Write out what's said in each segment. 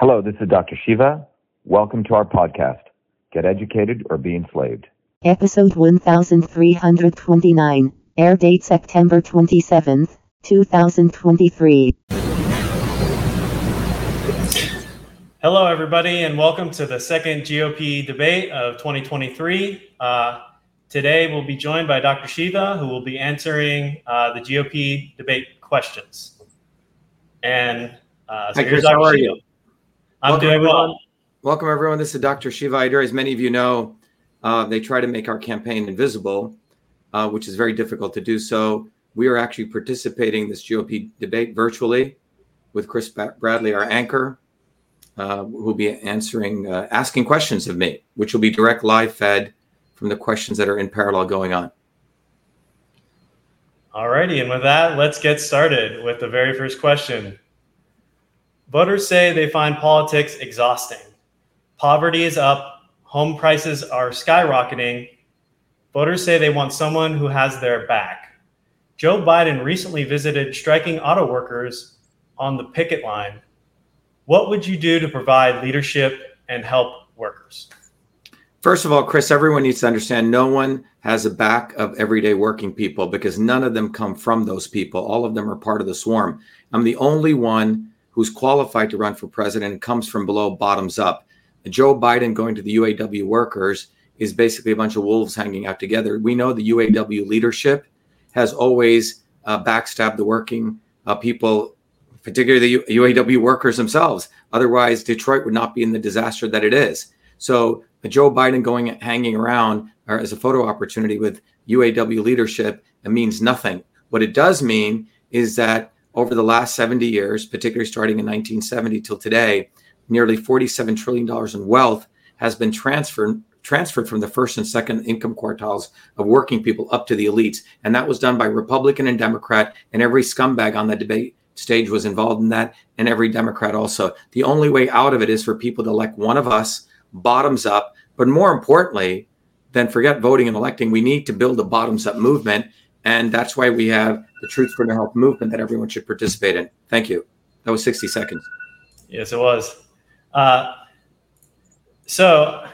Hello, this is Dr. Shiva. Welcome to our podcast, Get Educated or Be Enslaved. Episode 1329. Air date September 27th, 2023. Hello, everybody, and welcome to the second GOP debate of 2023. Uh, today, we'll be joined by Dr. Shiva, who will be answering uh, the GOP debate questions. And uh, so Hi, here's Chris. How are Shiva. you? I'm Welcome, doing everyone. well. Welcome, everyone. This is Dr. Shiva Ayyadurai. As many of you know, uh, they try to make our campaign invisible, uh, which is very difficult to do. So we are actually participating in this GOP debate virtually with Chris Ba- Bradley, our anchor, uh, who will be answering, uh, asking questions of me, which will be direct live fed from the questions that are in parallel going on. All righty. and with that, let's get started with the very first question. Voters say they find politics exhausting. Poverty is up, home prices are skyrocketing. Voters say they want someone who has their back. Joe Biden recently visited striking auto workers on the picket line. What would you do to provide leadership and help workers? First of all, Chris, everyone needs to understand no one has a back of everyday working people because none of them come from those people. All of them are part of the swarm. I'm the only one who's qualified to run for president and comes from below, bottoms up. Joe Biden going to the UAW workers is basically a bunch of wolves hanging out together. We know the UAW leadership has always uh, backstabbed the working uh, people, particularly the UAW workers themselves. Otherwise, Detroit would not be in the disaster that it is. So Joe Biden going hanging around or as a photo opportunity with UAW leadership it means nothing. What it does mean is that over the last 70 years, particularly starting in 1970 till today, nearly 47 trillion dollars in wealth has been transferred transferred from the first and second income quartiles of working people up to the elites, and that was done by Republican and Democrat, and every scumbag on the debate stage was involved in that, and every Democrat also. The only way out of it is for people to elect one of us bottoms up. But more importantly than forget voting and electing, we need to build a bottoms up movement. And that's why we have the Truth Freedom Health movement that everyone should participate in. Thank you. That was 60 seconds. Yes, it was. Uh, so,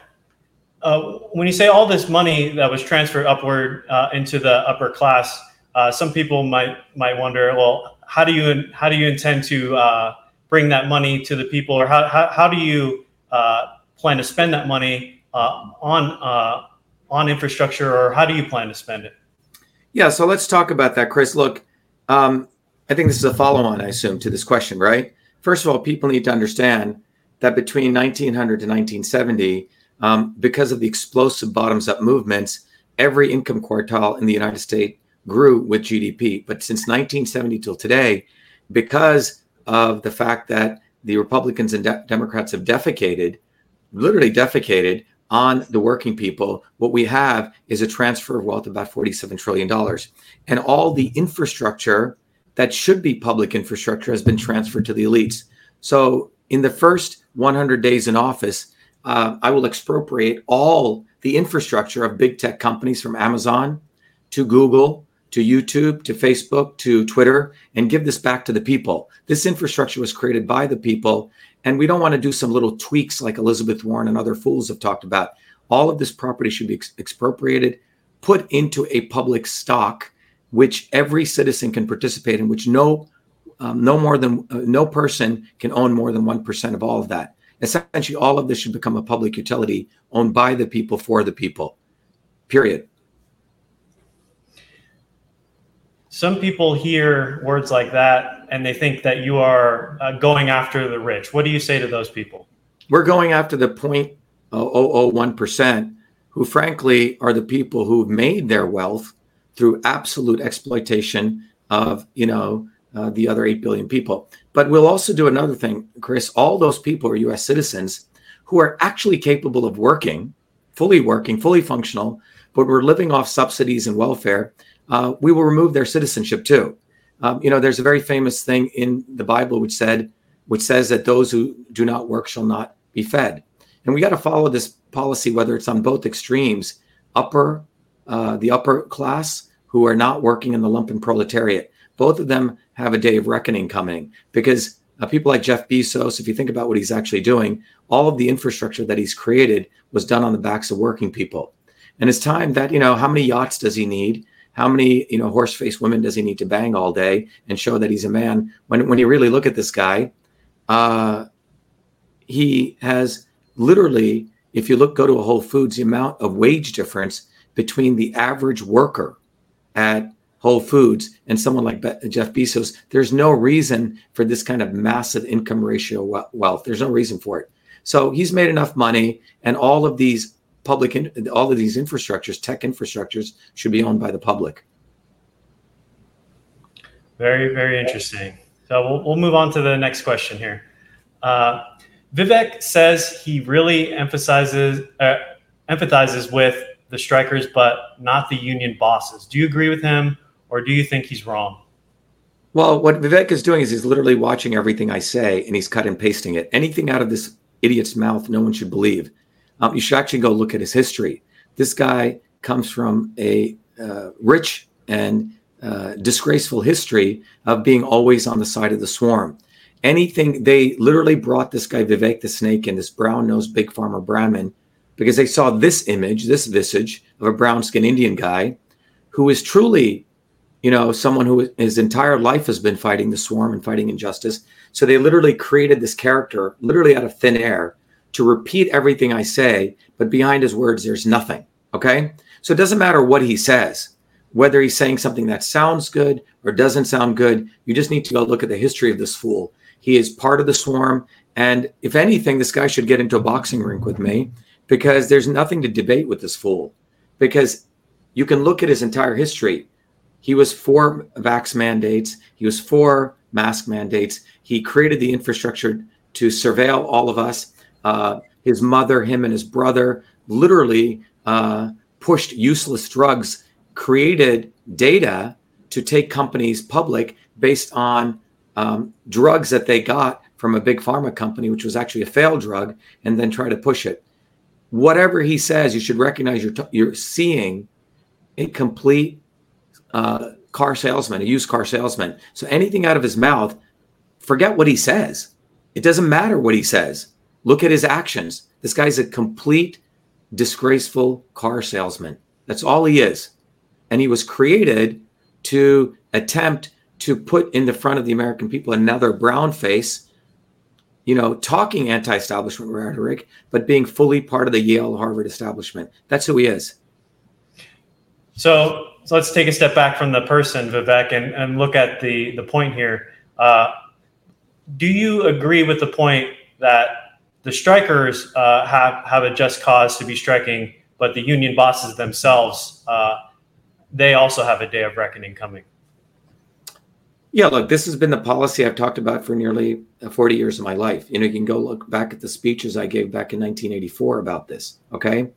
uh, when you say all this money that was transferred upward uh, into the upper class, uh, some people might might wonder, well, how do you how do you intend to uh, bring that money to the people, or how how, how do you uh, plan to spend that money on on infrastructure, or how do you plan to spend it? Yeah, so let's talk about that, Chris. Look, um, I think this is a follow on, I assume, to this question, right? First of all, people need to understand that between 1900 to 1970, um, because of the explosive bottoms up movements, every income quartile in the United States grew with GDP. But since 1970 till today, because of the fact that the Republicans and de- Democrats have defecated, literally defecated on the working people, what we have is a transfer of wealth about $47 trillion. And all the infrastructure that should be public infrastructure has been transferred to the elites. So in the first 100 days in office, uh, I will expropriate all the infrastructure of big tech companies from Amazon to Google to YouTube to Facebook to Twitter and give this back to the people. This infrastructure was created by the people. And we don't want to do some little tweaks like Elizabeth Warren and other fools have talked about. All of this property should be ex- expropriated, put into a public stock, which every citizen can participate in, which no um, no more than uh, no person can own more than 1% of all of that. Essentially, all of this should become a public utility owned by the people for the people, period. Some people hear words like that and they think that you are uh, going after the rich. What do you say to those people? We're going after the 0.001%, who frankly are the people who've made their wealth through absolute exploitation of, you know, uh, the other 8 billion people. But we'll also do another thing, Chris. All those people are US citizens who are actually capable of working, fully working, fully functional, but we're living off subsidies and welfare. Uh, we will remove their citizenship too. Um, you know, there's a very famous thing in the Bible which said, which says that those who do not work shall not be fed. And we got to follow this policy, whether it's on both extremes, upper, uh, the upper class who are not working in the lumpen proletariat. Both of them have a day of reckoning coming because uh, people like Jeff Bezos, if you think about what he's actually doing, all of the infrastructure that he's created was done on the backs of working people. And it's time that, you know, how many yachts does he need? How many, you know, horse faced women does he need to bang all day and show that he's a man? When, when you really look at this guy, uh, he has literally, if you look, go to a Whole Foods, the amount of wage difference between the average worker at Whole Foods and someone like Jeff Bezos, there's no reason for this kind of massive income ratio wealth. There's no reason for it. So he's made enough money, and all of these public, in, all of these infrastructures, tech infrastructures, should be owned by the public. Very, very interesting. So we'll, we'll move on to the next question here. Uh, Vivek says he really emphasizes uh, empathizes with the strikers, but not the union bosses. Do you agree with him, or do you think he's wrong? Well, what Vivek is doing is he's literally watching everything I say and he's cut and pasting it. Anything out of this idiot's mouth, no one should believe. Um, you should actually go look at his history. This guy comes from a uh, rich and uh, disgraceful history of being always on the side of the swarm. Anything, they literally brought this guy Vivek the Snake and this brown nosed big pharma Brahmin, because they saw this image, this visage of a brown skinned Indian guy who is truly, you know, someone who his entire life has been fighting the swarm and fighting injustice. So they literally created this character, literally out of thin air, to repeat everything I say, but behind his words, there's nothing. Okay. So it doesn't matter what he says, whether he's saying something that sounds good or doesn't sound good. You just need to go look at the history of this fool. He is part of the swarm. And if anything, this guy should get into a boxing rink with me because there's nothing to debate with this fool. Because you can look at his entire history. He was for vax mandates, he was for mask mandates. He created the infrastructure to surveil all of us. Uh, his mother, him, and his brother literally uh, pushed useless drugs, created data to take companies public based on um, drugs that they got from a big pharma company, which was actually a failed drug, and then try to push it whatever he says, you should recognize you're, t- you're seeing a complete uh, car salesman, a used car salesman. So anything out of his mouth, forget what he says. It doesn't matter what he says. Look at his actions. This guy's a complete disgraceful car salesman. That's all he is. And he was created to attempt to put in the front of the American people another brown face you know, talking anti-establishment rhetoric, but being fully part of the Yale Harvard establishment. That's who he is. So, so let's take a step back from the person, Vivek, and, and look at the the point here. Uh, do you agree with the point that the strikers uh, have have a just cause to be striking, but the union bosses themselves uh, they also have a day of reckoning coming? Yeah, look, this has been the policy I've talked about for nearly uh, 40 years of my life. You know, you can go look back at the speeches I gave back in 1984 about this. Okay.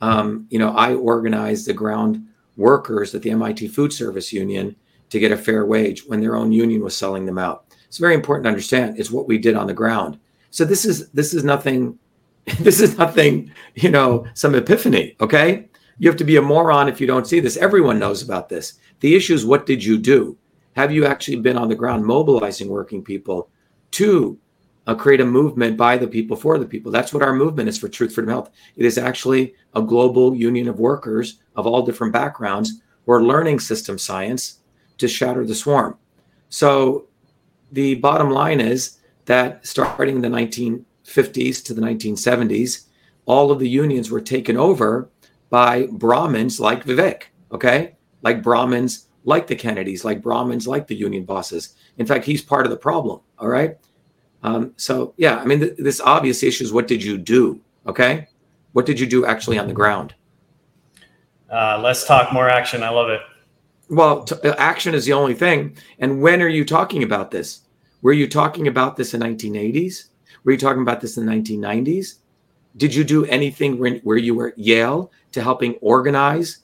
Um, you know, I organized the ground workers at the MIT Food Service Union to get a fair wage when their own union was selling them out. It's very important to understand it's what we did on the ground. So this is this is nothing this is nothing, you know, some epiphany, okay? You have to be a moron if you don't see this. Everyone knows about this. The issue is what did you do? Have you actually been on the ground mobilizing working people to uh, create a movement by the people for the people? That's what our movement is for Truth, Freedom, Health. It is actually a global union of workers of all different backgrounds who are learning system science to shatter the swarm. So the bottom line is that starting in the 1950s to the 1970s, all of the unions were taken over by Brahmins like Vivek, okay? Like Brahmins like the Kennedys, like Brahmins, like the union bosses. In fact, he's part of the problem. All right. Um, so, yeah, I mean, th- this obvious issue is what did you do? Okay. What did you do actually on the ground? Uh, let's talk more action. I love it. Well, t- action is the only thing. And when are you talking about this? Were you talking about this in 1980s? Were you talking about this in the 1990s? Did you do anything where you were at Yale to helping organize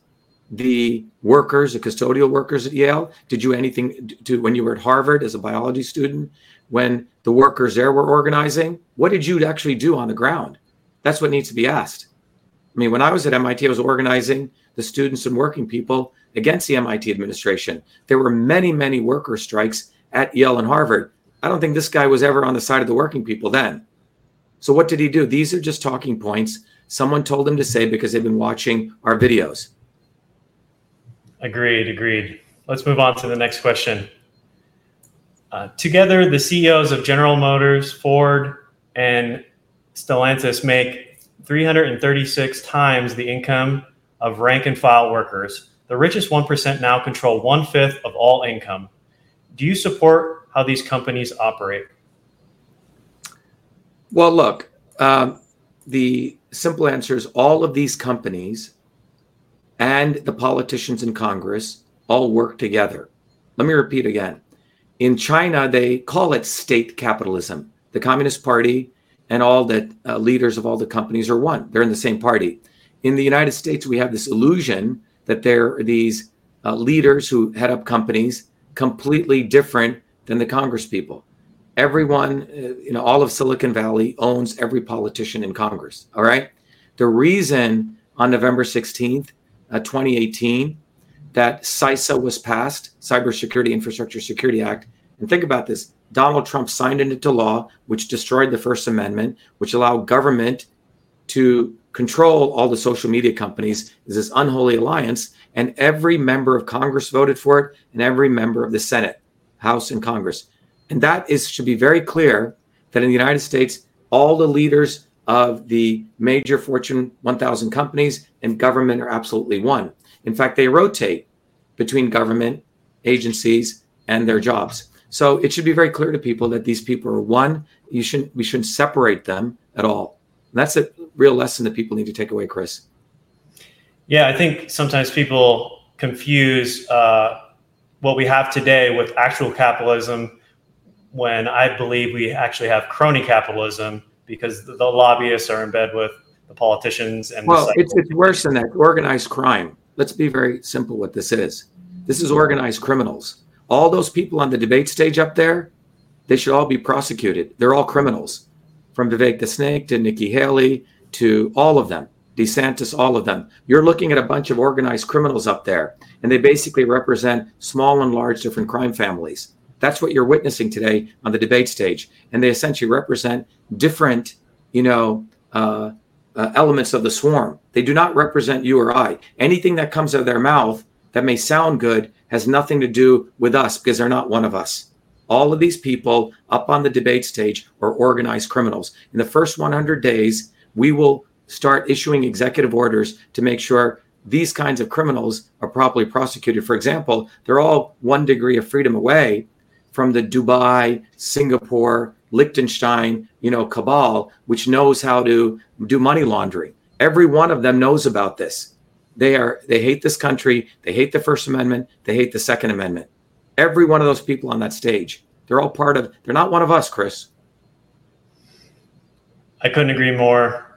the workers, the custodial workers at Yale? Did you anything to when you were at Harvard as a biology student when the workers there were organizing? What did you actually do on the ground? That's what needs to be asked. I mean, when I was at MIT, I was organizing the students and working people against the MIT administration. There were many, many worker strikes at Yale and Harvard. I don't think this guy was ever on the side of the working people then. So what did he do? These are just talking points someone told him to say because they've been watching our videos. Agreed, agreed. Let's move on to the next question. Uh, together, the CEOs of General Motors, Ford, and Stellantis make 336 times the income of rank and file workers. The richest 1% now control one fifth of all income. Do you support how these companies operate? Well, look, um, the simple answer is all of these companies and the politicians in Congress all work together. Let me repeat again. In China, they call it state capitalism. The Communist Party and all the uh, leaders of all the companies are one. They're in the same party. In the United States, we have this illusion that there are these uh, leaders who head up companies completely different than the Congress people. Everyone, uh, you know, all of Silicon Valley owns every politician in Congress. All right. The reason on November 16th, uh, 2018, that CISA was passed, Cybersecurity Infrastructure Security Act. And think about this Donald Trump signed it into law, which destroyed the First Amendment, which allowed government to control all the social media companies is this unholy alliance and every member of congress voted for it and every member of the senate house and congress. And that is should be very clear that in the united states all the leaders of the major fortune 1000 companies and government are absolutely one. In fact they rotate between government agencies and their jobs. So it should be very clear to people that these people are one. You shouldn't we shouldn't separate them at all. And that's a real lesson that people need to take away, Chris. Yeah, I think sometimes people confuse uh, what we have today with actual capitalism when I believe we actually have crony capitalism because the, the lobbyists are in bed with the politicians and well, it's, it's worse than that. Organized crime. Let's be very simple what this is. This is organized criminals. All those people on the debate stage up there, they should all be prosecuted. They're all criminals from Vivek the Snake to Nikki Haley to all of them, DeSantis, all of them. You're looking at a bunch of organized criminals up there, and they basically represent small and large different crime families. That's what you're witnessing today on the debate stage, and they essentially represent different, you know, uh, uh, elements of the swarm. They do not represent you or I. Anything that comes out of their mouth that may sound good has nothing to do with us because they're not one of us all of these people up on the debate stage are organized criminals. In the first 100 days, we will start issuing executive orders to make sure these kinds of criminals are properly prosecuted. For example, they're all one degree of freedom away from the Dubai, Singapore, Liechtenstein, you know, cabal, which knows how to do money laundering. Every one of them knows about this. They are they hate this country, they hate the First Amendment, they hate the Second Amendment. Every one of those people on that stage, they're all part of, they're not one of us, Chris. I couldn't agree more.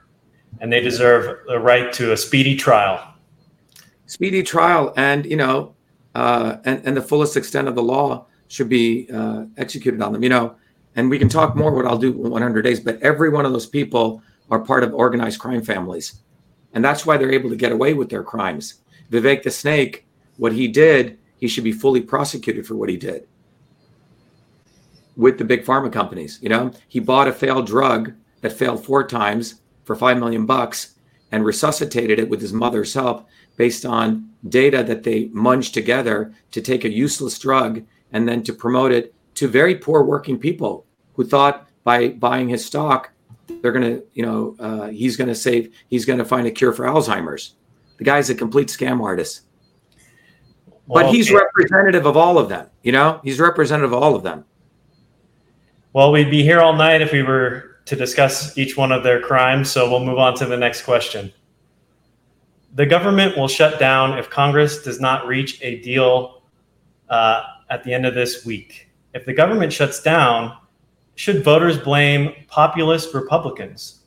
And they deserve the right to a speedy trial. Speedy trial and, you know, uh, and, and the fullest extent of the law should be uh, executed on them, you know. And we can talk more what I'll do in 100 days, but every one of those people are part of organized crime families. And that's why they're able to get away with their crimes. Vivek the Snake, what he did he should be fully prosecuted for what he did with the big pharma companies. You know, he bought a failed drug that failed four times for five million bucks and resuscitated it with his mother's help based on data that they munged together to take a useless drug and then to promote it to very poor working people who thought by buying his stock they're going to you know uh, he's going to save he's going to find a cure for alzheimer's the guy's a complete scam artist well, but he's okay. representative of all of them. You know, he's representative of all of them. Well, we'd be here all night if we were to discuss each one of their crimes. So we'll move on to the next question. The government will shut down if Congress does not reach a deal uh, at the end of this week. If the government shuts down, should voters blame populist Republicans?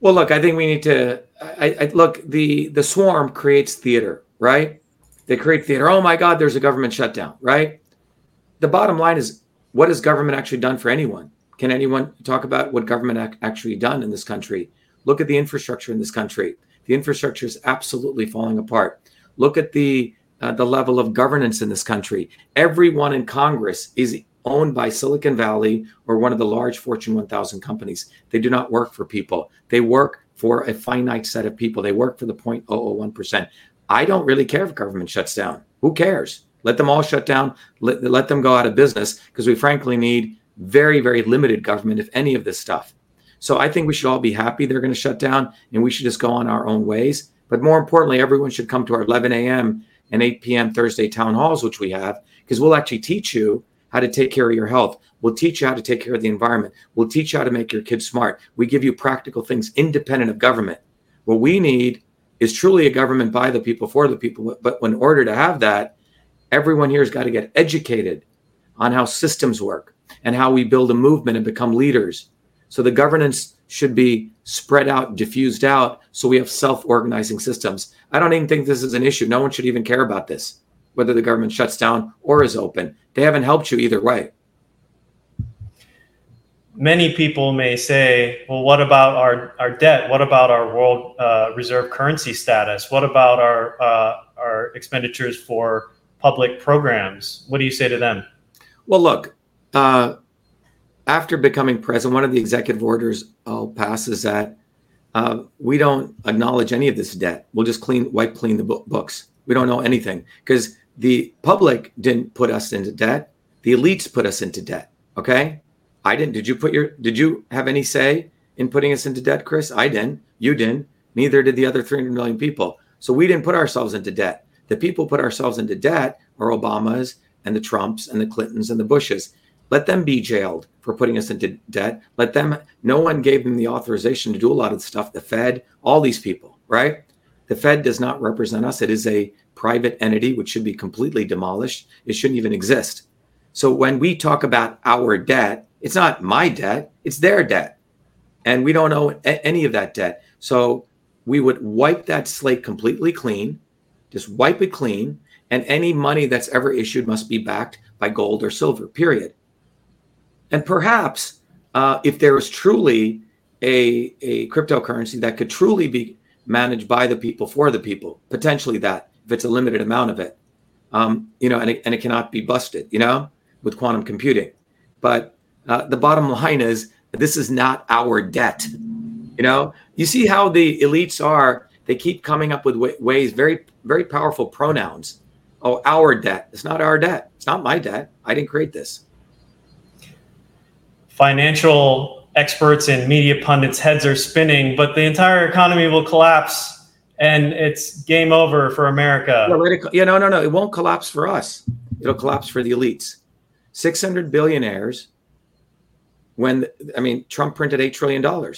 Well, look, I think we need to. I, I, look the the swarm creates theater, right? They create theater. Oh my God, there's a government shutdown, right? The bottom line is what has government actually done for anyone? Can anyone talk about what government ac- actually done in this country? Look at the infrastructure in this country. The infrastructure is absolutely falling apart. Look at the uh, the level of governance in this country. Everyone in Congress is owned by Silicon Valley or one of the large Fortune 1000 companies. They do not work for people. They work for a finite set of people. They work for the 0.001%. I don't really care if government shuts down. Who cares? Let them all shut down. Let, let them go out of business because we frankly need very, very limited government, if any of this stuff. So I think we should all be happy they're going to shut down and we should just go on our own ways. But more importantly, everyone should come to our 11 a.m. and 8 p.m. Thursday town halls, which we have, because we'll actually teach you how to take care of your health. We'll teach you how to take care of the environment. We'll teach you how to make your kids smart. We give you practical things independent of government. What we need is truly a government by the people, for the people. But in order to have that, everyone here has got to get educated on how systems work and how we build a movement and become leaders. So the governance should be spread out, diffused out, so we have self-organizing systems. I don't even think this is an issue. No one should even care about this, whether the government shuts down or is open. They haven't helped you either way. Many people may say, well, what about our, our debt? What about our world uh, reserve currency status? What about our, uh, our expenditures for public programs? What do you say to them? Well, look, uh, after becoming president, one of the executive orders I'll pass is that uh, we don't acknowledge any of this debt. We'll just clean, wipe clean the books. We don't know anything because the public didn't put us into debt. The elites put us into debt. Okay, I didn't. Did you put your? Did you have any say in putting us into debt, Chris? I didn't. You didn't. Neither did the other 300 million people. So we didn't put ourselves into debt. The people put ourselves into debt are Obamas and the Trumps and the Clintons and the Bushes. Let them be jailed for putting us into debt. Let them, no one gave them the authorization to do a lot of stuff. The Fed, all these people, right? The Fed does not represent us. It is a private entity which should be completely demolished. It shouldn't even exist. So when we talk about our debt, it's not my debt, it's their debt. And we don't owe any of that debt. So we would wipe that slate completely clean, just wipe it clean. And any money that's ever issued must be backed by gold or silver, period. And perhaps uh, if there was truly a, a cryptocurrency that could truly be managed by the people for the people, potentially that, if it's a limited amount of it, um, you know, and it, and it cannot be busted, you know, with quantum computing. But uh, the bottom line is this is not our debt. You know, you see how the elites are, they keep coming up with ways, very, very powerful pronouns. Oh, our debt. It's not our debt. It's not my debt. I didn't create this financial experts and media pundits' heads are spinning, but the entire economy will collapse and it's game over for America. Yeah, no, no, no. It won't collapse for us. It'll collapse for the elites. 600 billionaires when, I mean, Trump printed $8 trillion,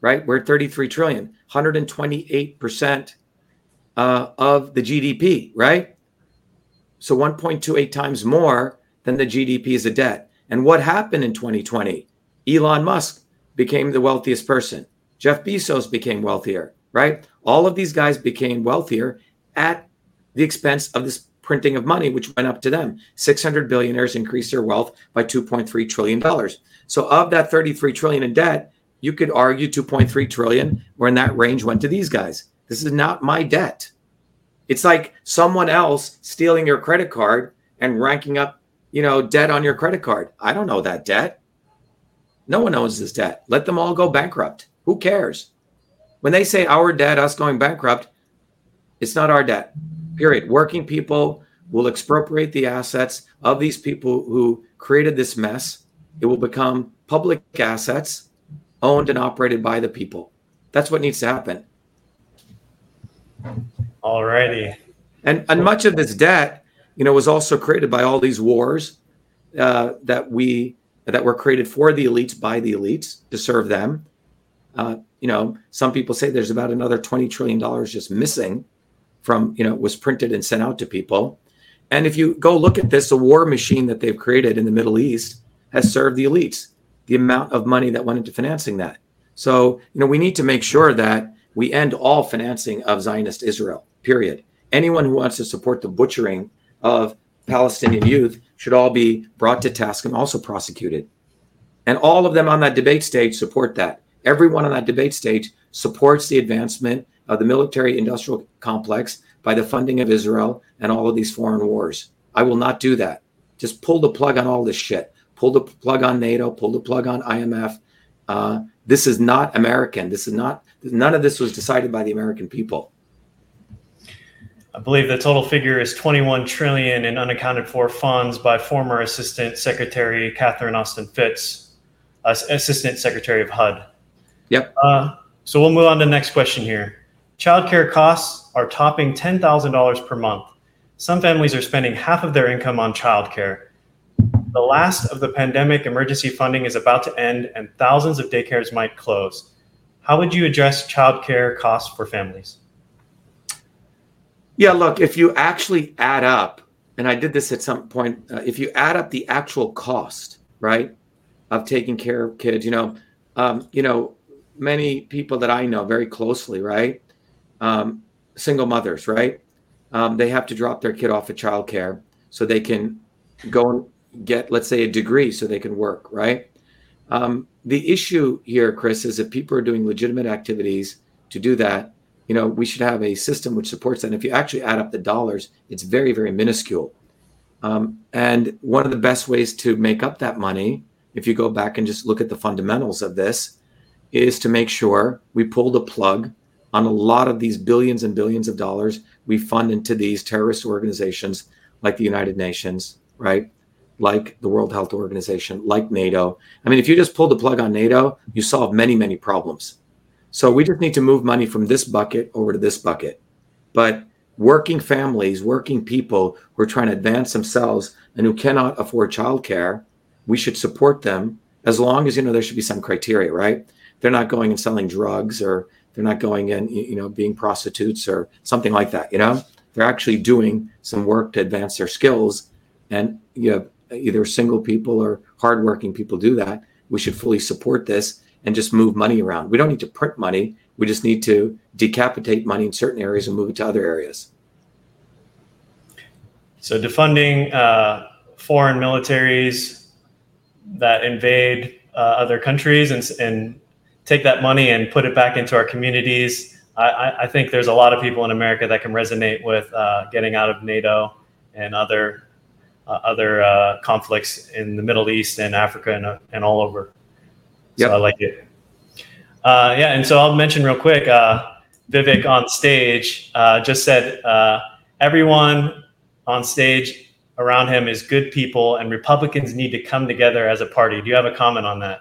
right? We're at 33 trillion, 128% uh, of the GDP, right? So 1.28 times more than the GDP is a debt. And what happened in 2020? Elon Musk became the wealthiest person. Jeff Bezos became wealthier, right? All of these guys became wealthier at the expense of this printing of money, which went up to them. 600 billionaires increased their wealth by 2.3 trillion dollars. So of that 33 trillion in debt, you could argue 2.3 trillion or in that range went to these guys. This is not my debt. It's like someone else stealing your credit card and ranking up you know, debt on your credit card. I don't know that debt. No one owns this debt. Let them all go bankrupt. Who cares? When they say our debt, us going bankrupt, it's not our debt. Period. Working people will expropriate the assets of these people who created this mess. It will become public assets owned and operated by the people. That's what needs to happen. All righty. And and much of this debt you know, was also created by all these wars uh, that we that were created for the elites by the elites to serve them. Uh, you know, some people say there's about another twenty trillion dollars just missing from you know was printed and sent out to people. And if you go look at this, the war machine that they've created in the Middle East has served the elites. The amount of money that went into financing that. So you know, we need to make sure that we end all financing of Zionist Israel. Period. Anyone who wants to support the butchering of Palestinian youth should all be brought to task and also prosecuted. And all of them on that debate stage support that. Everyone on that debate stage supports the advancement of the military industrial complex by the funding of Israel and all of these foreign wars. I will not do that. Just pull the plug on all this shit. Pull the plug on NATO. Pull the plug on IMF. Uh, this is not American. This is not. None of this was decided by the American people. I believe the total figure is 21 trillion in unaccounted for funds by former Assistant Secretary Catherine Austin Fitts, uh, Assistant Secretary of HUD. Yep. Uh, so we'll move on to the next question here. Childcare costs are topping $10,000 per month. Some families are spending half of their income on childcare. The last of the pandemic emergency funding is about to end, and thousands of daycares might close. How would you address childcare costs for families? Yeah, look, if you actually add up, and I did this at some point, uh, if you add up the actual cost, right, of taking care of kids, you know, um, you know, many people that I know very closely, right, um, single mothers, right, um, they have to drop their kid off at childcare so they can go and get, let's say, a degree so they can work, right. Um, the issue here, Chris, is if people are doing legitimate activities to do that, you know, we should have a system which supports that. And if you actually add up the dollars, it's very, very minuscule. Um, and one of the best ways to make up that money, if you go back and just look at the fundamentals of this, is to make sure we pull the plug on a lot of these billions and billions of dollars we fund into these terrorist organizations like the United Nations, right? Like the World Health Organization, like NATO. I mean, if you just pull the plug on NATO, you solve many, many problems. So we just need to move money from this bucket over to this bucket. But working families, working people who are trying to advance themselves and who cannot afford childcare, we should support them as long as you know there should be some criteria, right? They're not going and selling drugs or they're not going and you know, being prostitutes or something like that, you know? They're actually doing some work to advance their skills. And you know, either single people or hardworking people do that. We should fully support this and just move money around. We don't need to print money. We just need to decapitate money in certain areas and move it to other areas. So defunding uh, foreign militaries that invade uh, other countries and, and take that money and put it back into our communities. I, I think there's a lot of people in America that can resonate with uh, getting out of NATO and other uh, other uh, conflicts in the Middle East and Africa and, and all over. Yep. So I like it. Uh, yeah, and so I'll mention real quick. Uh, Vivek on stage uh, just said uh, everyone on stage around him is good people, and Republicans need to come together as a party. Do you have a comment on that?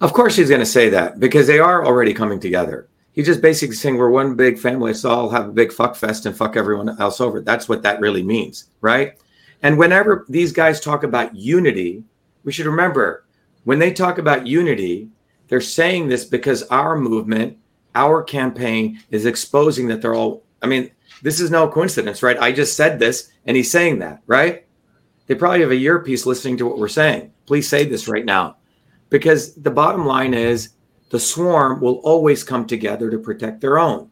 Of course, he's going to say that because they are already coming together. He's just basically saying we're one big family, so I'll have a big fuck fest and fuck everyone else over. That's what that really means, right? And whenever these guys talk about unity, we should remember when they talk about unity, they're saying this because our movement, our campaign is exposing that they're all, I mean, this is no coincidence, right? I just said this and he's saying that, right? They probably have a earpiece listening to what we're saying. Please say this right now. Because the bottom line is the swarm will always come together to protect their own.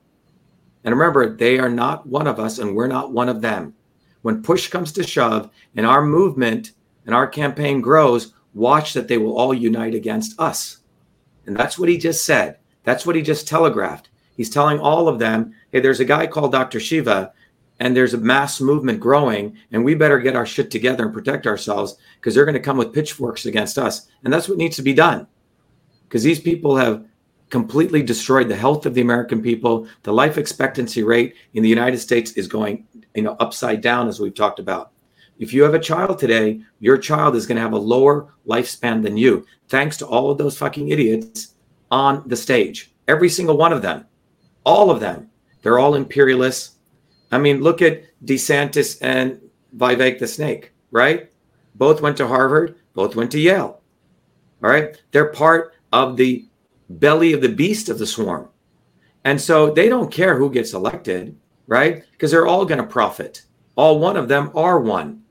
And remember, they are not one of us and we're not one of them. When push comes to shove and our movement and our campaign grows, watch that they will all unite against us. And that's what he just said. That's what he just telegraphed. He's telling all of them, hey, there's a guy called Dr. Shiva, and there's a mass movement growing, and we better get our shit together and protect ourselves because they're going to come with pitchforks against us. And that's what needs to be done. Because these people have completely destroyed the health of the American people. The life expectancy rate in the United States is going, you know, upside down, as we've talked about. If you have a child today, your child is going to have a lower lifespan than you, thanks to all of those fucking idiots on the stage. Every single one of them, all of them. They're all imperialists. I mean, look at DeSantis and Vivek the Snake, right? Both went to Harvard, both went to Yale. All right. They're part of the belly of the beast of the swarm. And so they don't care who gets elected, right? Because they're all going to profit. All one of them are one.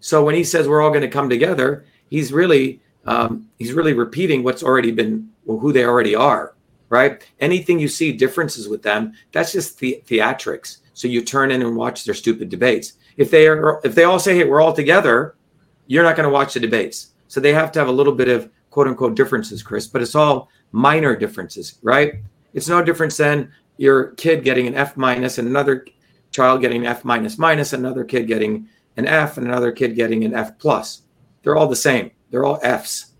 So when he says we're all going to come together, he's really um, he's really repeating what's already been well, who they already are, right? Anything you see differences with them, that's just the theatrics. So you turn in and watch their stupid debates. If they are if they all say, "Hey, we're all together," you're not going to watch the debates. So they have to have a little bit of quote unquote differences, Chris. But it's all minor differences, right? It's no difference than your kid getting an F minus and another child getting F minus minus, another kid getting an F and another kid getting an F plus. They're all the same. They're all Fs.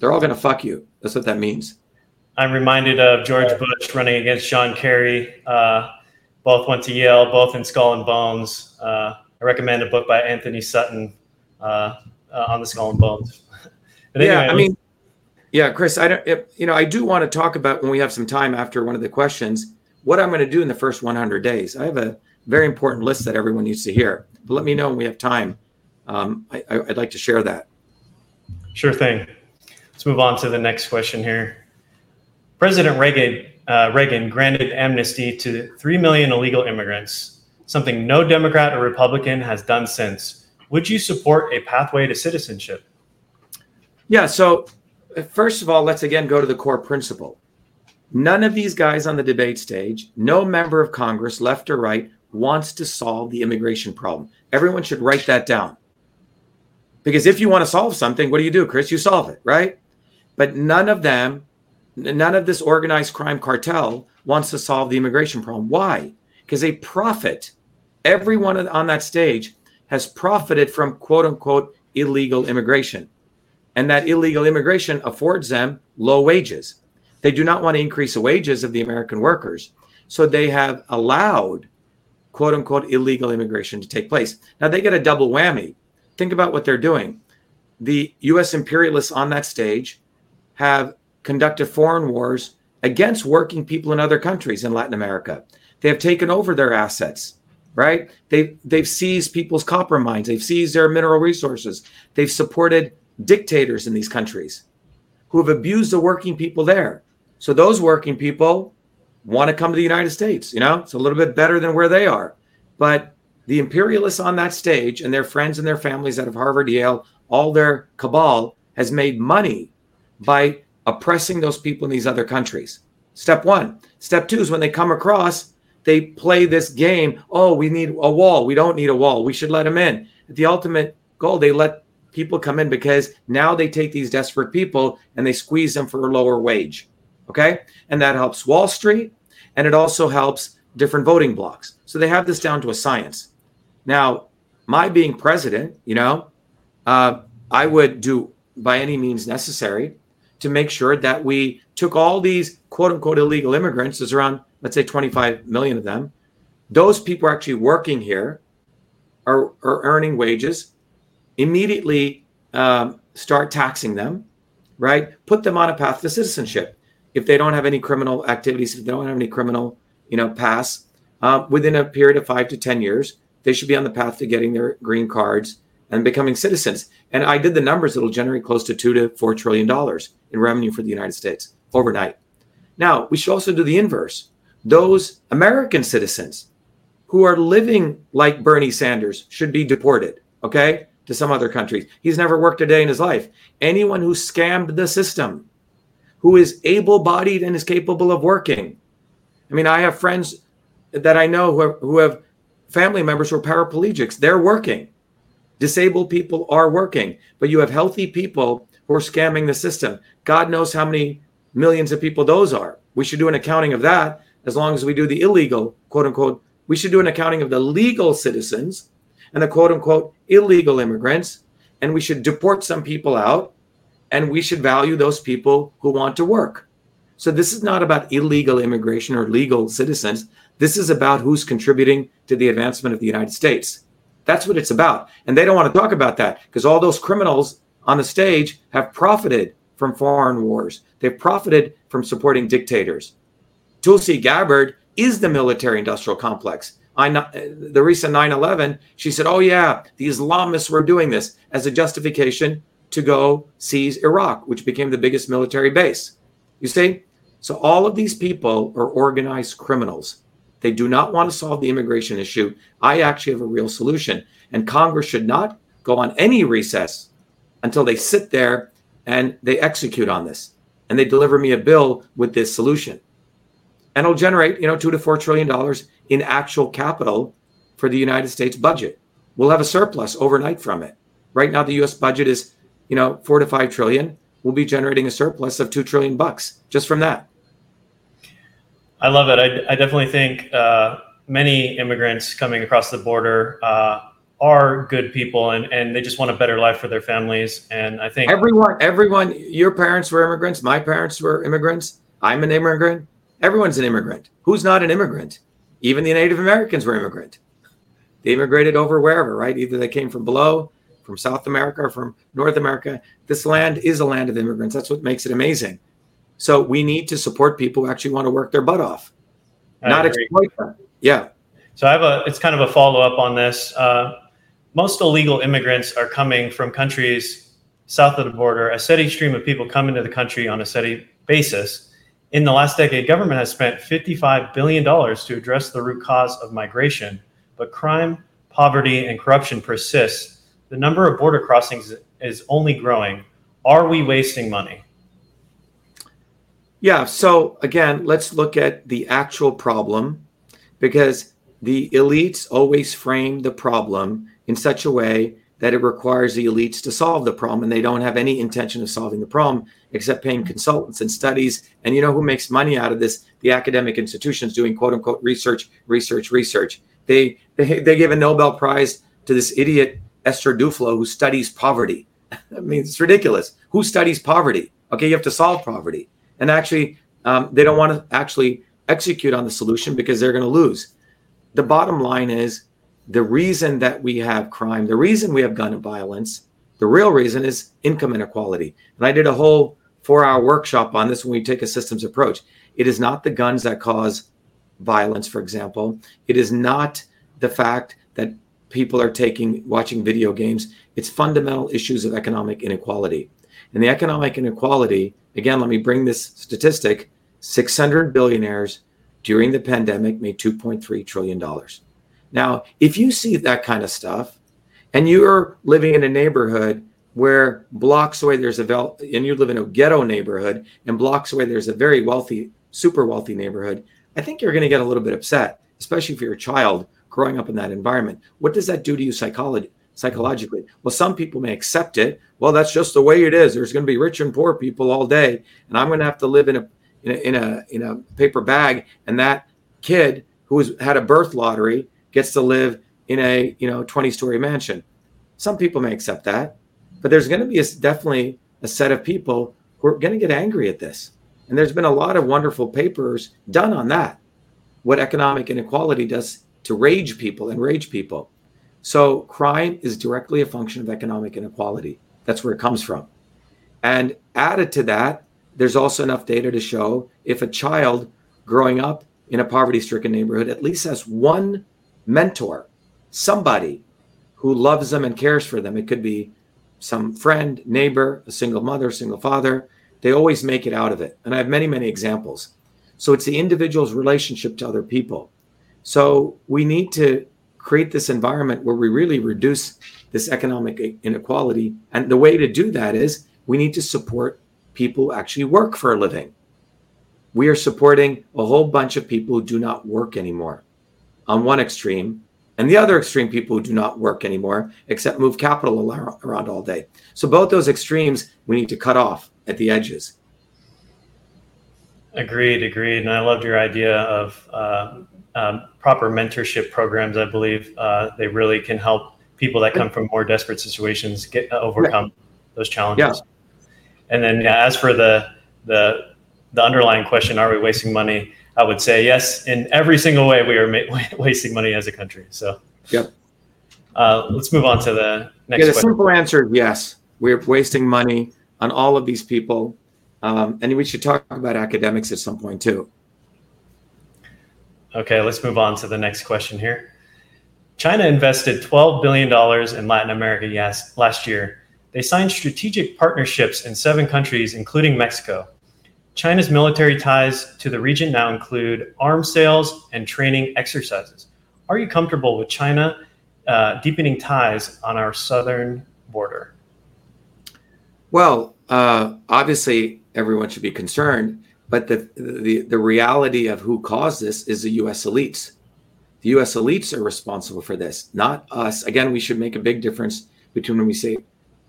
They're all going to fuck you. That's what that means. I'm reminded of George Bush running against John Kerry. Uh, both went to Yale, both in Skull and Bones. Uh, I recommend a book by Antony Sutton uh, uh on the Skull and Bones. anyway, yeah, I mean, yeah, Chris, I don't, you know, I do want to talk about when we have some time after one of the questions, what I'm going to do in the first 100 days. I have a very important list that everyone needs to hear. But let me know when we have time. Um, I, I'd like to share that. Sure thing. Let's move on to the next question here. President Reagan, uh, Reagan granted amnesty to 3 million illegal immigrants, something no Democrat or Republican has done since. Would you support a pathway to citizenship? Yeah. So, uh, first of all, let's again go to the core principle. None of these guys on the debate stage, no member of Congress, left or right, wants to solve the immigration problem. Everyone should write that down. Because if you want to solve something, what do you do, Chris? You solve it, right? But none of them None of this organized crime cartel wants to solve the immigration problem. Why? Because they profit. Everyone on that stage has profited from quote unquote illegal immigration. And that illegal immigration affords them low wages. They do not want to increase the wages of the American workers. So they have allowed quote unquote illegal immigration to take place. Now they get a double whammy. Think about what they're doing. The US imperialists on that stage have conducted foreign wars against working people in other countries in Latin America. They have taken over their assets, right? They've, they've seized people's copper mines, they've seized their mineral resources, they've supported dictators in these countries who have abused the working people there. So those working people want to come to the United States. You know, it's a little bit better than where they are. But the imperialists on that stage and their friends and their families out of Harvard, Yale, all their cabal has made money by oppressing those people in these other countries. Step one. Step two is when they come across, they play this game. Oh, we need a wall. We don't need a wall. We should let them in. The ultimate goal, they let people come in because now they take these desperate people and they squeeze them for a lower wage. Okay. And that helps Wall Street and it also helps different voting blocks. So they have this down to a science. Now, my being president, you know, uh, I would do by any means necessary to make sure that we took all these quote unquote illegal immigrants, there's around, let's say 25 million of them. Those people are actually working here, are, are earning wages, immediately um, start taxing them, right? Put them on a path to citizenship. If they don't have any criminal activities, if they don't have any criminal, you know, pass, uh, within a period of five to 10 years, they should be on the path to getting their green cards and becoming citizens. And I did the numbers, it'll generate close to two to four trillion dollars in revenue for the United States overnight. Now, we should also do the inverse. Those American citizens who are living like Bernie Sanders should be deported, okay, to some other countries. He's never worked a day in his life. Anyone who scammed the system, who is able bodied and is capable of working. I mean, I have friends that I know who have, who have family members who are paraplegics. They're working. Disabled people are working, but you have healthy people who are scamming the system. God knows how many millions of people those are. We should do an accounting of that as long as we do the illegal, quote unquote. We should do an accounting of the legal citizens and the quote unquote illegal immigrants. And we should deport some people out and we should value those people who want to work. So this is not about illegal immigration or legal citizens. This is about who's contributing to the advancement of the United States. That's what it's about. And they don't want to talk about that because all those criminals on the stage have profited from foreign wars. They've profited from supporting dictators. Tulsi Gabbard is the military industrial complex. I, the recent 9 11, she said, Oh, yeah, the Islamists were doing this as a justification to go seize Iraq, which became the biggest military base. You see? So all of these people are organized criminals. They do not want to solve the immigration issue. I actually have a real solution. And Congress should not go on any recess until they sit there and they execute on this and they deliver me a bill with this solution. And it'll generate, you know, two to four trillion dollars in actual capital for the United States budget. We'll have a surplus overnight from it. Right now, the U.S. budget is, you know, four to five trillion. We'll be generating a surplus of two trillion bucks just from that. I love it. I, I definitely think uh, many immigrants coming across the border uh, are good people and, and they just want a better life for their families. And I think everyone, everyone, your parents were immigrants. My parents were immigrants. I'm an immigrant. Everyone's an immigrant. Who's not an immigrant? Even the Native Americans were immigrant. They immigrated over wherever, right? Either they came from below, from South America, or from North America. This land is a land of immigrants. That's what makes it amazing. So we need to support people who actually want to work their butt off, I not agree. exploit them. Yeah. So I have a. It's kind of a follow up on this. Uh, most illegal immigrants are coming from countries south of the border. A steady stream of people come into the country on a steady basis. In the last decade, government has spent $55 billion to address the root cause of migration, but crime, poverty, and corruption persist. The number of border crossings is only growing. Are we wasting money? Yeah. So, again, let's look at the actual problem because the elites always frame the problem in such a way that it requires the elites to solve the problem and they don't have any intention of solving the problem except paying consultants and studies and you know who makes money out of this the academic institutions doing quote unquote research research research they they, they give a nobel prize to this idiot esther duflo who studies poverty i mean it's ridiculous who studies poverty okay you have to solve poverty and actually um, they don't want to actually execute on the solution because they're going to lose the bottom line is the reason that we have crime, the reason we have gun violence, the real reason is income inequality. And I did a whole four hour workshop on this when we take a systems approach. It is not the guns that cause violence, for example. It is not the fact people are taking watching video games. It's fundamental issues of economic inequality. And the economic inequality, again, let me bring this statistic 600 billionaires during the pandemic made $2.3 trillion. Now, if you see that kind of stuff and you're living in a neighborhood where blocks away there's a vel- and you live in a ghetto neighborhood and blocks away there's a very wealthy, super wealthy neighborhood, I think you're going to get a little bit upset, especially if you're a child growing up in that environment. What does that do to you psychology? Psychologically, well, some people may accept it. Well, that's just the way it is. There's going to be rich and poor people all day, and I'm going to have to live in a in a in a, in a paper bag. And that kid who has had a birth lottery gets to live in a you know 20 story mansion some people may accept that but there's going to be a, definitely a set of people who are going to get angry at this and there's been a lot of wonderful papers done on that what economic inequality does to rage people and rage people so crime is directly a function of economic inequality that's where it comes from and added to that there's also enough data to show if a child growing up in a poverty stricken neighborhood at least has one mentor, somebody who loves them and cares for them. It could be some friend, neighbor, a single mother, single father. They always make it out of it. And I have many, many examples. So it's the individual's relationship to other people. So we need to create this environment where we really reduce this economic inequality. And the way to do that is we need to support people who actually work for a living. We are supporting a whole bunch of people who do not work anymore on one extreme, and the other extreme, people who do not work anymore except move capital around all day. So both those extremes we need to cut off at the edges. Agreed, agreed. And I loved your idea of uh, um, proper mentorship programs. I believe uh, they really can help people that come from more desperate situations get uh, overcome yeah. those challenges. Yeah. And then, yeah, as for the the the underlying question, are we wasting money? I would say yes. In every single way, we are ma- wasting money as a country. So, yep. Uh, let's move on to the next. Yeah, the question. simple answer is yes. We're wasting money on all of these people, um, and we should talk about academics at some point too. Okay, let's move on to the next question here. China invested $12 billion in Latin America yes, last year. They signed strategic partnerships in seven countries, including Mexico. China's military ties to the region now include arms sales and training exercises. Are you comfortable with China uh, deepening ties on our southern border? Well, uh, obviously, everyone should be concerned, but the, the, the reality of who caused this is the US elites. The US elites are responsible for this, not us. Again, we should make a big difference between when we say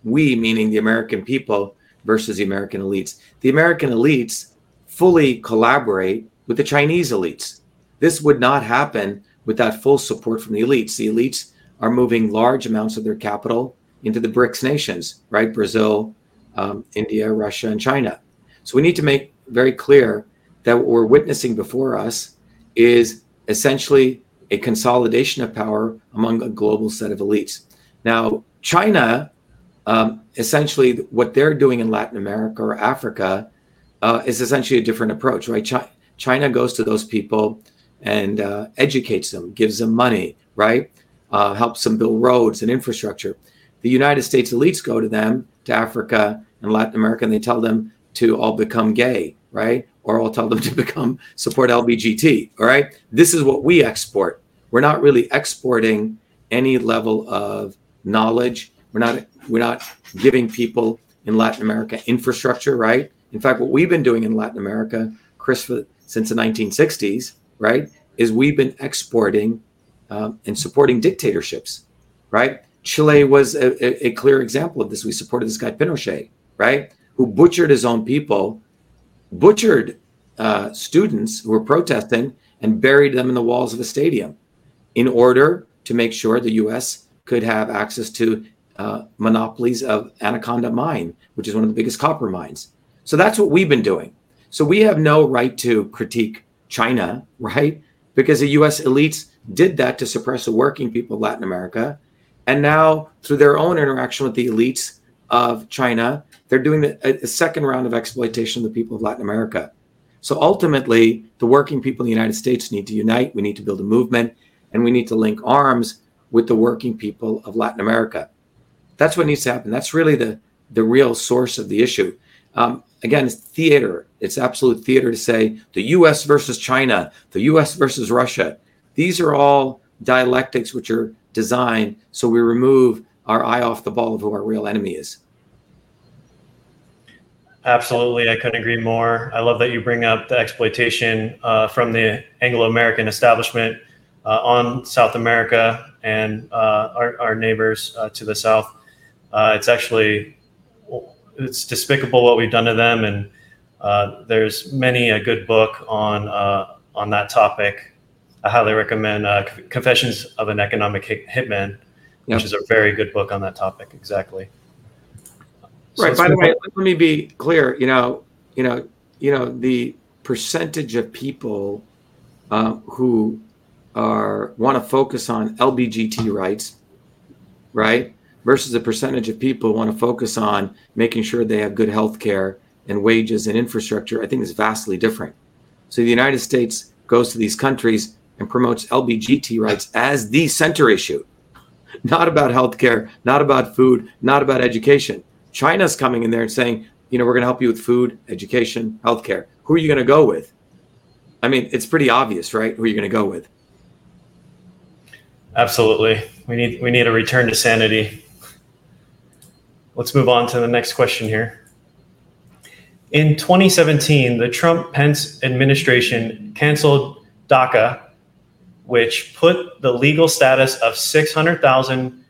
we, meaning the American people, versus the American elites. The American elites fully collaborate with the Chinese elites. This would not happen without full support from the elites. The elites are moving large amounts of their capital into the BRICS nations, right? Brazil, um, India, Russia, and China. So we need to make very clear that what we're witnessing before us is essentially a consolidation of power among a global set of elites. Now, China, um, essentially, what they're doing in Latin America or Africa uh, is essentially a different approach, right? Chi- China goes to those people and uh, educates them, gives them money, right? Uh, helps them build roads and infrastructure. The United States elites go to them, to Africa and Latin America, and they tell them to all become gay, right? Or I'll tell them to become support LBGT. All right. This is what we export. We're not really exporting any level of knowledge. We're not we're not giving people in Latin America infrastructure, right? In fact, what we've been doing in Latin America, Chris, since the 1960s, right, is we've been exporting um, and supporting dictatorships, right? Chile was a, a, clear example of this. We supported this guy Pinochet, right, who butchered his own people, butchered uh, students who were protesting, and buried them in the walls of a stadium, in order to make sure the U.S. could have access to uh, monopolies of Anaconda Mine, which is one of the biggest copper mines. So that's what we've been doing. So we have no right to critique China, right? Because the US elites did that to suppress the working people of Latin America. And now, through their own interaction with the elites of China, they're doing a, a second round of exploitation of the people of Latin America. So ultimately, the working people in the United States need to unite. We need to build a movement, and we need to link arms with the working people of Latin America. That's what needs to happen. That's really the the real source of the issue. Um, again, it's theater. It's absolute theater to say the U.S. versus China, the U.S. versus Russia. These are all dialectics which are designed so we remove our eye off the ball of who our real enemy is. Absolutely, I couldn't agree more. I love that you bring up the exploitation uh, from the Anglo-American establishment uh, on South America and uh, our, our, neighbors uh, to the south. Uh, it's actually it's despicable what we've done to them, and uh, there's many a good book on on that topic. I highly recommend Confessions of an Economic Hitman, which is a very good book on that topic. Exactly. So right. By the way, let me be clear. You know, you know, you know, the percentage of people uh, who are want to focus on LBGT rights, right, versus the percentage of people want to focus on making sure they have good health care and wages and infrastructure, I think is vastly different. So the United States goes to these countries and promotes LBGT rights as the center issue, not about healthcare, not about food, not about education. China's coming in there and saying, you know, we're going to help you with food, education, healthcare. Who are you going to go with? I mean, it's pretty obvious, right? Who are you going to go with? Absolutely. We need we need a return to sanity. Let's move on to the next question here. In 2017, the Trump Pence administration canceled DACA, which put the legal status of 600,000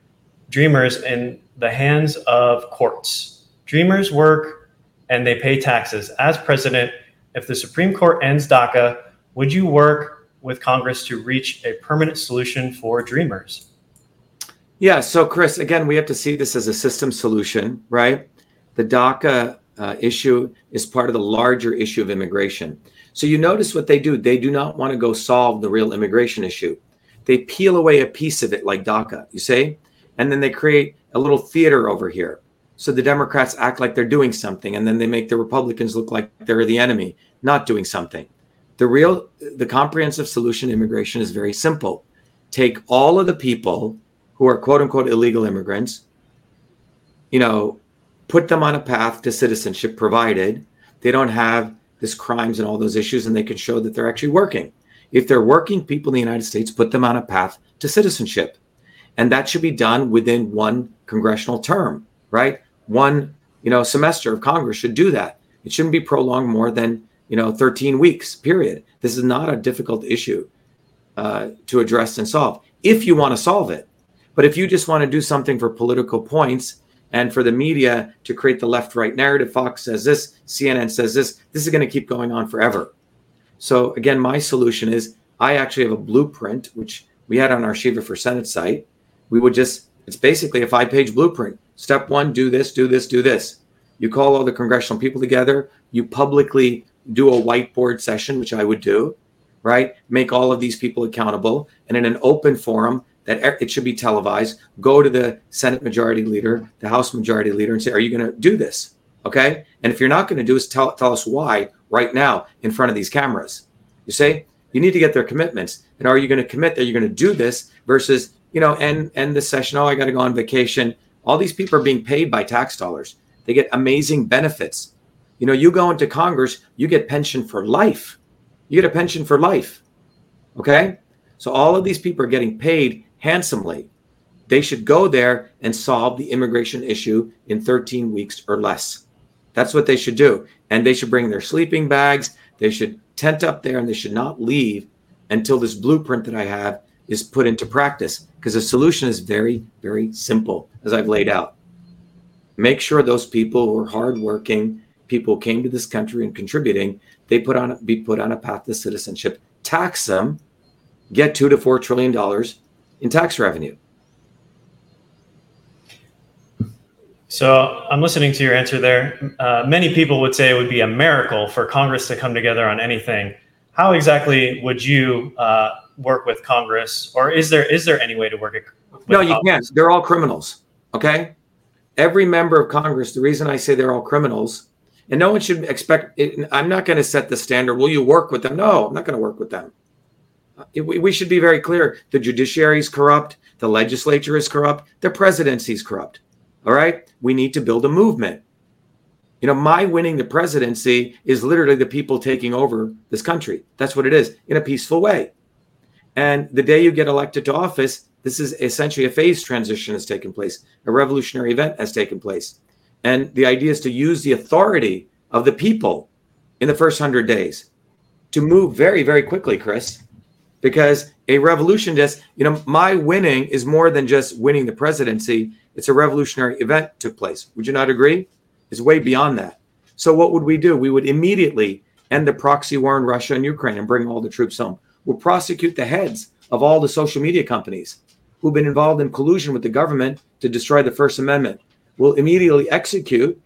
dreamers in the hands of courts. Dreamers work and they pay taxes. As president, if the Supreme Court ends DACA, would you work with Congress to reach a permanent solution for dreamers? Yeah. So, Chris, again, we have to see this as a system solution, right? The DACA uh, issue is part of the larger issue of immigration. So, you notice what they do. They do not want to go solve the real immigration issue. They peel away a piece of it, like DACA, you say, and then they create a little theater over here. So the Democrats act like they're doing something, and then they make the Republicans look like they're the enemy, not doing something. The real, the comprehensive solution to immigration is very simple. Take all of the people who are quote unquote illegal immigrants, you know, put them on a path to citizenship, provided they don't have this crimes and all those issues, and they can show that they're actually working. If they're working people in the United States, put them on a path to citizenship and that should be done within one congressional term, right? One, you know, semester of Congress should do that. It shouldn't be prolonged more than you know 13 weeks. Period. This is not a difficult issue uh, to address and solve if you want to solve it. But if you just want to do something for political points and for the media to create the left-right narrative, Fox says this, CNN says this, this is going to keep going on forever. So again, my solution is I actually have a blueprint which we had on our Shiva for Senate site We would just, it's basically a five page blueprint. Step one, do this, do this, do this. You call all the congressional people together. You publicly do a whiteboard session, which I would do, right? Make all of these people accountable. And in an open forum, that it should be televised, go to the Senate Majority Leader, the House Majority Leader, and say, Are you going to do this? Okay. And if you're not going to do this, tell, tell us why right now in front of these cameras. You say, you need to get their commitments. And are you going to commit that you're going to do this versus, you know, end, end the session? Oh, I got to go on vacation. All these people are being paid by tax dollars. They get amazing benefits. You know, you go into Congress, you get pension for life. You get a pension for life. Okay. So all of these people are getting paid handsomely. They should go there and solve the immigration issue in 13 weeks or less. That's what they should do. And they should bring their sleeping bags. They should tent up there and they should not leave until this blueprint that I have is put into practice. Because the solution is very, very simple, as I've laid out. Make sure those people who are hardworking, people who came to this country and contributing, they put on be put on a path to citizenship. Tax them, get two to four trillion dollars in tax revenue. So I'm listening to your answer there. Uh, many people would say it would be a miracle for Congress to come together on anything. How exactly would you uh, work with Congress, or is there is there any way to work it? No, you Congress? can't. They're all criminals. Okay, every member of Congress. The reason I say they're all criminals, and no one should expect. It, I'm not going to set the standard. Will you work with them? No, I'm not going to work with them. Uh, we should be very clear. The judiciary is corrupt. The legislature is corrupt. The presidency is corrupt. All right. We need to build a movement. You know, my winning the presidency is literally the people taking over this country. That's what it is in a peaceful way. And the day you get elected to office, this is essentially a phase transition has taken place, a revolutionary event has taken place. And the idea is to use the authority of the people in the first hundred days to move very, very quickly, Chris, because a revolution just, you know, my winning is more than just winning the presidency. It's a revolutionary event took place. Would you not agree? It's way beyond that. So what would we do? We would immediately end the proxy war in Russia and Ukraine and bring all the troops home. We'll prosecute the heads of all the social media companies who've been involved in collusion with the government to destroy the First Amendment. We'll immediately execute,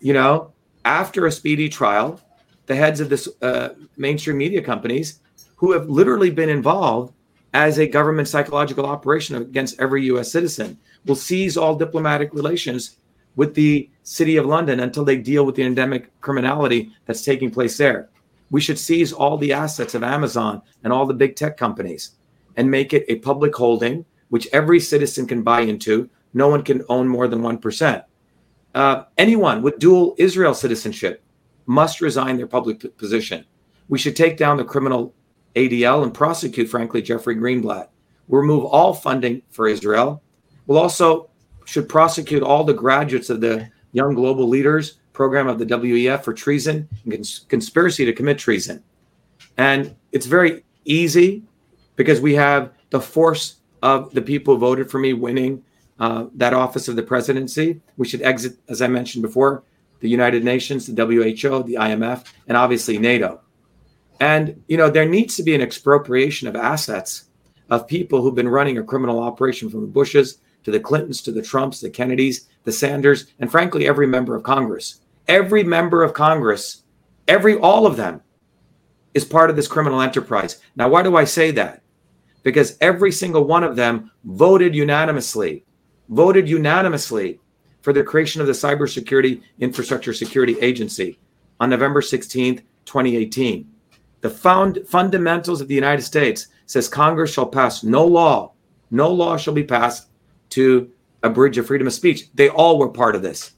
you know, after a speedy trial, the heads of the uh, mainstream media companies who have literally been involved as a government psychological operation against every U.S. citizen will seize all diplomatic relations with the city of London until they deal with the endemic criminality that's taking place there. We should seize all the assets of Amazon and all the big tech companies and make it a public holding, which every citizen can buy into. No one can own more than 1%. Uh, anyone with dual Israel citizenship must resign their public position. We should take down the criminal ADL and prosecute, frankly, Jeffrey Greenblatt. We'll remove all funding for Israel We'll also should prosecute all the graduates of the Young Global Leaders program of the WEF for treason and cons- conspiracy to commit treason. And it's very easy because we have the force of the people who voted for me winning uh, that office of the presidency. We should exit, as I mentioned before, the United Nations, the WHO, the IMF, and obviously NATO. And, you know, there needs to be an expropriation of assets of people who've been running a criminal operation from the Bushes to the Clintons, to the Trumps, the Kennedys, the Sanders, and frankly, every member of Congress. Every member of Congress, every, all of them is part of this criminal enterprise. Now, why do I say that? Because every single one of them voted unanimously, voted unanimously for the creation of the Cybersecurity Infrastructure Security Agency on November 16th, 2018. The found fundamentals of the United States says Congress shall pass no law, no law shall be passed to abridge of freedom of speech. They all were part of this.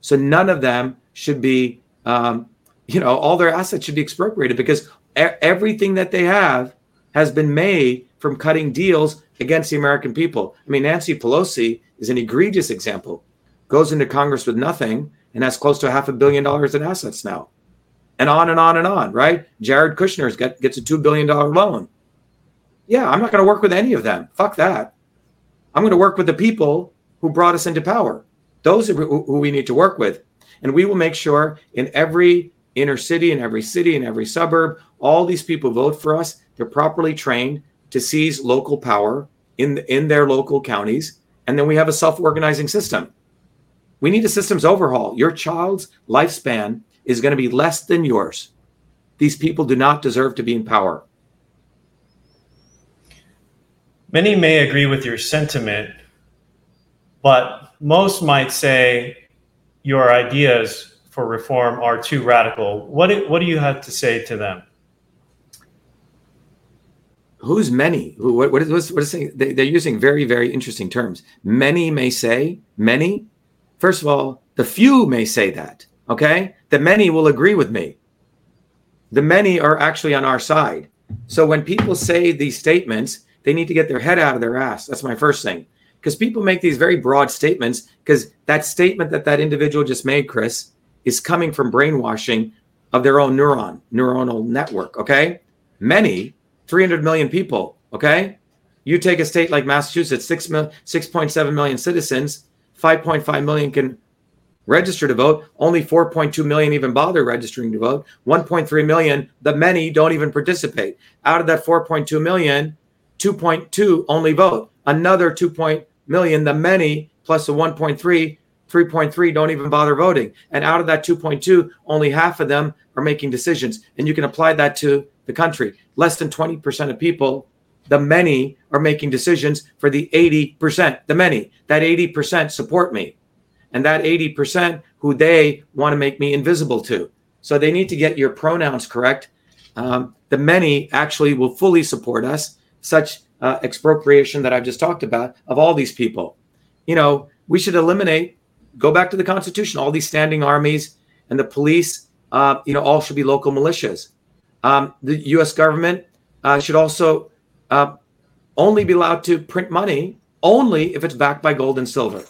So none of them should be, um, you know, all their assets should be expropriated because everything that they have has been made from cutting deals against the American people. I mean, Nancy Pelosi is an egregious example. Goes into Congress with nothing and has close to half a billion dollars in assets now. And on and on and on, right? Jared Kushner's got, gets a $2 billion loan. Yeah, I'm not going to work with any of them. Fuck that. I'm going to work with the people who brought us into power. Those are who we need to work with. And we will make sure in every inner city, in every city, in every suburb, all these people vote for us. They're properly trained to seize local power in in their local counties, and then we have a self-organizing system. We need a systems overhaul. Your child's lifespan is going to be less than yours. These people do not deserve to be in power. Many may agree with your sentiment, but most might say your ideas for reform are too radical. What do, what do you have to say to them? Who's many? Who, what, what is what is saying? They, they're using very very interesting terms. Many may say many. First of all, the few may say that. Okay, the many will agree with me. The many are actually on our side. So when people say these statements, they need to get their head out of their ass. That's my first thing. Because people make these very broad statements because that statement that that individual just made, Chris, is coming from brainwashing of their own neuron, neuronal network. Okay. Many, 300 million people. Okay. You take a state like Massachusetts, 6 mil, 6.7 million citizens, 5.5 million can register to vote. Only 4.2 million even bother registering to vote. 1.3 million, the many don't even participate. Out of that 4.2 million, 2.2 only vote. Another 2. million, the many plus the 1.3, 3.3 don't even bother voting. And out of that 2.2, only half of them are making decisions. And you can apply that to the country. Less than 20% of people, the many, are making decisions for the 80%. The many, that 80% support me. And that 80% who they want to make me invisible to. So they need to get your pronouns correct. Um, the many actually will fully support us such uh, expropriation that I've just talked about of all these people. You know, we should eliminate, go back to the Constitution, all these standing armies and the police, uh, you know, all should be local militias. Um, the US government uh, should also uh, only be allowed to print money only if it's backed by gold and silver.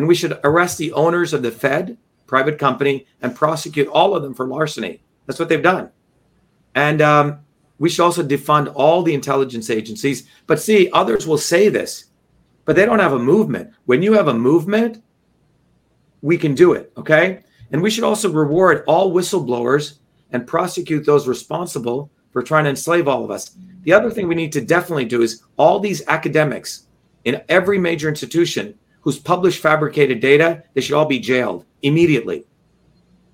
And we should arrest the owners of the Fed, private company, and prosecute all of them for larceny. That's what they've done. And um, we should also defund all the intelligence agencies. But see, others will say this, but they don't have a movement. When you have a movement, we can do it. Okay. And we should also reward all whistleblowers and prosecute those responsible for trying to enslave all of us. The other thing we need to definitely do is all these academics in every major institution who's published fabricated data, they should all be jailed immediately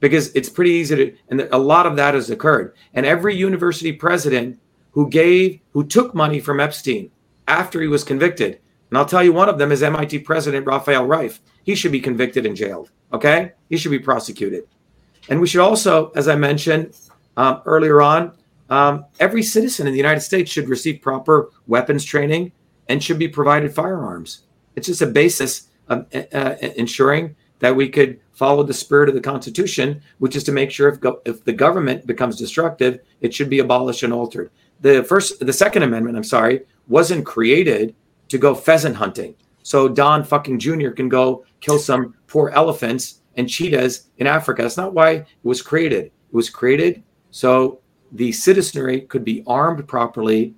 because it's pretty easy to, and a lot of that has occurred. And every university president who gave, who took money from Epstein after he was convicted, and I'll tell you one of them is MIT President Rafael Reif. He should be convicted and jailed. Okay, he should be prosecuted. And we should also, as I mentioned um, earlier on, um, every citizen in the United States should receive proper weapons training and should be provided firearms. It's just a basis of uh, uh ensuring that we could follow the spirit of the Constitution, which is to make sure if, go- if the government becomes destructive, it should be abolished and altered. The first, the Second Amendment, I'm sorry, wasn't created to go pheasant hunting. So Don fucking Jr. can go kill some poor elephants and cheetahs in Africa. That's not why it was created. It was created so the citizenry could be armed properly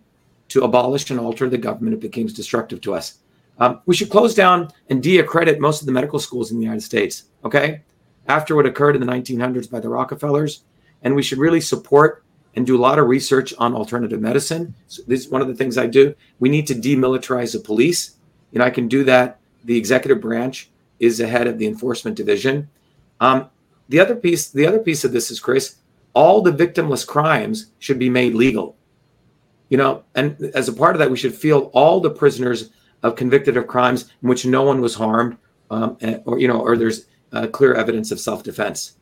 to abolish and alter the government if it becomes destructive to us. Um, we should close down and de-accredit most of the medical schools in the United States. Okay, after what occurred in the 1900s by the Rockefellers, and we should really support and do a lot of research on alternative medicine. So this is one of the things I do. We need to demilitarize the police. You know, I can do that. The executive branch is the head of the enforcement division. Um, the other piece, the other piece of this is Chris. All the victimless crimes should be made legal. You know, and as a part of that, we should feel all the prisoners of convicted of crimes in which no one was harmed, um, or you know, or there's uh, clear evidence of self-defense.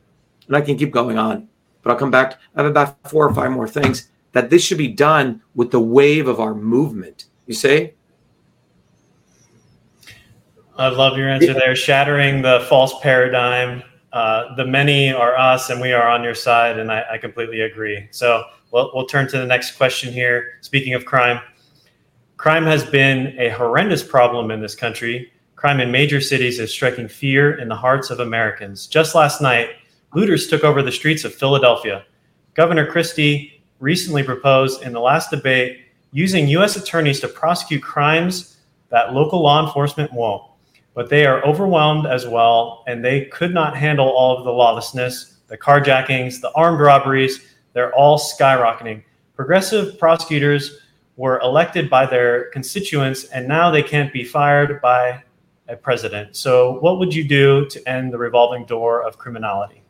And I can keep going on, but I'll come back. I have about four or five more things that this should be done with the wave of our movement. You see? I love your answer there. Shattering the false paradigm. Uh, the many are us, and we are on your side, and I, I completely agree. So we'll, we'll turn to the next question here. Speaking of crime, Crime has been a horrendous problem in this country. Crime in major cities is striking fear in the hearts of Americans. Just last night, looters took over the streets of Philadelphia. Governor Christie recently proposed in the last debate using U.S. attorneys to prosecute crimes that local law enforcement won't. But they are overwhelmed as well, and they could not handle all of the lawlessness, the carjackings, the armed robberies. They're all skyrocketing. Progressive prosecutors were elected by their constituents and now they can't be fired by a president. So, what would you do to end the revolving door of criminality?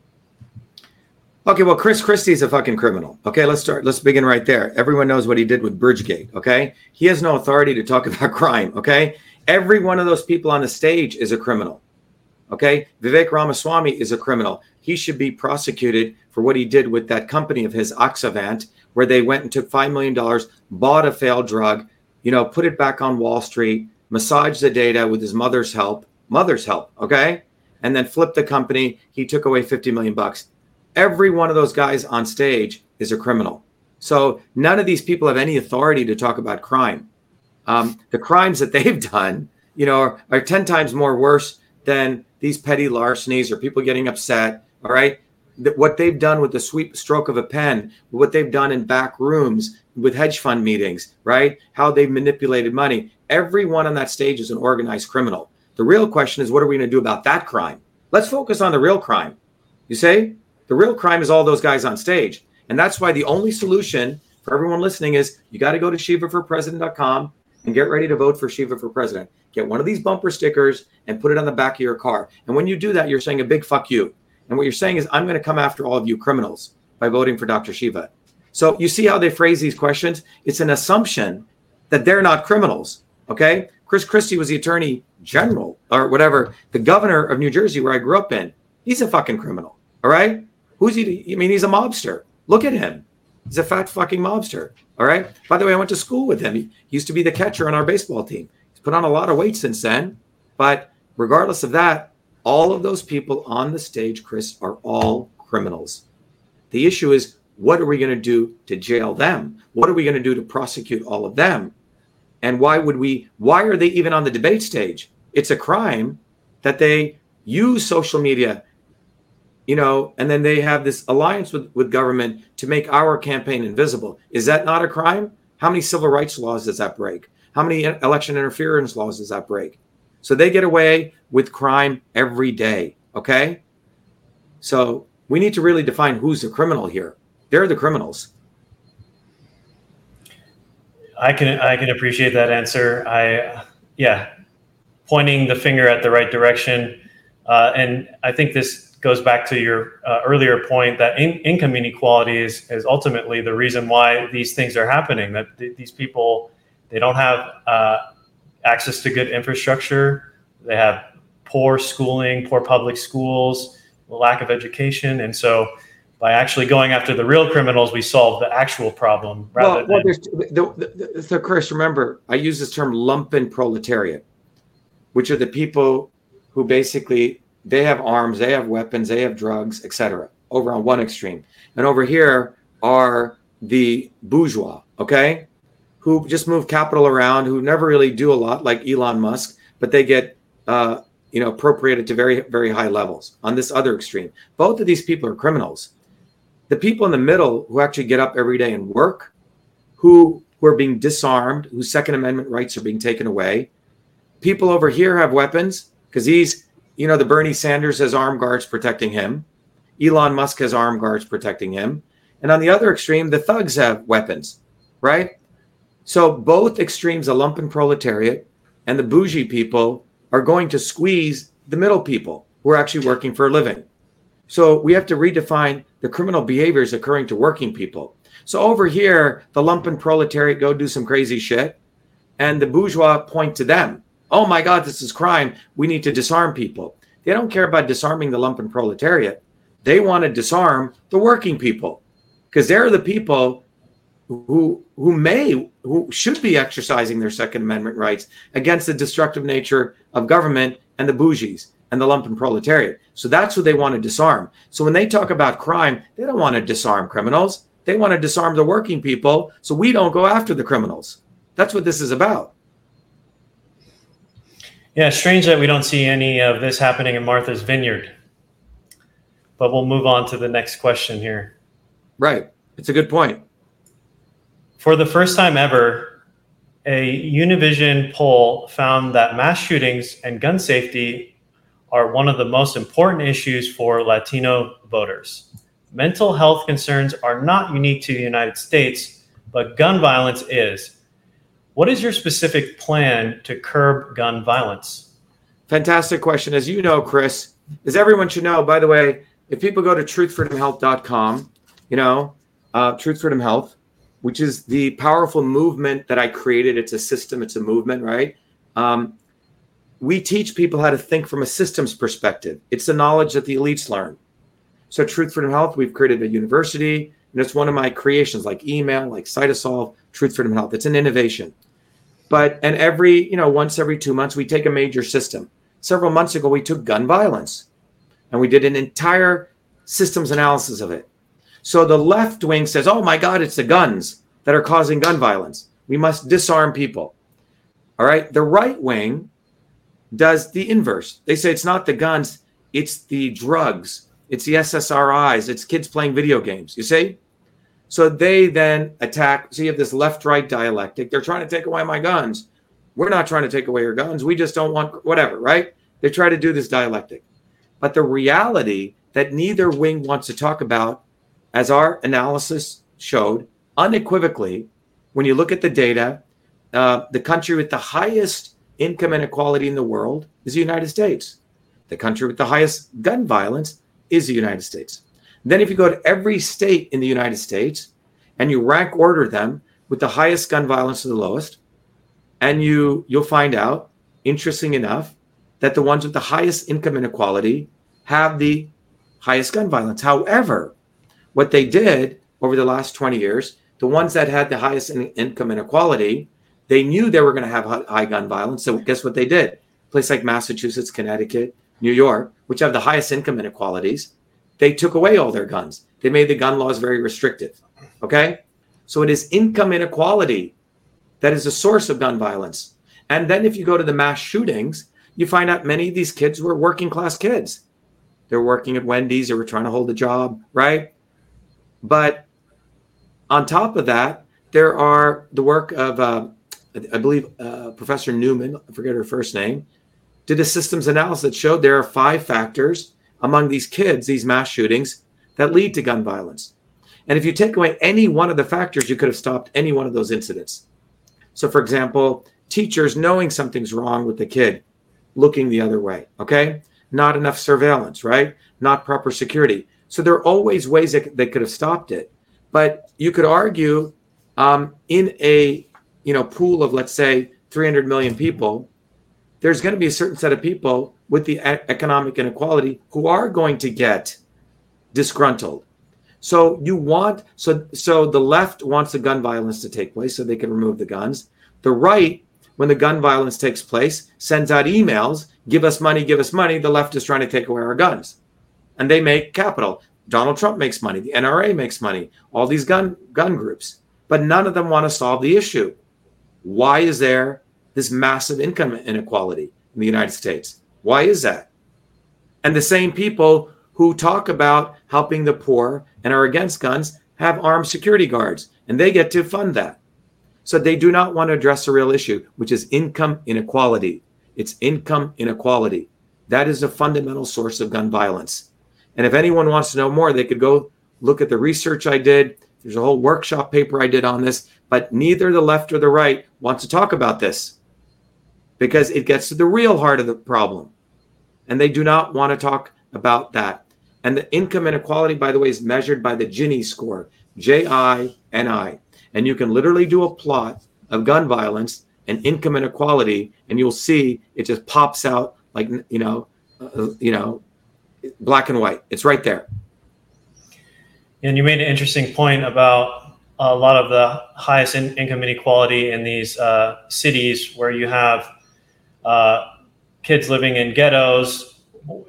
Okay, well, Chris Christie's a fucking criminal. Okay, let's start. Let's begin right there. Everyone knows what he did with Bridgegate. Okay, he has no authority to talk about crime. Okay, every one of those people on the stage is a criminal. Okay, Vivek Ramaswamy is a criminal. He should be prosecuted for what he did with that company of his, Axovant, where they went and took $5 million, bought a failed drug, you know, put it back on Wall Street, massaged the data with his mother's help, mother's help, okay? And then flipped the company. He took away 50 million bucks. Every one of those guys on stage is a criminal. So none of these people have any authority to talk about crime. Um, the crimes that they've done, you know, are, are 10 times more worse than these petty larcenies or people getting upset. All right. What they've done with the sweep stroke of a pen, what they've done in back rooms with hedge fund meetings, right? How they've manipulated money. Everyone on that stage is an organized criminal. The real question is, what are we going to do about that crime? Let's focus on the real crime. You say the real crime is all those guys on stage. And that's why the only solution for everyone listening is you got to go to shivaforpresident.com and get ready to vote for Shiva for president. Get one of these bumper stickers and put it on the back of your car. And when you do that, you're saying a big fuck you. And what you're saying is, I'm going to come after all of you criminals by voting for Dr. Shiva. So you see how they phrase these questions? It's an assumption that they're not criminals. Okay. Chris Christie was the attorney general or whatever, the governor of New Jersey, where I grew up in. He's a fucking criminal. All right. Who's he? I mean, he's a mobster. Look at him. He's a fat fucking mobster. All right. By the way, I went to school with him. He used to be the catcher on our baseball team. Put on a lot of weight since then. But regardless of that, all of those people on the stage, Chris, are all criminals. The issue is what are we going to do to jail them? What are we going to do to prosecute all of them? And why would we, why are they even on the debate stage? It's a crime that they use social media you know, and then they have this alliance with, with government to make our campaign invisible. Is that not a crime? How many civil rights laws does that break? How many election interference laws does that break? So they get away with crime every day. Okay. So we need to really define who's the criminal here. They're the criminals. I can I can appreciate that answer. I yeah, pointing the finger at the right direction, uh, and I think this goes back to your uh, earlier point that in, income inequality is, is ultimately the reason why these things are happening. That th- these people they don't have uh, access to good infrastructure. They have poor schooling, poor public schools, lack of education, and so by actually going after the real criminals, we solve the actual problem. Rather well, well than- the, the, the, so Chris, remember, I use this term lumpen proletariat, which are the people who basically they have arms, they have weapons, they have drugs, etc. Over on one extreme, and over here are the bourgeois, okay, who just move capital around, who never really do a lot, like Elon Musk, but they get uh, you know appropriated to very very high levels. On this other extreme, both of these people are criminals. The people in the middle who actually get up every day and work, who who are being disarmed, whose Second Amendment rights are being taken away. People over here have weapons because these you know, the Bernie Sanders has armed guards protecting him. Elon Musk has armed guards protecting him. And on the other extreme, the thugs have weapons, right? So both extremes, the lumpen proletariat and the bougie people, are going to squeeze the middle people who are actually working for a living. So we have to redefine the criminal behaviors occurring to working people. So over here, the lumpen proletariat go do some crazy shit, and the bourgeois point to them oh my God, this is crime. We need to disarm people. They don't care about disarming the lumpen proletariat. They want to disarm the working people because they're the people who who may who should be exercising their Second Amendment rights against the destructive nature of government and the bougies and the lumpen proletariat. So that's who they want to disarm. So when they talk about crime, they don't want to disarm criminals. They want to disarm the working people so we don't go after the criminals. That's what this is about. Yeah, strange that we don't see any of this happening in Martha's Vineyard. But we'll move on to the next question here. Right. It's a good point. For the first time ever, a Univision poll found that mass shootings and gun safety are one of the most important issues for Latino voters. Mental health concerns are not unique to the United States, but gun violence is. What is your specific plan to curb gun violence? Fantastic question. As you know, Chris, as everyone should know, by the way, if people go to truthfreedomhealth.com, you know, uh, Truth Freedom Health, which is the powerful movement that I created. It's a system, it's a movement, right? Um, we teach people how to think from a systems perspective. It's the knowledge that the elites learn. So, Truth Freedom Health, we've created a university, and it's one of my creations, like email, like Cytosolve, Truth Freedom Health. It's an innovation. But and every you know once every two months we take a major system. Several months ago we took gun violence, and we did an entire systems analysis of it. So the left wing says, "Oh my God, it's the guns that are causing gun violence. We must disarm people." All right. The right wing does the inverse. They say it's not the guns, it's the drugs, it's the SSRIs, it's kids playing video games. You see? So they then attack. So you have this left right dialectic. They're trying to take away my guns. We're not trying to take away your guns. We just don't want whatever, right? They try to do this dialectic. But the reality that neither wing wants to talk about, as our analysis showed unequivocally, when you look at the data, uh, the country with the highest income inequality in the world is the United States. The country with the highest gun violence is the United States. Then, if you go to every state in the United States and you rank order them with the highest gun violence to the lowest, and you you'll find out, interesting enough, that the ones with the highest income inequality have the highest gun violence. However, what they did over the last 20 years, the ones that had the highest in income inequality, they knew they were going to have high gun violence. So guess what they did? Place like Massachusetts, Connecticut, New York, which have the highest income inequalities, they took away all their guns. They made the gun laws very restrictive. Okay? So it is income inequality that is a source of gun violence. And then if you go to the mass shootings, you find out many of these kids were working class kids. They're working at Wendy's, they were trying to hold a job, right? But on top of that, there are the work of, uh, I believe, uh, Professor Newman, I forget her first name, did a systems analysis that showed there are five factors among these kids, these mass shootings, that lead to gun violence. And if you take away any one of the factors, you could have stopped any one of those incidents. So, for example, teachers knowing something's wrong with the kid, looking the other way, okay? Not enough surveillance, right? Not proper security. So, there are always ways that they could have stopped it. But you could argue um, in a you know pool of let's say 300 million people, there's going to be a certain set of people with the economic inequality who are going to get disgruntled. So you want so so the left wants the gun violence to take place so they can remove the guns. The right, when the gun violence takes place, sends out emails, give us money, give us money. The left is trying to take away our guns. And they make capital. Donald Trump makes money, the NRA makes money, all these gun gun groups. But none of them want to solve the issue. Why is there this massive income inequality in the United States? Why is that? And the same people who talk about helping the poor and are against guns have armed security guards, and they get to fund that. So they do not want to address the real issue, which is income inequality. It's income inequality. That is a fundamental source of gun violence. And if anyone wants to know more, they could go look at the research I did. There's a whole workshop paper I did on this, but neither the left or the right wants to talk about this because it gets to the real heart of the problem and they do not want to talk about that. And the income inequality, by the way, is measured by the Gini score, J I N I. And you can literally do a plot of gun violence and income inequality, and you'll see it just pops out like you know, uh, you know, black and white. It's right there. And you made an interesting point about a lot of the highest in- income inequality in these uh, cities where you have uh, kids living in ghettos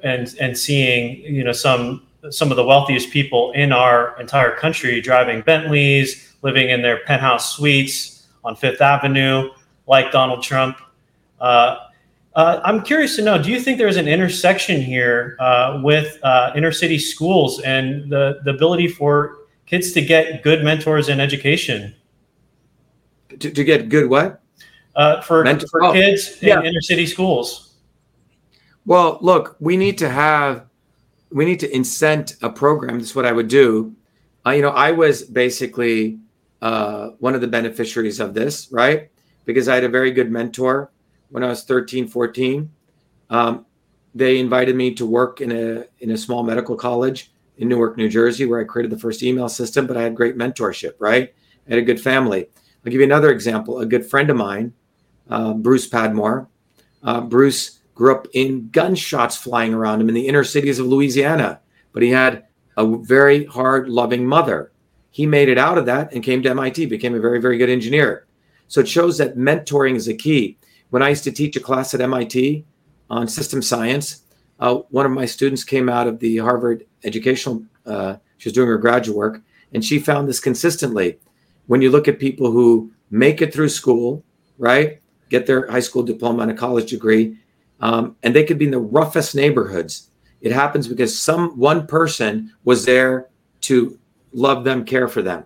and and seeing you know some some of the wealthiest people in our entire country driving Bentleys, living in their penthouse suites on Fifth Avenue, like Donald Trump. Uh, uh, I'm curious to know: Do you think there's an intersection here uh, with uh, inner city schools and the the ability for kids to get good mentors in education? To, to get good what? Uh, for Mentor- for oh, kids yeah. in inner city schools. Well, look, we need to have, we need to incent a program. That's what I would do. Uh, you know, I was basically uh, one of the beneficiaries of this, right? because I had a very good mentor when I was 13, 14. Um, they invited me to work in a in a small medical college in Newark, New Jersey, where I created the first email system. But I had great mentorship, right? I had a good family. I'll give you another example. A good friend of mine, uh, Bruce Padmore. Uh, Bruce grew up in gunshots flying around him in the inner cities of Louisiana, but he had a very hard, loving mother. He made it out of that and came to MIT, became a very, very good engineer. So it shows that mentoring is a key. When I used to teach a class at MIT on system science, uh, one of my students came out of the Harvard educational, uh, she was doing her graduate work, and she found this consistently. When you look at people who make it through school, right, get their high school diploma and a college degree, um, and they could be in the roughest neighborhoods. It happens because some one person was there to love them, care for them.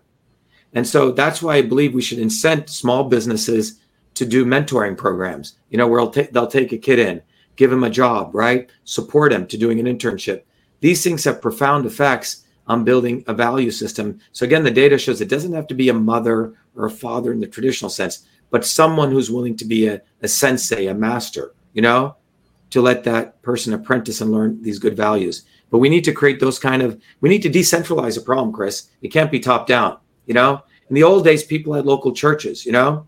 And so that's why I believe we should incent small businesses to do mentoring programs, you know, where they'll, take a kid in, give him a job, right? Support him to doing an internship. These things have profound effects on building a value system. So again, the data shows it doesn't have to be a mother or a father in the traditional sense, but someone who's willing to be a, a sensei, a master, you know, to let that person apprentice and learn these good values. But we need to create those kind of, we need to decentralize a problem, Chris. It can't be top down, you know? In the old days, people had local churches, you know?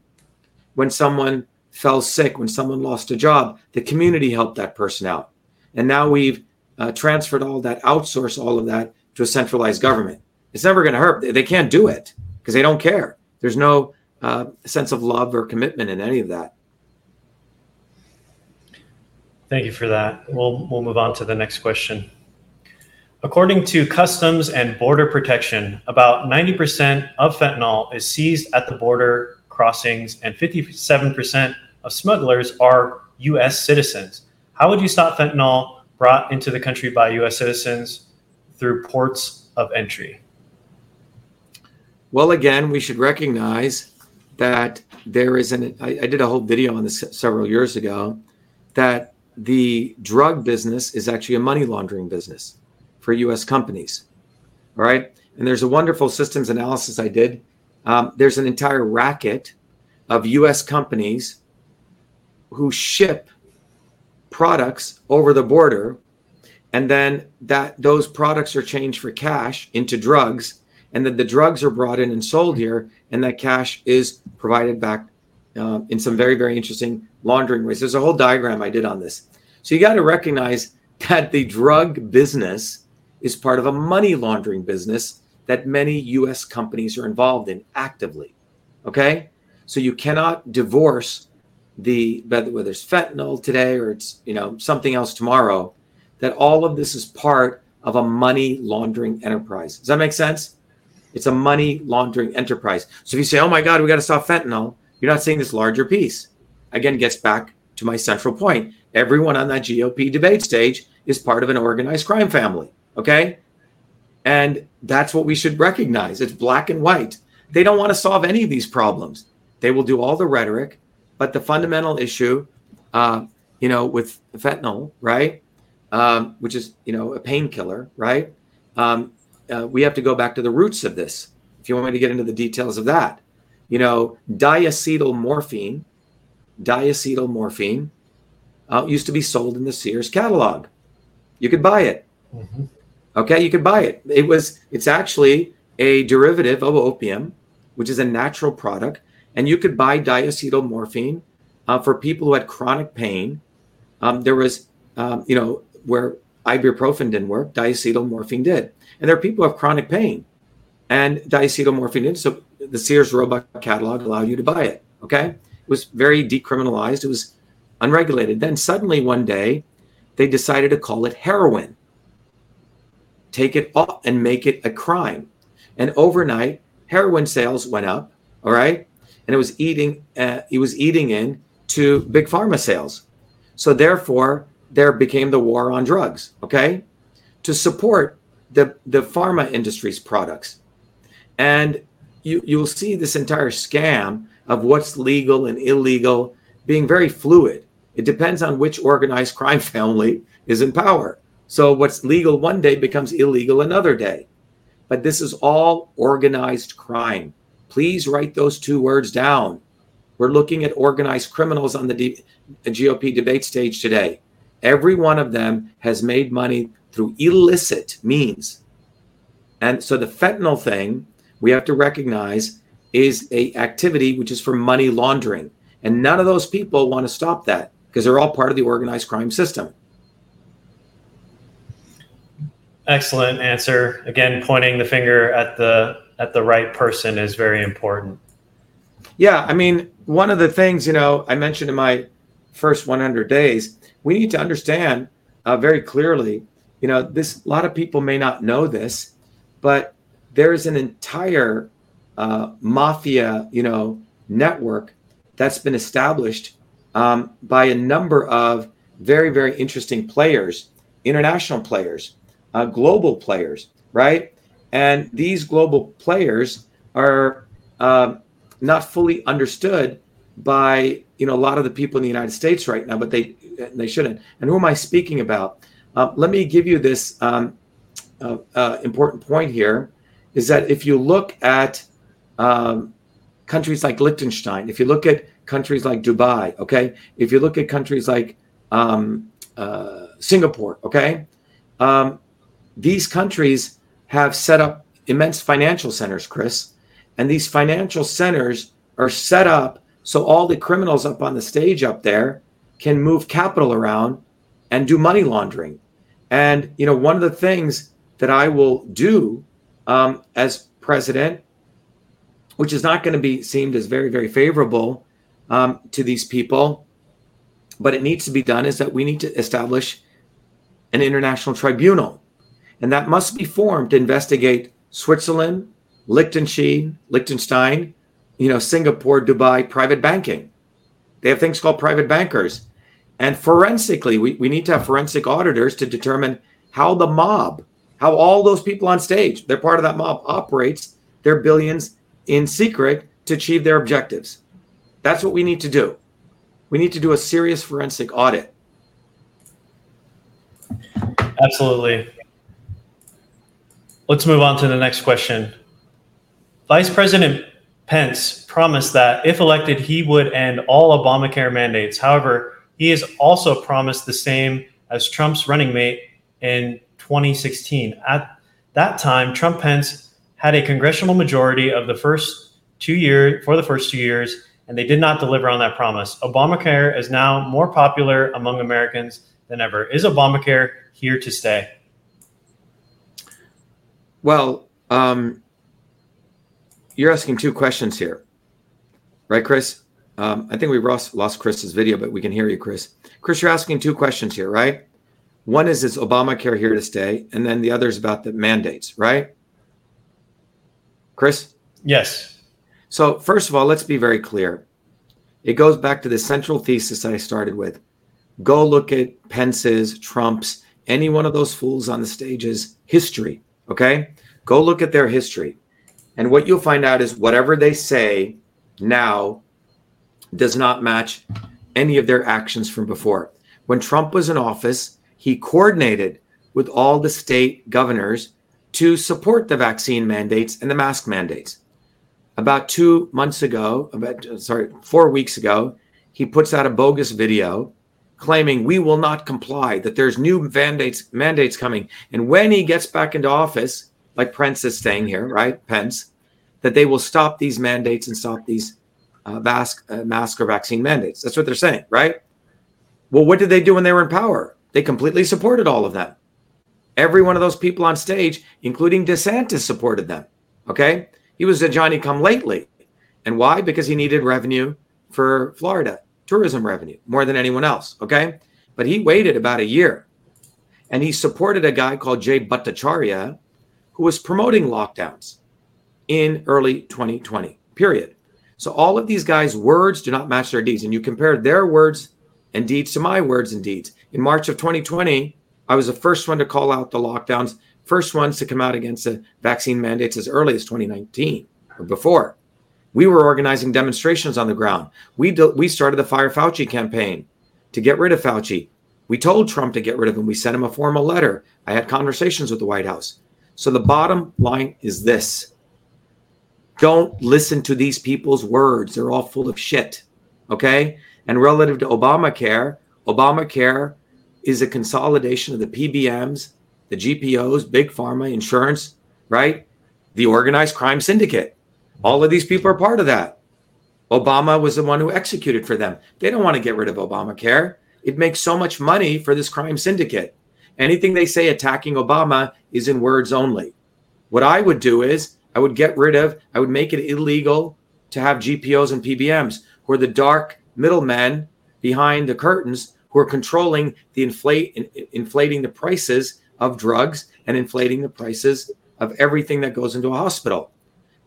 When someone fell sick, when someone lost a job, the community helped that person out. And now we've uh, transferred all that, outsourced all of that to a centralized government. It's never going to hurt. They can't do it because they don't care. There's no uh, sense of love or commitment in any of that. Thank you for that. We'll, we'll move on to the next question. According to Customs and Border Protection, about 90% of fentanyl is seized at the border crossings, and 57% of smugglers are U.S. citizens. How would you stop fentanyl brought into the country by U.S. citizens through ports of entry? Well, again, we should recognize that there is an. I, I did a whole video on this several years ago that the drug business is actually a money laundering business for US companies. All right. And there's a wonderful systems analysis I did. Um, there's an entire racket of US companies who ship products over the border and then that those products are changed for cash into drugs and that the drugs are brought in and sold here and that cash is provided back uh, in some very very interesting laundering ways. There's a whole diagram i did on this. So you got to recognize that the drug business is part of a money laundering business that many us companies are involved in actively okay so you cannot divorce the whether it's fentanyl today or it's you know something else tomorrow that all of this is part of a money laundering enterprise does that make sense it's a money laundering enterprise. So if you say, oh my God, we got to stop fentanyl, you're not seeing this larger piece. Again, gets back to my central point. Everyone on that GOP debate stage is part of an organized crime family. Okay. And that's what we should recognize. It's black and white. They don't want to solve any of these problems. They will do all the rhetoric, but the fundamental issue, uh, you know, with fentanyl, right, um, which is you know a painkiller, right, um, uh, we have to go back to the roots of this. If you want me to get into the details of that, you know, diacetyl morphine, diacetyl morphine uh, used to be sold in the Sears catalog. You could buy it. Mm-hmm. Okay, you could buy it. It was. It's actually a derivative of opium, which is a natural product, and you could buy diacetyl morphine uh, for people who had chronic pain. Um, there was, um, you know, where ibuprofen didn't work, diacetyl morphine did. And there are people who have chronic pain and diacetylmorphine. Did. So the Sears Roebuck catalog allowed you to buy it. Okay. It was very decriminalized. It was unregulated. Then suddenly one day they decided to call it heroin, take it off and make it a crime. And overnight, heroin sales went up. All right. And it was eating, uh, it was eating in to big pharma sales. So therefore, there became the war on drugs. Okay. To support the, the pharma industry's products. And you, you'll see this entire scam of what's legal and illegal being very fluid. It depends on which organized crime family is in power. So what's legal one day becomes illegal another day. But this is all organized crime. Please write those two words down We're looking at organized criminals on the D- uh, GOP debate stage today. Every one of them has made money through illicit means. And so the fentanyl thing, we have to recognize is a activity which is for money laundering. And none of those people want to stop that because they're all part of the organized crime system. Excellent answer. Again, pointing the finger at the at the right person is very important. Yeah, I mean, one of the things you know I mentioned in my first 100 days, we need to understand uh, very clearly. You know, this a lot of people may not know this, but there is an entire uh, mafia, you know, network that's been established um, by a number of very, very interesting players, international players, uh, global players, right? And these global players are uh, not fully understood by you know a lot of the people in the United States right now, but they they shouldn't. And who am I speaking about? Uh, let me give you this um, uh, uh, important point here: is that if you look at um, countries like Liechtenstein, if you look at countries like Dubai, okay, if you look at countries like um, uh, Singapore, okay, um, these countries have set up immense financial centers, Chris, and these financial centers are set up so all the criminals up on the stage up there can move capital around and do money laundering. And you know, one of the things that I will do um, as president which is not going to be seemed as very, very favorable um, to these people. But it needs to be done is that we need to establish an international tribunal. And that must be formed to investigate Switzerland, Liechtenstein, Liechtenstein, you know, Singapore, Dubai, private banking. They have things called private bankers. And forensically, we, we need to have forensic auditors to determine how the mob, how all those people on stage, they're part of that mob, operates their billions in secret to achieve their objectives. That's what we need to do. We need to do a serious forensic audit. Absolutely. Let's move on to the next question. Vice President Pence promised that if elected, he would end all Obamacare mandates. However, he has also promised the same as Trump's running mate in 2016. At that time, Trump Pence had a congressional majority of the first two years for the first two years, and they did not deliver on that promise. Obamacare is now more popular among Americans than ever. Is Obamacare here to stay? Well, um, you're asking two questions here, right, Chris? Um, I think we lost, lost Chris's video, but we can hear you, Chris. Chris, you're asking two questions here, right? One is is Obamacare here to stay, and then the other is about the mandates, right? Chris? Yes. So, first of all, let's be very clear. It goes back to the central thesis I started with. Go look at Pence's, Trump's, any one of those fools on the stage's history. Okay? Go look at their history. And what you'll find out is whatever they say now does not match any of their actions from before. When Trump was in office, he coordinated with all the state governors to support the vaccine mandates and the mask mandates. About two months ago, about sorry, four weeks ago, he puts out a bogus video claiming we will not comply, that there's new mandates mandates coming. And when he gets back into office, like Pence is staying here, right? Pence, that they will stop these mandates and stop these uh, mask, uh, mask or vaccine mandates. That's what they're saying, right? Well, what did they do when they were in power? They completely supported all of them. Every one of those people on stage, including DeSantis, supported them. Okay. He was a Johnny come lately. And why? Because he needed revenue for Florida, tourism revenue, more than anyone else. Okay. But he waited about a year and he supported a guy called Jay Bhattacharya who was promoting lockdowns in early 2020, period. So all of these guys' words do not match their deeds. And you compare their words and deeds to my words and deeds. In March of 2020, I was the first one to call out the lockdowns, first ones to come out against the vaccine mandates as early as 2019 or before. We were organizing demonstrations on the ground. We do, we started the Fire Fauci campaign to get rid of Fauci. We told Trump to get rid of him. We sent him a formal letter. I had conversations with the White House. So the bottom line is this Don't listen to these people's words. They're all full of shit. Okay. And relative to Obamacare, Obamacare is a consolidation of the PBMs, the GPOs, big pharma, insurance, right? The organized crime syndicate. All of these people are part of that. Obama was the one who executed for them. They don't want to get rid of Obamacare. It makes so much money for this crime syndicate. Anything they say attacking Obama is in words only. What I would do is I would get rid of, I would make it illegal to have GPOs and PBMs, who are the dark middlemen behind the curtains who are controlling the inflate inflating the prices of drugs and inflating the prices of everything that goes into a hospital.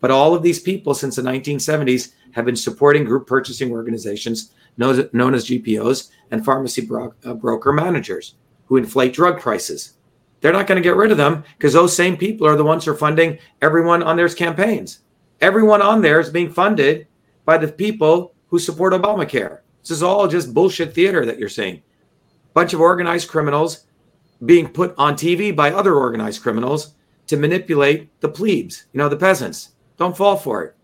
But all of these people since the 1970s have been supporting group purchasing organizations known, as GPOs and pharmacy bro- uh, broker managers who inflate drug prices. They're not going to get rid of them because those same people are the ones who are funding everyone on their campaigns. Everyone on there is being funded by the people who support Obamacare. This is all just bullshit theater that you're seeing. Bunch of organized criminals being put on TV by other organized criminals to manipulate the plebes, you know, the peasants. Don't fall for it.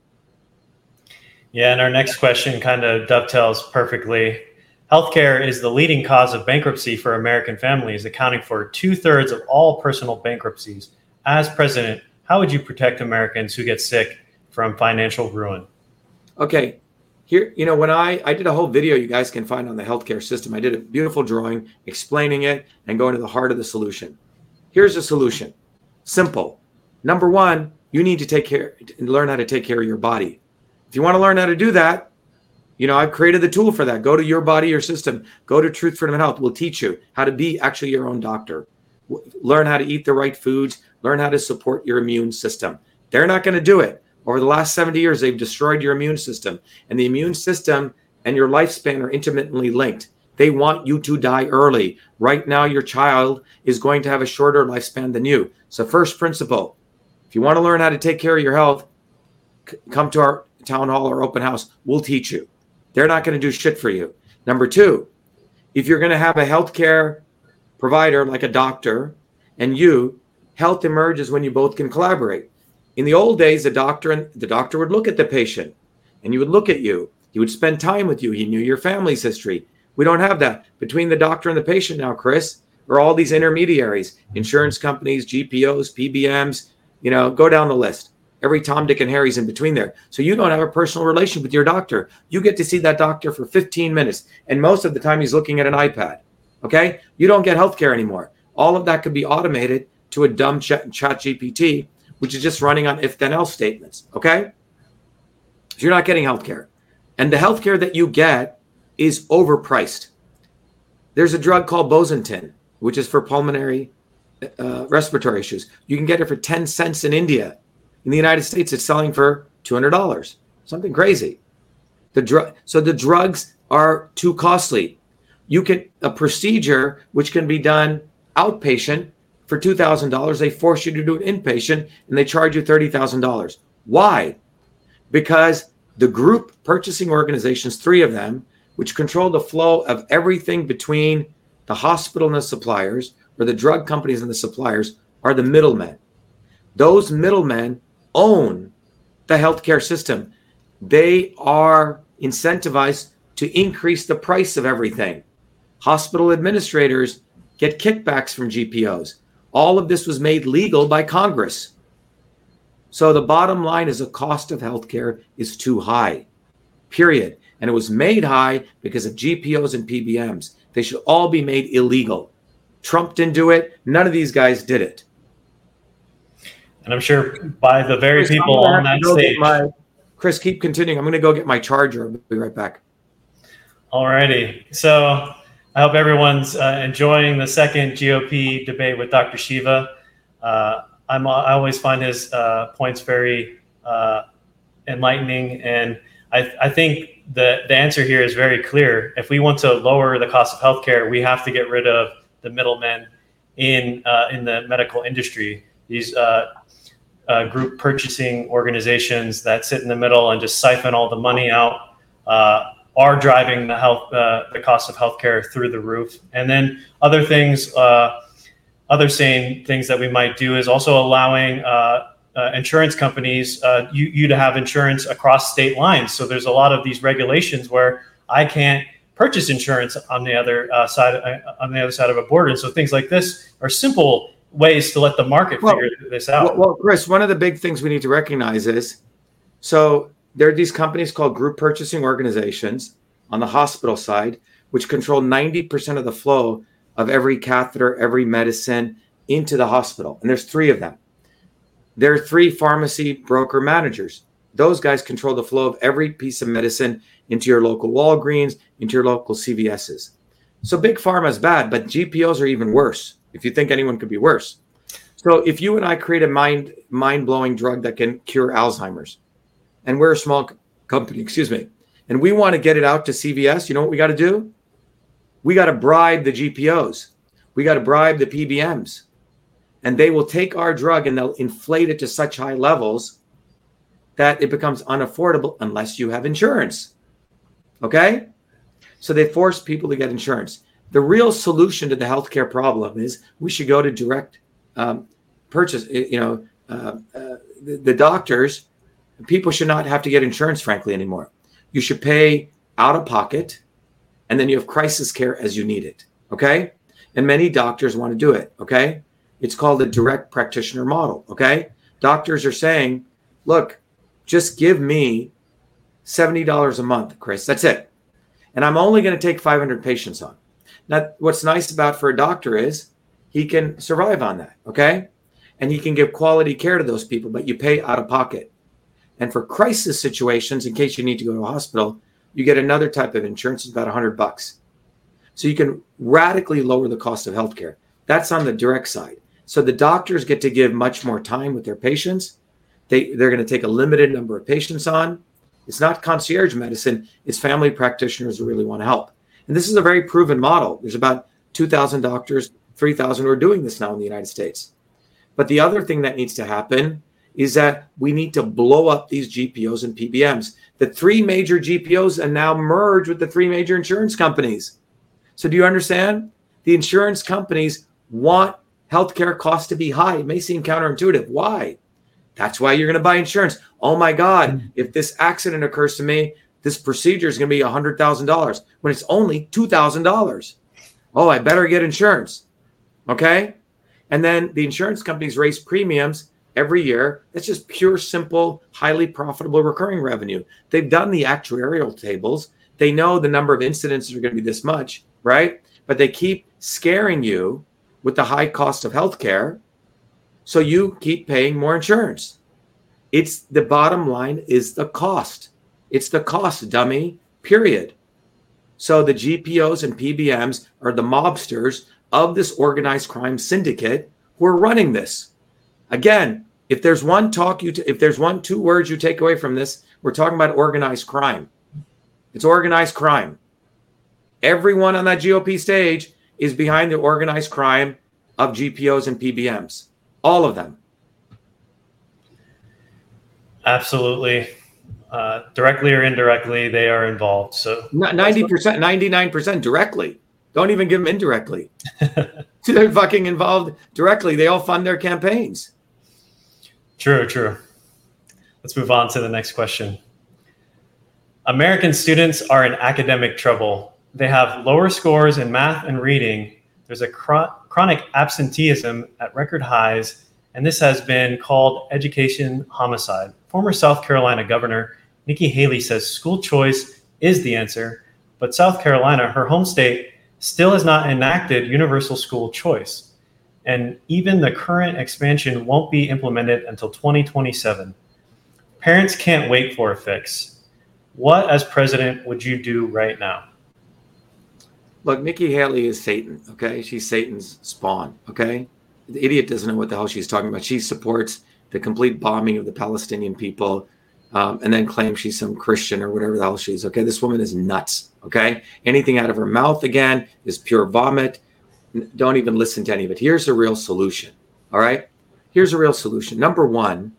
Yeah, and our next question kind of dovetails perfectly. Healthcare is the leading cause of bankruptcy for American families, accounting for two thirds of all personal bankruptcies. As president, how would you protect Americans who get sick from financial ruin? Okay, here, you know, when I I did a whole video you guys can find on the healthcare system. I did a beautiful drawing explaining it and going to the heart of the solution. Here's the solution. Simple. Number 1, you need to take care and learn how to take care of your body. If you want to learn how to do that, you know, I've created the tool for that. Go to your body, your system. Go to Truth, Freedom, and Health. We'll teach you how to be actually your own doctor. Learn how to eat the right foods. Learn how to support your immune system. They're not going to do it. Over the last 70 years, they've destroyed your immune system. And the immune system and your lifespan are intimately linked. They want you to die early. Right now, your child is going to have a shorter lifespan than you. So, first principle if you want to learn how to take care of your health, come to our town hall or open house. We'll teach you. They're not going to do shit for you. Number two, if you're going to have a healthcare provider like a doctor and you, health emerges when you both can collaborate. In the old days, the doctor and the doctor would look at the patient and you would look at you. He would spend time with you. He knew your family's history. We don't have that. Between the doctor and the patient now, Chris, are all these intermediaries, insurance companies, GPOs, PBMs, you know, go down the list every Tom, Dick, and Harry's in between there. So you don't have a personal relation with your doctor. You get to see that doctor for 15 minutes. And most of the time, he's looking at an iPad. Okay. You don't get healthcare anymore. All of that could be automated to a dumb chat, chat GPT, which is just running on if then else statements. Okay. So you're not getting healthcare. And the healthcare that you get is overpriced. There's a drug called Bosentan, which is for pulmonary uh, respiratory issues. You can get it for 10 cents in India in the United States, it's selling for $200, something crazy. The drug, so the drugs are too costly. You can a procedure which can be done outpatient for two thousand dollars. They force you to do it inpatient, and they charge you thirty thousand dollars. Why? Because the group purchasing organizations, three of them, which control the flow of everything between the hospital and the suppliers, or the drug companies and the suppliers, are the middlemen. Those middlemen own the healthcare system. They are incentivized to increase the price of everything. Hospital administrators get kickbacks from GPOs. All of this was made legal by Congress. So the bottom line is the cost of healthcare is too high, period. And it was made high because of GPOs and PBMs. They should all be made illegal. Trump didn't do it. None of these guys did it. And I'm sure by the very Chris, people on that stage. My, Chris, keep continuing. I'm going to go get my charger. I'll be right back. All righty. So I hope everyone's uh, enjoying the second GOP debate with Dr. Shiva. Uh, I'm, I always find his uh, points very uh, enlightening. And I, I think the, the answer here is very clear. If we want to lower the cost of healthcare, we have to get rid of the middlemen in, uh, in the medical industry. These uh, uh, group purchasing organizations that sit in the middle and just siphon all the money out uh, are driving the health uh, the cost of healthcare through the roof. And then other things, uh, other sane things that we might do is also allowing insurance companies you, you to have insurance across state lines. So there's a lot of these regulations where I can't purchase insurance on the other uh, side uh, on the other side of a border. And so things like this are simple ways to let the market well, figure this out. Well, well, Chris, one of the big things we need to recognize is so there are these companies called group purchasing organizations on the hospital side, which control 90% of the flow of every catheter, every medicine into the hospital. And there's three of them. There are three pharmacy broker managers. Those guys control the flow of every piece of medicine into your local Walgreens, into your local CVS's. So big pharma is bad, but GPOs are even worse. If you think anyone could be worse. So if you and I create a mind mind blowing drug that can cure Alzheimer's, and we're a small company, excuse me, and we want to get it out to CVS, you know what we got to do? We got to bribe the GPOs. We got to bribe the PBMs. And they will take our drug and they'll inflate it to such high levels that it becomes unaffordable unless you have insurance. Okay? So they force people to get insurance. The real solution to the healthcare problem is we should go to direct um, purchase. You know, uh, uh, the, the doctors, people should not have to get insurance, frankly, anymore. You should pay out of pocket, and then you have crisis care as you need it. Okay? And many doctors want to do it. Okay? It's called the direct practitioner model. Okay? Doctors are saying, look, just give me $70 a month, Chris. That's it. And I'm only going to take 500 patients on. Now, what's nice about for a doctor is he can survive on that. Okay. And he can give quality care to those people, but you pay out of pocket. And for crisis situations, in case you need to go to a hospital, you get another type of insurance. It's about 100 bucks. So you can radically lower the cost of healthcare. That's on the direct side. So the doctors get to give much more time with their patients. They, they're going to take a limited number of patients on. It's not concierge medicine, it's family practitioners who really want to help. And this is a very proven model. There's about 2,000 doctors, 3,000 who are doing this now in the United States. But the other thing that needs to happen is that we need to blow up these GPOs and PBMs. The three major GPOs are now merge with the three major insurance companies. So do you understand? The insurance companies want healthcare costs to be high. It may seem counterintuitive. Why? That's why you're going to buy insurance. Oh my God, mm. if this accident occurs to me, this procedure is going to be $100,000 when it's only $2,000. Oh, I better get insurance. Okay. And then the insurance companies raise premiums every year. That's just pure, simple, highly profitable recurring revenue. They've done the actuarial tables. They know the number of incidents are going to be this much, right? But they keep scaring you with the high cost of healthcare so you keep paying more insurance. It's the bottom line is the cost. It's the cost, dummy, period. So the GPOs and PBMs are the mobsters of this organized crime syndicate who are running this. Again, if there's one talk you t- if there's one two words you take away from this, we're talking about organized crime. It's organized crime. Everyone on that GOP stage is behind the organized crime of GPOs and PBMs all of them. Absolutely. Uh, directly or indirectly, they are involved. So 90%, 99% directly. Don't even give them indirectly. They're fucking involved directly. They all fund their campaigns. True, true. Let's move on to the next question. American students are in academic trouble. They have lower scores in math and reading. There's a chronic absenteeism at record highs, and this has been called education homicide. Former South Carolina Governor Nikki Haley says school choice is the answer, but South Carolina, her home state, still has not enacted universal school choice. And even the current expansion won't be implemented until 2027. Parents can't wait for a fix. What, as president, would you do right now? Look, Nikki Haley is Satan. Okay, she's Satan's spawn. Okay, the idiot doesn't know what the hell she's talking about. She supports the complete bombing of the Palestinian people, um, and then claims she's some Christian or whatever the hell she's. Okay, this woman is nuts. Okay, anything out of her mouth again is pure vomit. Don't even listen to any of it. Here's a real solution. All right, here's a real solution. Number one,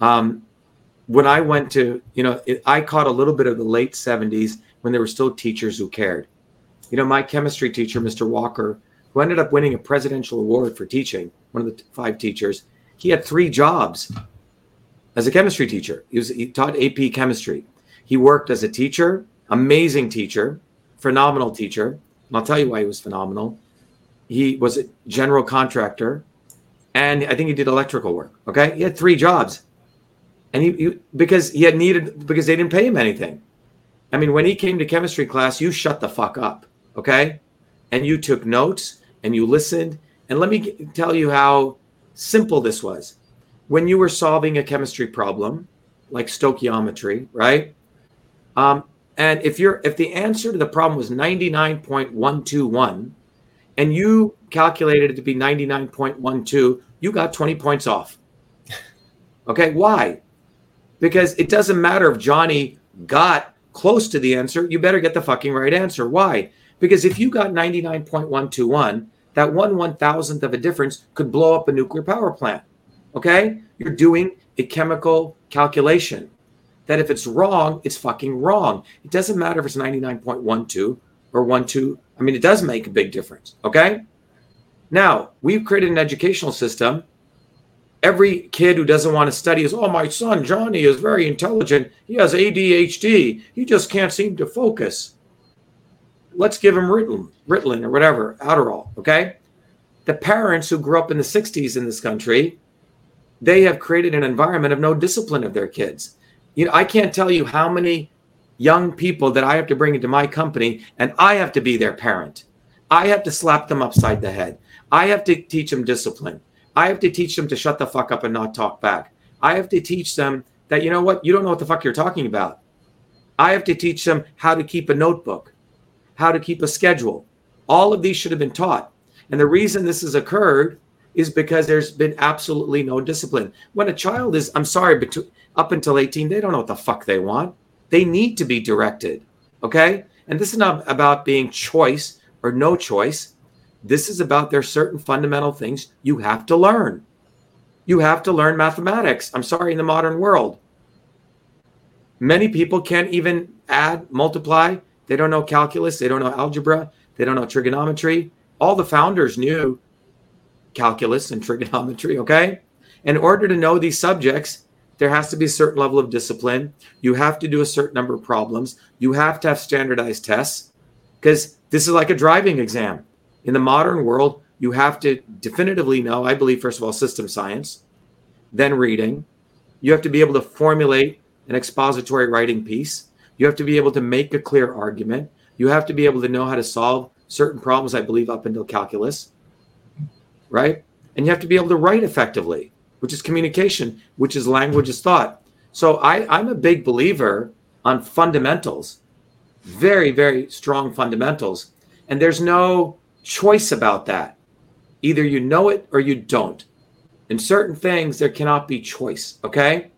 um, when I went to, you know, it, I caught a little bit of the late '70s when there were still teachers who cared you know, my chemistry teacher, Mr. Walker, who ended up winning a presidential award for teaching, one of the five teachers, he had three jobs. as a chemistry teacher. He, was, he taught AP chemistry. He worked as a teacher, amazing teacher, phenomenal teacher. And I'll tell you why he was phenomenal. He was a general contractor, and I think he did electrical work. Okay, he had three jobs, and he, he because he had needed because they didn't pay him anything. I mean, when he came to chemistry class, you shut the fuck up, okay, and you took notes and you listened. And let me tell you how simple this was. When you were solving a chemistry problem, like stoichiometry, right? Um, and if you're if the answer to the problem was 99.121 and you calculated it to be 99.12, you got 20 points off. Okay, why? Because it doesn't matter if Johnny got close to the answer, you better get the fucking right answer. Why? Because if you got 99.121, that one one thousandth of a difference could blow up a nuclear power plant. Okay? You're doing a chemical calculation that if it's wrong, it's fucking wrong. It doesn't matter if it's 99.12 or 12. I mean, it does make a big difference. Okay. Now, we've created an educational system. Every kid who doesn't want to study is, oh, my son, Johnny, is very intelligent. He has ADHD. He just can't seem to focus. Let's give them Ritalin, Ritalin or whatever, Adderall. Okay. The parents who grew up in the 60s in this country, they have created an environment of no discipline of their kids you know, I can't tell you how many young people that I have to bring into my company and I have to be their parent. I have to slap them upside the head. I have to teach them discipline. I have to teach them to shut the fuck up and not talk back. I have to teach them that, you know what, you don't know what the fuck you're talking about. I have to teach them how to keep a notebook, how to keep a schedule. All of these should have been taught. And the reason this has occurred is because there's been absolutely no discipline. When a child is, I'm sorry, but up until 18, they don't know what the fuck they want. They need to be directed. Okay. And this is not about being choice or no choice. This is about there's certain fundamental things you have to learn. You have to learn mathematics. I'm sorry, in the modern world. Many people can't even add, multiply. They don't know calculus. They don't know algebra. They don't know trigonometry. All the founders knew calculus and trigonometry. Okay. In order to know these subjects, there has to be a certain level of discipline. You have to do a certain number of problems. You have to have standardized tests because this is like a driving exam. In the modern world, you have to definitively know, I believe, first of all, system science, then reading. You have to be able to formulate an expository writing piece. You have to be able to make a clear argument. You have to be able to know how to solve certain problems, I believe, up until calculus, right? And you have to be able to write effectively which is communication, which is language is thought. So I, I'm a big believer on fundamentals, very, very strong fundamentals. And there's no choice about that. Either you know it or you don't. In certain things, there cannot be choice, okay?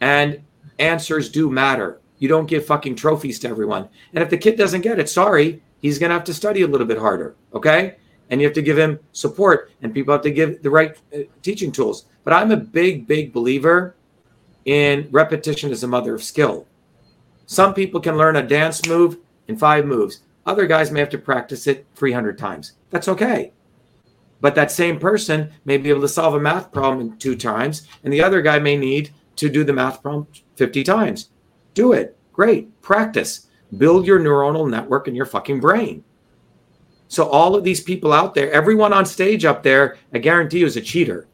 And answers do matter. You don't give fucking trophies to everyone. And if the kid doesn't get it, sorry, he's going to have to study a little bit harder, okay? And you have to give him support, and people have to give the right uh, teaching tools. But I'm a big, big believer in repetition as a mother of skill. Some people can learn a dance move in five moves. Other guys may have to practice it 300 times. That's okay. But that same person may be able to solve a math problem in two times, and the other guy may need to do the math problem 50 times. Do it. Great. Practice. Build your neuronal network in your fucking brain. So, all of these people out there, everyone on stage up there, I guarantee you is a cheater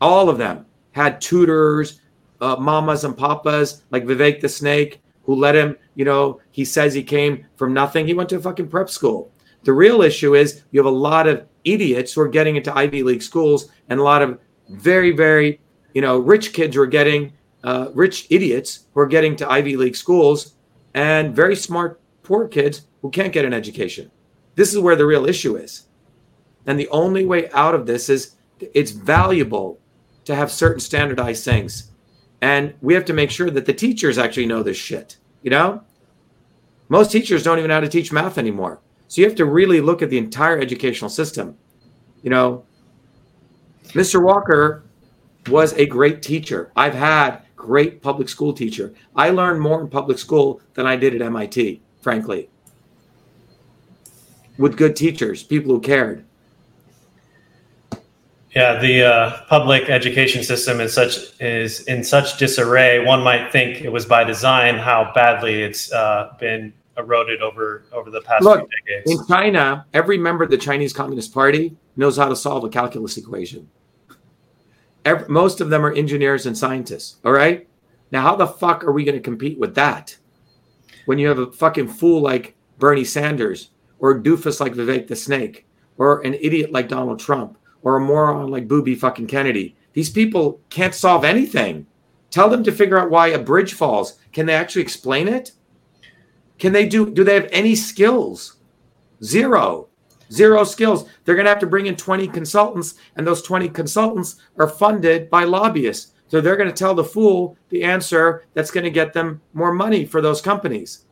all of them had tutors, uh, mamas and papas, like Vivek the Snake, who let him, you know, he says he came from nothing. He went to a fucking prep school. The real issue is you have a lot of idiots who are getting into Ivy League schools and a lot of very, very, you know, rich kids who are getting, uh, rich idiots who are getting to Ivy League schools and very smart poor kids who can't get an education. This is where the real issue is. And the only way out of this is it's valuable to have certain standardized things. And we have to make sure that the teachers actually know this shit, you know? Most teachers don't even know how to teach math anymore. So you have to really look at the entire educational system. You know, Mr. Walker was a great teacher. I've had great public school teacher. I learned more in public school than I did at MIT, frankly. With good teachers, people who cared. Yeah, the uh, public education system is such is in such disarray. One might think it was by design how badly it's uh, been eroded over over the past Look, few decades. In China, every member of the Chinese Communist Party knows how to solve a calculus equation. Every, most of them are engineers and scientists. All right. Now, how the fuck are we going to compete with that when you have a fucking fool like Bernie Sanders or a doofus like Vivek the Snake or an idiot like Donald Trump or a moron like Booby fucking Kennedy? These people can't solve anything. Tell them to figure out why a bridge falls. Can they actually explain it? Can they do? Do they have any skills? Zero. Zero skills. They're going to have to bring in 20 consultants, and those 20 consultants are funded by lobbyists. So they're going to tell the fool the answer that's going to get them more money for those companies.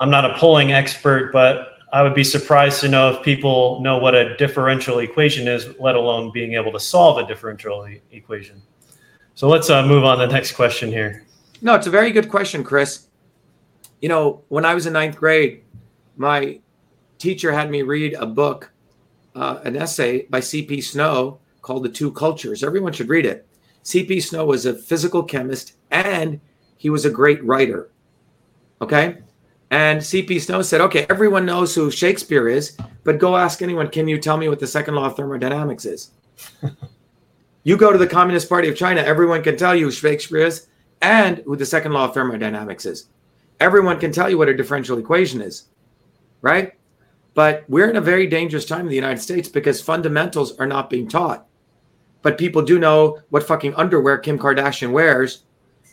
I'm not a polling expert, but I would be surprised to know if people know what a differential equation is, let alone being able to solve a differential e- equation. So let's uh, move on to the next question here. No, it's a very good question, Chris. You know, when I was in ninth grade, my teacher had me read a book, uh, an essay by C.P. Snow called The Two Cultures. Everyone should read it. C.P. Snow was a physical chemist and he was a great writer. Okay. And C.P. Snow said, okay, everyone knows who Shakespeare is, but go ask anyone, can you tell me what the second law of thermodynamics is? you go to the Communist Party of China, everyone can tell you who Shakespeare is and who the second law of thermodynamics is. Everyone can tell you what a differential equation is, right? But we're in a very dangerous time in the United States because fundamentals are not being taught. But people do know what fucking underwear Kim Kardashian wears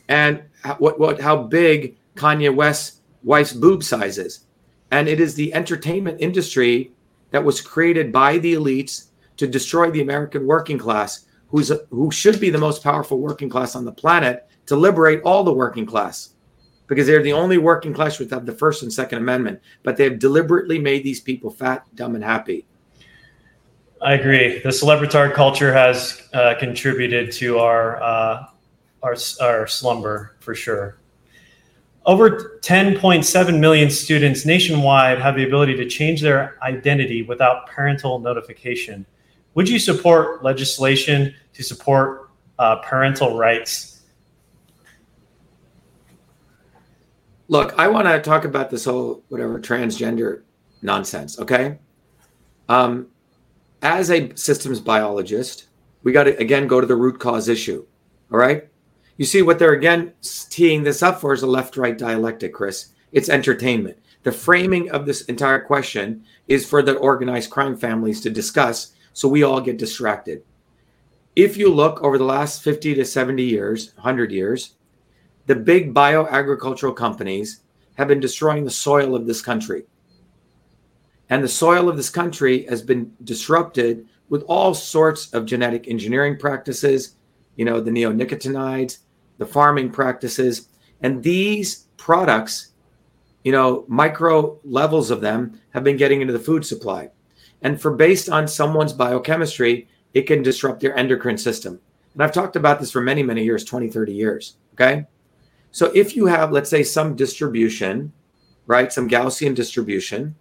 and what, what how big Kanye West's wife's boob size is. And it is the entertainment industry that was created by the elites to destroy the American working class, who's who should be the most powerful working class on the planet, to liberate all the working class because they're the only working class which have the First and Second Amendment. But they've deliberately made these people fat, dumb, and happy. I agree. The celebritard culture has uh, contributed to our, uh, our our slumber for sure. Over 10.7 million students nationwide have the ability to change their identity without parental notification. Would you support legislation to support uh, parental rights? Look, I want to talk about this whole whatever transgender nonsense. Okay. Um, as a systems biologist, we got to again go to the root cause issue. All right. You see what they're again teeing this up for is a left right dialectic, Chris. It's entertainment. The framing of this entire question is for the organized crime families to discuss so we all get distracted. If you look over the last 50 to 70 years, 100 years, the big bioagricultural companies have been destroying the soil of this country. And the soil of this country has been disrupted with all sorts of genetic engineering practices, you know, the neonicotinoids, the farming practices. And these products, you know, micro levels of them have been getting into the food supply. And for based on someone's biochemistry, it can disrupt their endocrine system. And I've talked about this for many, many years 20, 30 years. Okay. So if you have, let's say, some distribution, right, some Gaussian distribution,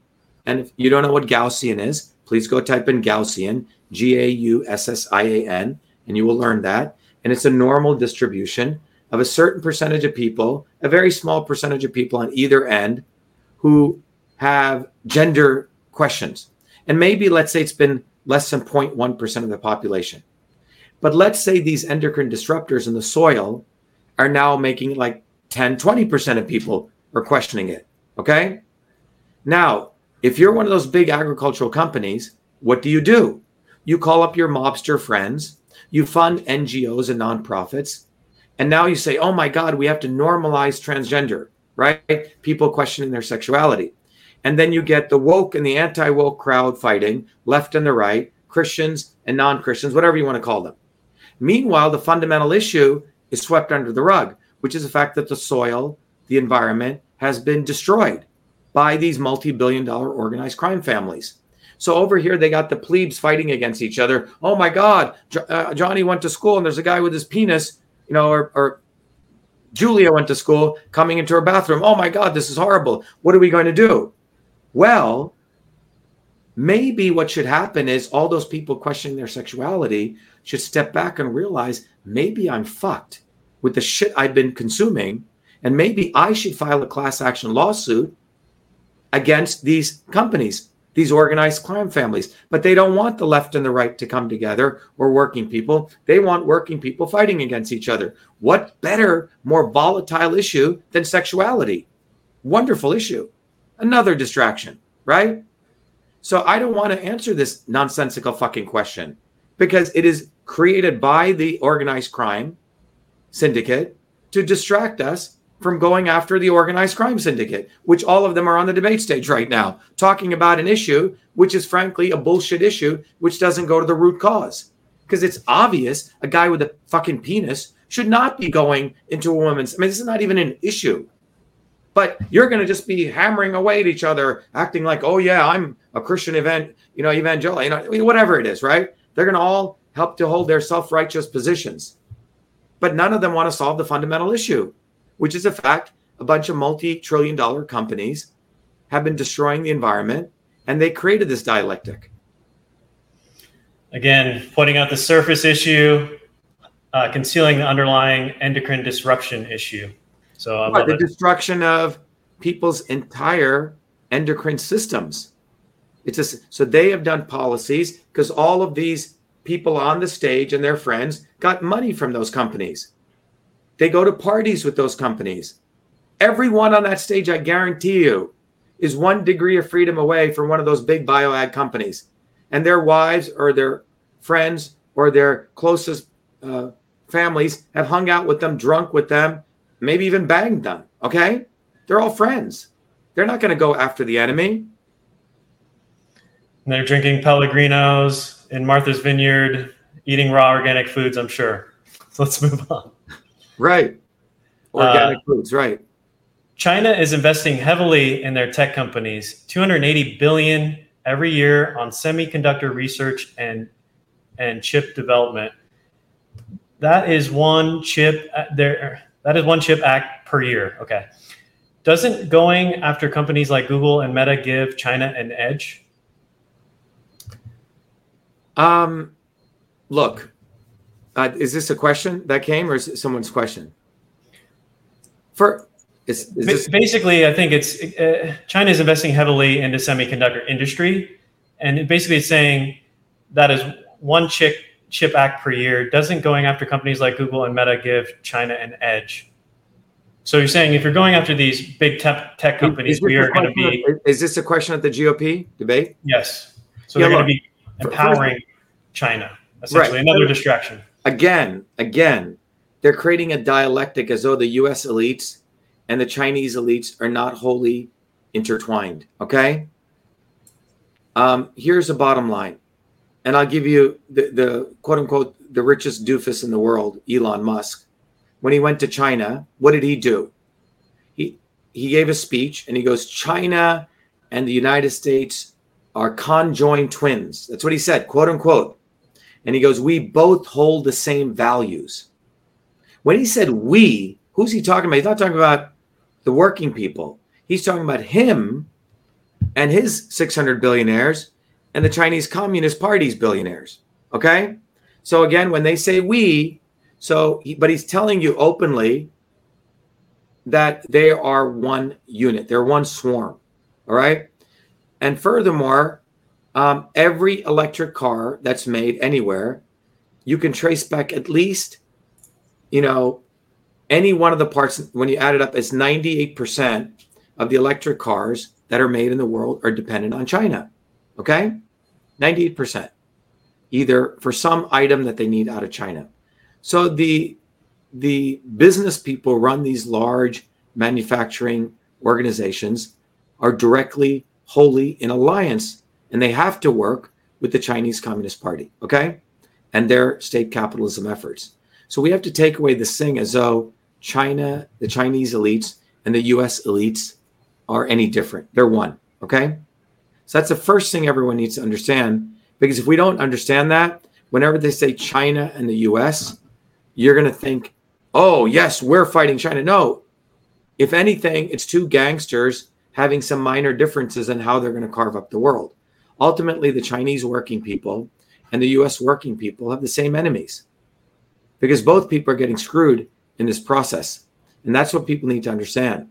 and if you don't know what Gaussian is, please go type in Gaussian, G A U S S I A N, and you will learn that. And it's a normal distribution of a certain percentage of people, a very small percentage of people on either end who have gender questions. And maybe let's say it's been less than 0.1% of the population. But let's say these endocrine disruptors in the soil are now making like 10, 20% of people are questioning it. Okay. Now, if you're one of those big agricultural companies, what do you do? You call up your mobster friends, you fund NGOs and nonprofits, and now you say, oh my God, we have to normalize transgender, right? People questioning their sexuality. And then you get the woke and the anti woke crowd fighting left and the right, Christians and non Christians, whatever you want to call them. Meanwhile, the fundamental issue is swept under the rug, which is the fact that the soil, the environment has been destroyed by these multi billion dollar organized crime families. So over here, they got the plebes fighting against each other. Oh my God, uh, Johnny went to school and there's a guy with his penis, you know, or, or Julia went to school coming into her bathroom. Oh my God, this is horrible. What are we going to do? Well, maybe what should happen is all those people questioning their sexuality should step back and realize maybe I'm fucked with the shit I've been consuming. And maybe I should file a class action lawsuit against these companies, these organized crime families. But they don't want the left and the right to come together or working people. They want working people fighting against each other. What better, more volatile issue than sexuality? Wonderful issue. Another distraction, right? So I don't want to answer this nonsensical fucking question because it is created by the organized crime syndicate to distract us from going after the organized crime syndicate, which all of them are on the debate stage right now, talking about an issue which is frankly a bullshit issue, which doesn't go to the root cause. Because it's obvious a guy with a fucking penis should not be going into a woman's. I mean, this is not even an issue. But you're going to just be hammering away at each other, acting like, oh, yeah, I'm a Christian event, you know, evangelical, you know, whatever it is, right? They're going to all help to hold their self righteous positions. But none of them want to solve the fundamental issue which is a fact. A bunch of multi trillion dollar companies have been destroying the environment and they created this dialectic. Again, pointing out the surface issue, uh, concealing the underlying endocrine disruption issue. So the it. destruction of people's entire endocrine systems. It's just, so they have done policies because all of these people on the stage and their friends got money from those companies. They go to parties with those companies. Everyone on that stage, I guarantee you, is one degree of freedom away from one of those big bio ad companies. And their wives or their friends or their closest uh, families have hung out with them, drunk with them, maybe even banged them. Okay? They're all friends. They're not going to go after the enemy. They're drinking Pellegrinos in Martha's Vineyard, eating raw organic foods, I'm sure. So let's move on. Right. Organic uh, foods, right. China is investing heavily in their tech companies, 280 billion every year on semiconductor research and and chip development. That is one chip uh, there that is one chip act per year. Okay. Doesn't going after companies like Google and Meta give China an edge? Um look, uh, is this a question that came, or is it someone's question? For is, is this- basically, I think it's uh, China is investing heavily into semiconductor industry, and basically it's saying that is one chip chip act per year. Doesn't going after companies like Google and Meta give China an edge? So you're saying if you're going after these big tech, tech companies, we are going to be. Is this a question at the GOP debate? Yes. So yeah, they're going to be empowering China, essentially, right. another distraction again, again, they're creating a dialectic as though the US elites and the Chinese elites are not wholly intertwined. Okay. Um, here's the bottom line. And I'll give you the, the quote unquote the richest doofus in the world, Elon Musk. When he went to China, what did he do? He he gave a speech and he goes, China and the United States are conjoined twins. That's what he said, quote unquote. And he goes, We both hold the same values. When he said we, who's he talking about? He's not talking about the working people. He's talking about him and his 600 billionaires and the Chinese Communist Party's billionaires. Okay. So again, when they say we, so, but he's telling you openly that they are one unit, they're one swarm. All right. And furthermore, um, every electric car that's made anywhere, you can trace back at least, you know, any one of the parts, when you add it up, is 98% of the electric cars that are made in the world are dependent on China. Okay? 98%. Either for some item that they need out of China. So the the business people run these large manufacturing organizations are directly wholly in alliance and they have to work with the Chinese Communist Party, okay, and their state capitalism efforts. So we have to take away this thing as though China, the Chinese elites, and the US elites are any different. They're one, okay? So that's the first thing everyone needs to understand. Because if we don't understand that, whenever they say China and the US, you're going to think, oh, yes, we're fighting China. No. If anything, it's two gangsters having some minor differences in how they're going to carve up the world ultimately the Chinese working people and the US working people have the same enemies because both people are getting screwed in this process. And that's what people need to understand.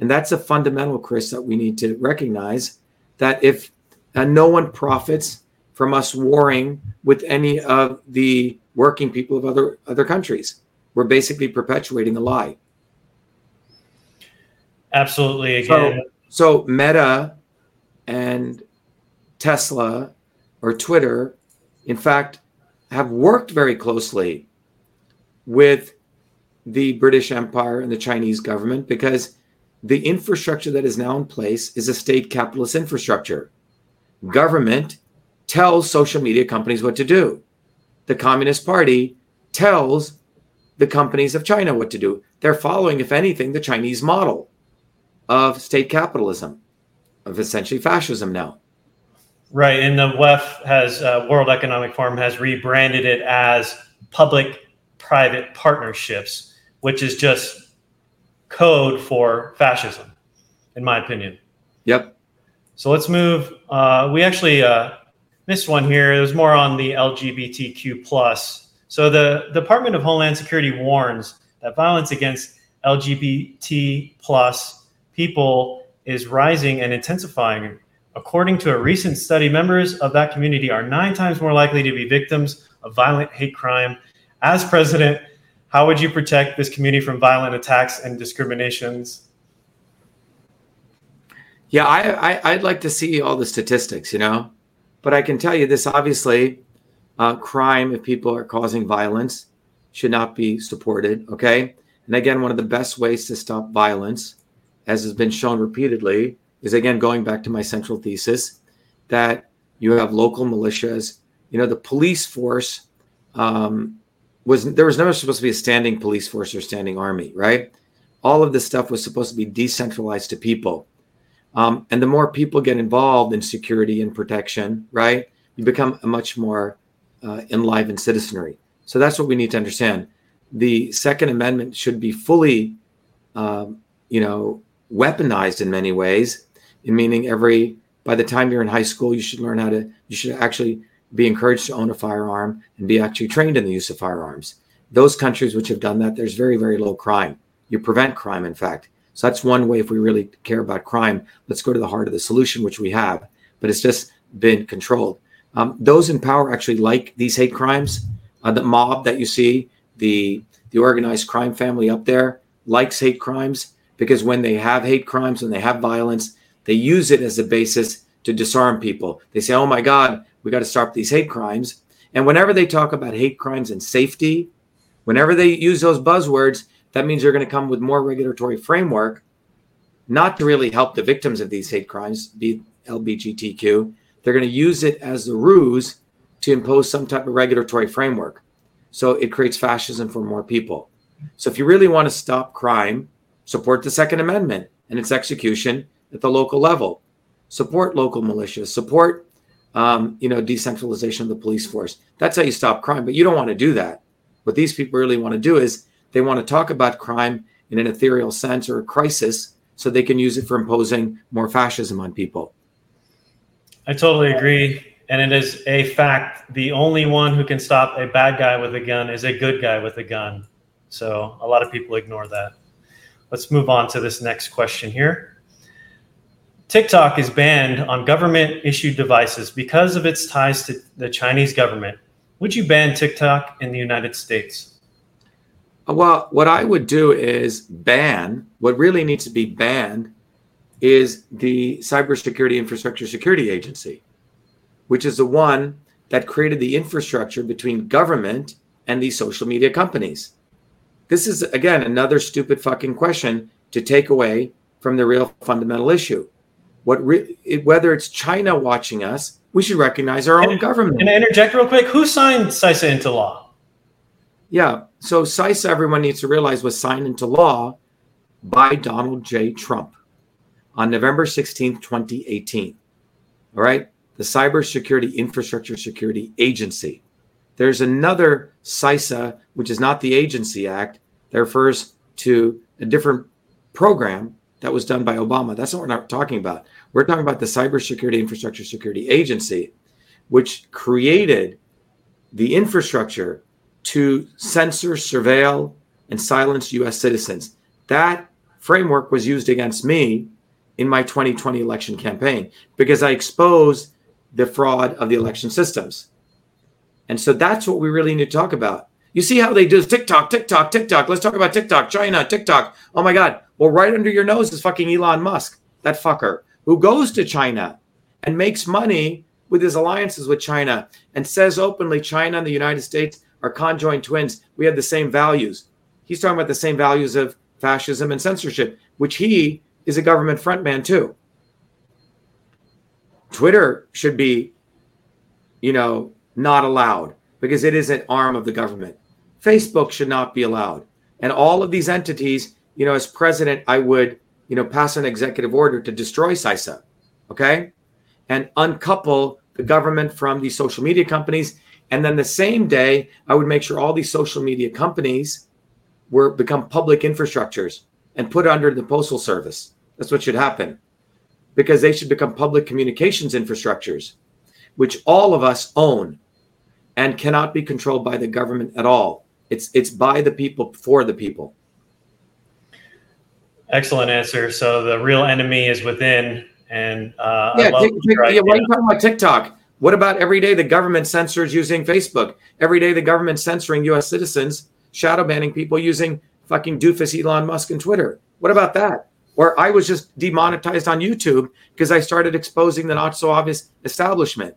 And that's a fundamental, Chris, that we need to recognize that if uh, no one profits from us warring with any of the working people of other other countries, we're basically perpetuating a lie. Absolutely. Again. So, so Meta and Tesla or Twitter, in fact, have worked very closely with the British Empire and the Chinese government because the infrastructure that is now in place is a state capitalist infrastructure. Government tells social media companies what to do. The Communist Party tells the companies of China what to do. They're following, if anything, the Chinese model of state capitalism, of essentially fascism now. Right, and the WEF has uh, World Economic Forum has rebranded it as public-private partnerships, which is just code for fascism, in my opinion. Yep. So let's move. Uh, we actually uh, missed one here. It was more on the LGBTQ plus. So the Department of Homeland Security warns that violence against LGBT plus people is rising and intensifying According to a recent study, members of that community are nine times more likely to be victims of violent hate crime. As president, how would you protect this community from violent attacks and discriminations? Yeah, I, would like to see all the statistics, you know, but I can tell you this: obviously, uh, crime if people are causing violence should not be supported. Okay, and again, one of the best ways to stop violence, as has been shown repeatedly, is again going back to my central thesis that you have local militias. You know, the police force um, was there was never supposed to be a standing police force or standing army, right? All of this stuff was supposed to be decentralized to people. Um, and the more people get involved in security and protection, right, you become a much more uh, enlivened citizenry. So that's what we need to understand. The Second Amendment should be fully, um, you know, weaponized in many ways meaning every by the time you're in high school, you should learn how to you should actually be encouraged to own a firearm and be actually trained in the use of firearms. Those countries which have done that, there's very, very low crime. You prevent crime, in fact. So that's one way if we really care about crime, let's go to the heart of the solution, which we have, but it's just been controlled. Um, those in power actually like these hate crimes. Uh, the mob that you see, the the organized crime family up there likes hate crimes because when they have hate crimes, when they have violence, they use it as a basis to disarm people. They say, oh my God, we got to stop these hate crimes. And whenever they talk about hate crimes and safety, whenever they use those buzzwords, that means they're going to come with more regulatory framework, not to really help the victims of these hate crimes, be LBGTQ. They're going to use it as the ruse to impose some type of regulatory framework. So it creates fascism for more people. So if you really want to stop crime, support the Second Amendment and its execution at the local level. Support local militias. Support, um, you know, decentralization of the police force. That's how you stop crime. But you don't want to do that. What these people really want to do is they want to talk about crime in an ethereal sense or a crisis, so they can use it for imposing more fascism on people. I totally agree. And it is a fact the only one who can stop a bad guy with a gun is a good guy with a gun. So a lot of people ignore that. Let's move on to this next question here. TikTok is banned on government issued devices because of its ties to the Chinese government. Would you ban TikTok in the United States? Well, what I would do is ban what really needs to be banned is the Cybersecurity Infrastructure Security Agency, which is the one that created the infrastructure between government and these social media companies. This is, again, another stupid fucking question to take away from the real fundamental issue. What re- whether it's China watching us, we should recognize our own government. Can I interject real quick? Who signed CISA into law? Yeah, so CISA, everyone needs to realize, was signed into law by Donald J. Trump on November 16th, 2018. All right, the Cybersecurity Infrastructure Security Agency. There's another CISA, which is not the Agency Act, that refers to a different program that was done by Obama. That's what we're not talking about. We're talking about the Cybersecurity Infrastructure Security Agency, which created the infrastructure to censor, surveil, and silence US citizens. That framework was used against me in my 2020 election campaign because I exposed the fraud of the election systems. And so that's what we really need to talk about. You see how they do TikTok, TikTok, TikTok. Let's talk about TikTok, China, TikTok. Oh my God. Well, right under your nose is fucking Elon Musk, that fucker, who goes to China and makes money with his alliances with China and says openly China and the United States are conjoined twins. We have the same values. He's talking about the same values of fascism and censorship, which he is a government frontman too. Twitter should be, you know, not allowed because it is an arm of the government. Facebook should not be allowed. And all of these entities, you know, as president, I would, you know, pass an executive order to destroy CISA, okay? And uncouple the government from these social media companies. And then the same day, I would make sure all these social media companies were become public infrastructures and put under the postal service. That's what should happen. Because they should become public communications infrastructures, which all of us own and cannot be controlled by the government at all. It's it's by the people for the people. Excellent answer. So the real enemy is within, and uh, yeah, t- t- yeah. Why are you talking about TikTok? What about every day the government censors using Facebook? Every day the government censoring U.S. citizens, shadow banning people using fucking doofus Elon Musk and Twitter. What about that? Or I was just demonetized on YouTube because I started exposing the not so obvious establishment.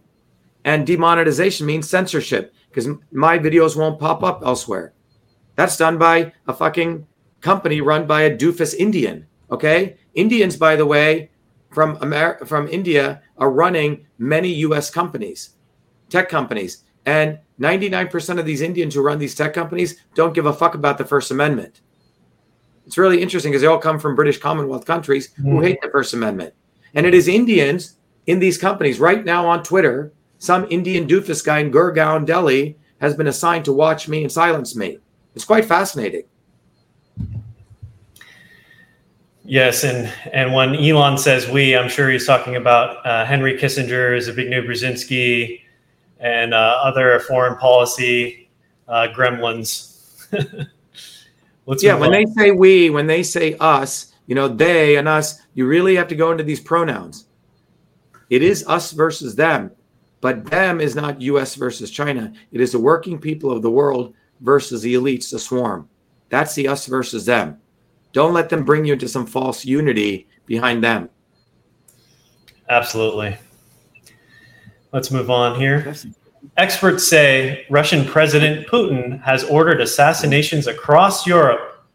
And demonetization means censorship because my videos won't pop up elsewhere. That's done by a fucking company run by a doofus Indian. Okay, Indians, by the way, from America, from India, are running many U.S. companies, tech companies, and 99% of these Indians who run these tech companies don't give a fuck about the First Amendment. It's really interesting because they all come from British Commonwealth countries mm. who hate the First Amendment, and it is Indians in these companies right now on Twitter some Indian doofus guy in Gurgaon, Delhi, has been assigned to watch me and silence me. It's quite fascinating. Yes, and and when Elon says we, I'm sure he's talking about uh, Henry Kissinger, Zbigniew Brzezinski, and uh, other foreign policy uh, gremlins. yeah, when on. they say we, when they say us, you know, they and us, you really have to go into these pronouns. It is us versus them. But them is not US versus China. It is the working people of the world versus the elites, the swarm. That's the us versus them. Don't let them bring you into some false unity behind them. Absolutely. Let's move on here. Experts say Russian President Putin has ordered assassinations across Europe,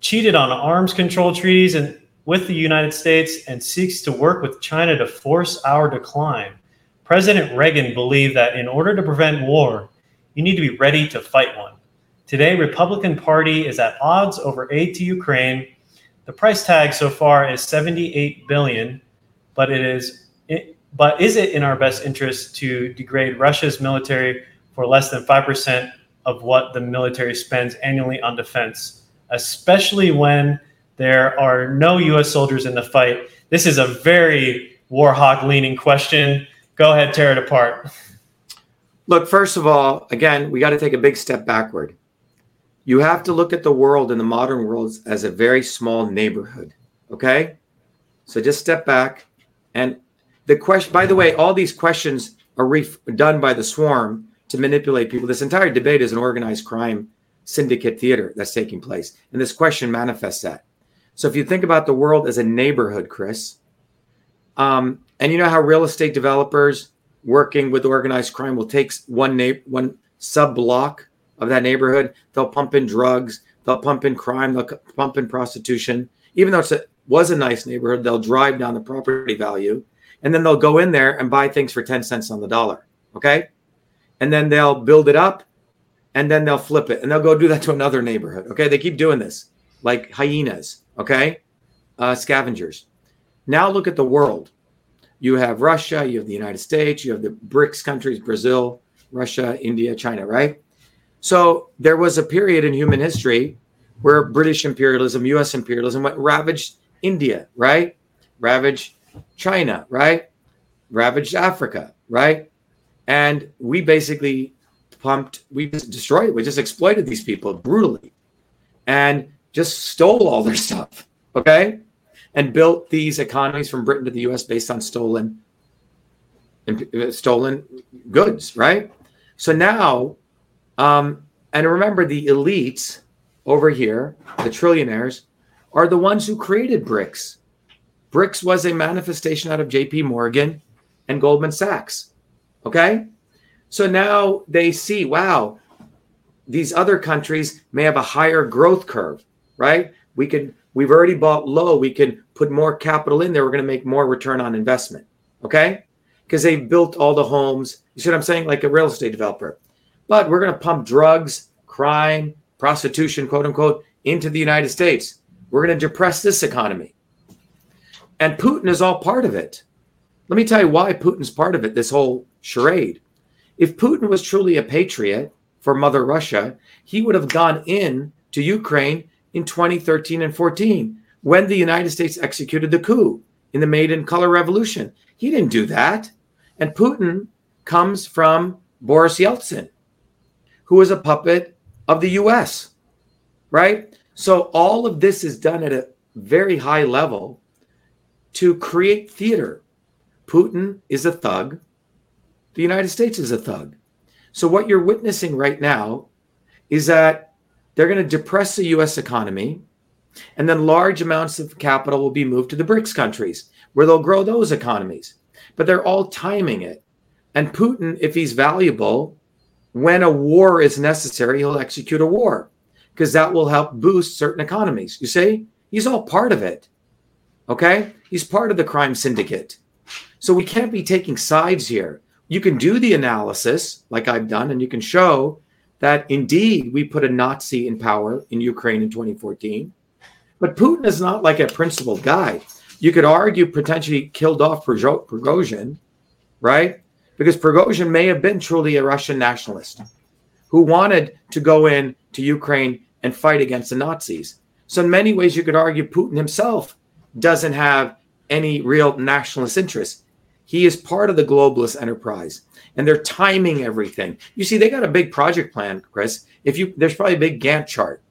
cheated on arms control treaties and with the United States, and seeks to work with China to force our decline. President Reagan believed that in order to prevent war, you need to be ready to fight one. Today, Republican Party is at odds over aid to Ukraine. The price tag so far is 78 billion, but it is it, but is it in our best interest to degrade Russia's military for less than 5% of what the military spends annually on defense, especially when there are no US soldiers in the fight? This is a very war hawk leaning question. Go ahead, tear it apart. Look, first of all, again, we got to take a big step backward. You have to look at the world in the modern world as a very small neighborhood. Okay? So just step back. And the question, by the way, all these questions are done by the swarm to manipulate people. This entire debate is an organized crime syndicate theater that's taking place. And this question manifests that. So if you think about the world as a neighborhood, Chris, um, and you know how real estate developers working with organized crime will take one na- one sub block of that neighborhood. They'll pump in drugs. They'll pump in crime. They'll pump in prostitution. Even though it was a nice neighborhood, they'll drive down the property value, and then they'll go in there and buy things for ten cents on the dollar. Okay, and then they'll build it up, and then they'll flip it, and they'll go do that to another neighborhood. Okay, they keep doing this like hyenas. Okay, uh, scavengers. Now look at the world you have Russia, you have the United States, you have the BRICS countries, Brazil, Russia, India, China, right? So there was a period in human history where British imperialism, US imperialism went ravaged India, right? Ravaged China, right? Ravaged Africa, right? And we basically pumped, we just destroyed, we just exploited these people brutally and just stole all their stuff, okay? And built these economies from Britain to the US based on stolen uh, stolen goods, right? So now, um, and remember the elites over here, the trillionaires, are the ones who created BRICS. BRICS was a manifestation out of JP Morgan and Goldman Sachs. Okay? So now they see, wow, these other countries may have a higher growth curve, right? We could we've already bought low, we can put more capital in there, we're going to make more return on investment. Okay? Because they've built all the homes. You see what I'm saying? Like a real estate developer. But we're going to pump drugs, crime, prostitution, quote unquote, into the United States. We're going to depress this economy. And Putin is all part of it. Let me tell you why Putin's part of it, this whole charade. If Putin was truly a patriot for Mother Russia, he would have gone in to Ukraine in 2013 and 14 when the United States executed the coup in the Maidan Color Revolution. He didn't do that. And Putin comes from Boris Yeltsin, who was a puppet of the US, right? So all of this is done at a very high level to create theater. Putin is a thug. The United States is a thug. So what you're witnessing right now is that they're going to depress the US economy and then large amounts of capital will be moved to the BRICS countries where they'll grow those economies. But they're all timing it. And Putin, if he's valuable, when a war is necessary, he'll execute a war because that will help boost certain economies. You see, he's all part of it. Okay? He's part of the crime syndicate. So we can't be taking sides here. You can do the analysis like I've done, and you can show that indeed we put a Nazi in power in Ukraine in 2014. But Putin is not like a principled guy. You could argue potentially killed off Prigozhin, right? Because Prigozhin may have been truly a Russian nationalist who wanted to go in to Ukraine and fight against the Nazis. So, in many ways, you could argue Putin himself doesn't have any real nationalist interest. He is part of the globalist enterprise, and they're timing everything. You see, they got a big project plan, Chris. If you there's probably a big Gantt chart.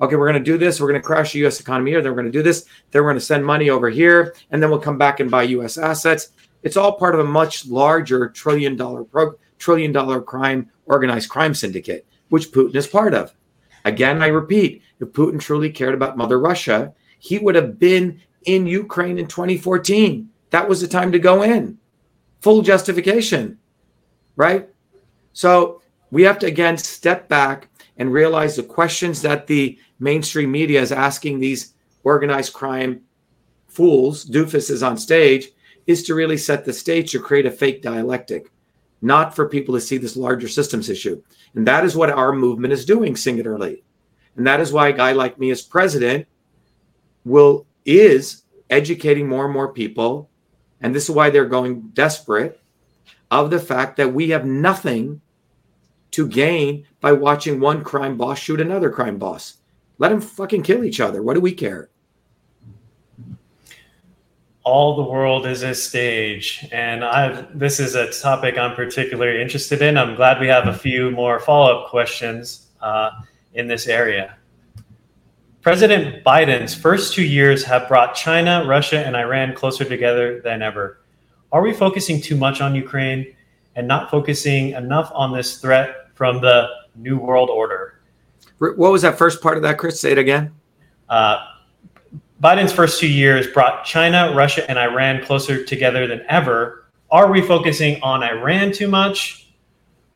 Okay, we're going to do this. We're going to crash the U.S. economy here. Then we're going to do this. Then we're going to send money over here, and then we'll come back and buy U.S. assets. It's all part of a much larger trillion dollar pro- trillion dollar crime organized crime syndicate, which Putin is part of. Again, I repeat, if Putin truly cared about Mother Russia, he would have been in Ukraine in 2014. That was the time to go in. Full justification, right? So we have to again step back and realize the questions that the mainstream media is asking these organized crime fools, doofuses on stage, is to really set the stage to create a fake dialectic, not for people to see this larger systems issue. And that is what our movement is doing singularly. And that is why a guy like me as president will is educating more and more people. And this is why they're going desperate of the fact that we have nothing to gain by watching one crime boss shoot another crime boss. Let them fucking kill each other. What do we care? All the world is a stage. And i this is a topic i'm particularly interested in. I'm glad we have a few more follow-up questions uh, in this area. President biden's first two years have brought china russia and iran closer together than ever. Are we focusing too much on ukraine and not focusing enough on this threat from the new world order? What was that first part of that chris? Say it again. Uh, Biden's first two years brought China, Russia, and Iran closer together than ever. Are we focusing on Iran too much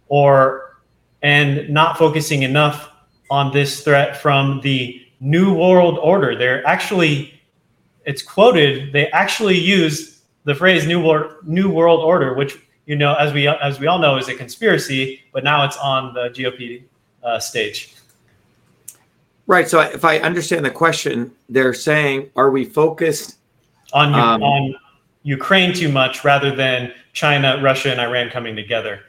or and not focusing enough on this threat from the New World Order? They're actually, it's quoted, they actually use the phrase New World, New World Order, which, you know, as we, as we all know, is a conspiracy, but now it's on the GOP uh, stage. Right. So if I understand the question, they're saying, are we focused on um, on Ukraine too much rather than China, Russia, and Iran coming together?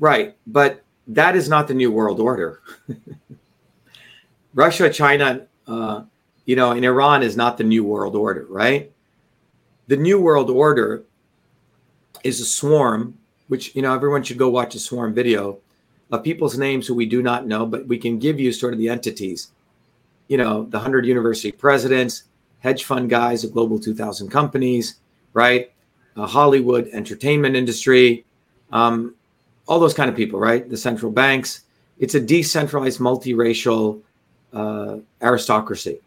Right, but that is not the new world order. Russia, China, uh, you know, in Iran is not the New World Order, right? The New World Order is a swarm, which, you know, everyone should go watch a swarm video of people's names who we do not know, but we can give you sort of the entities. You know, the 100 university presidents, hedge fund guys of Global 2000 companies, right? Uh, Hollywood entertainment industry, um, all those kind of people, right? The central banks. It's a decentralized, multiracial uh, aristocracy.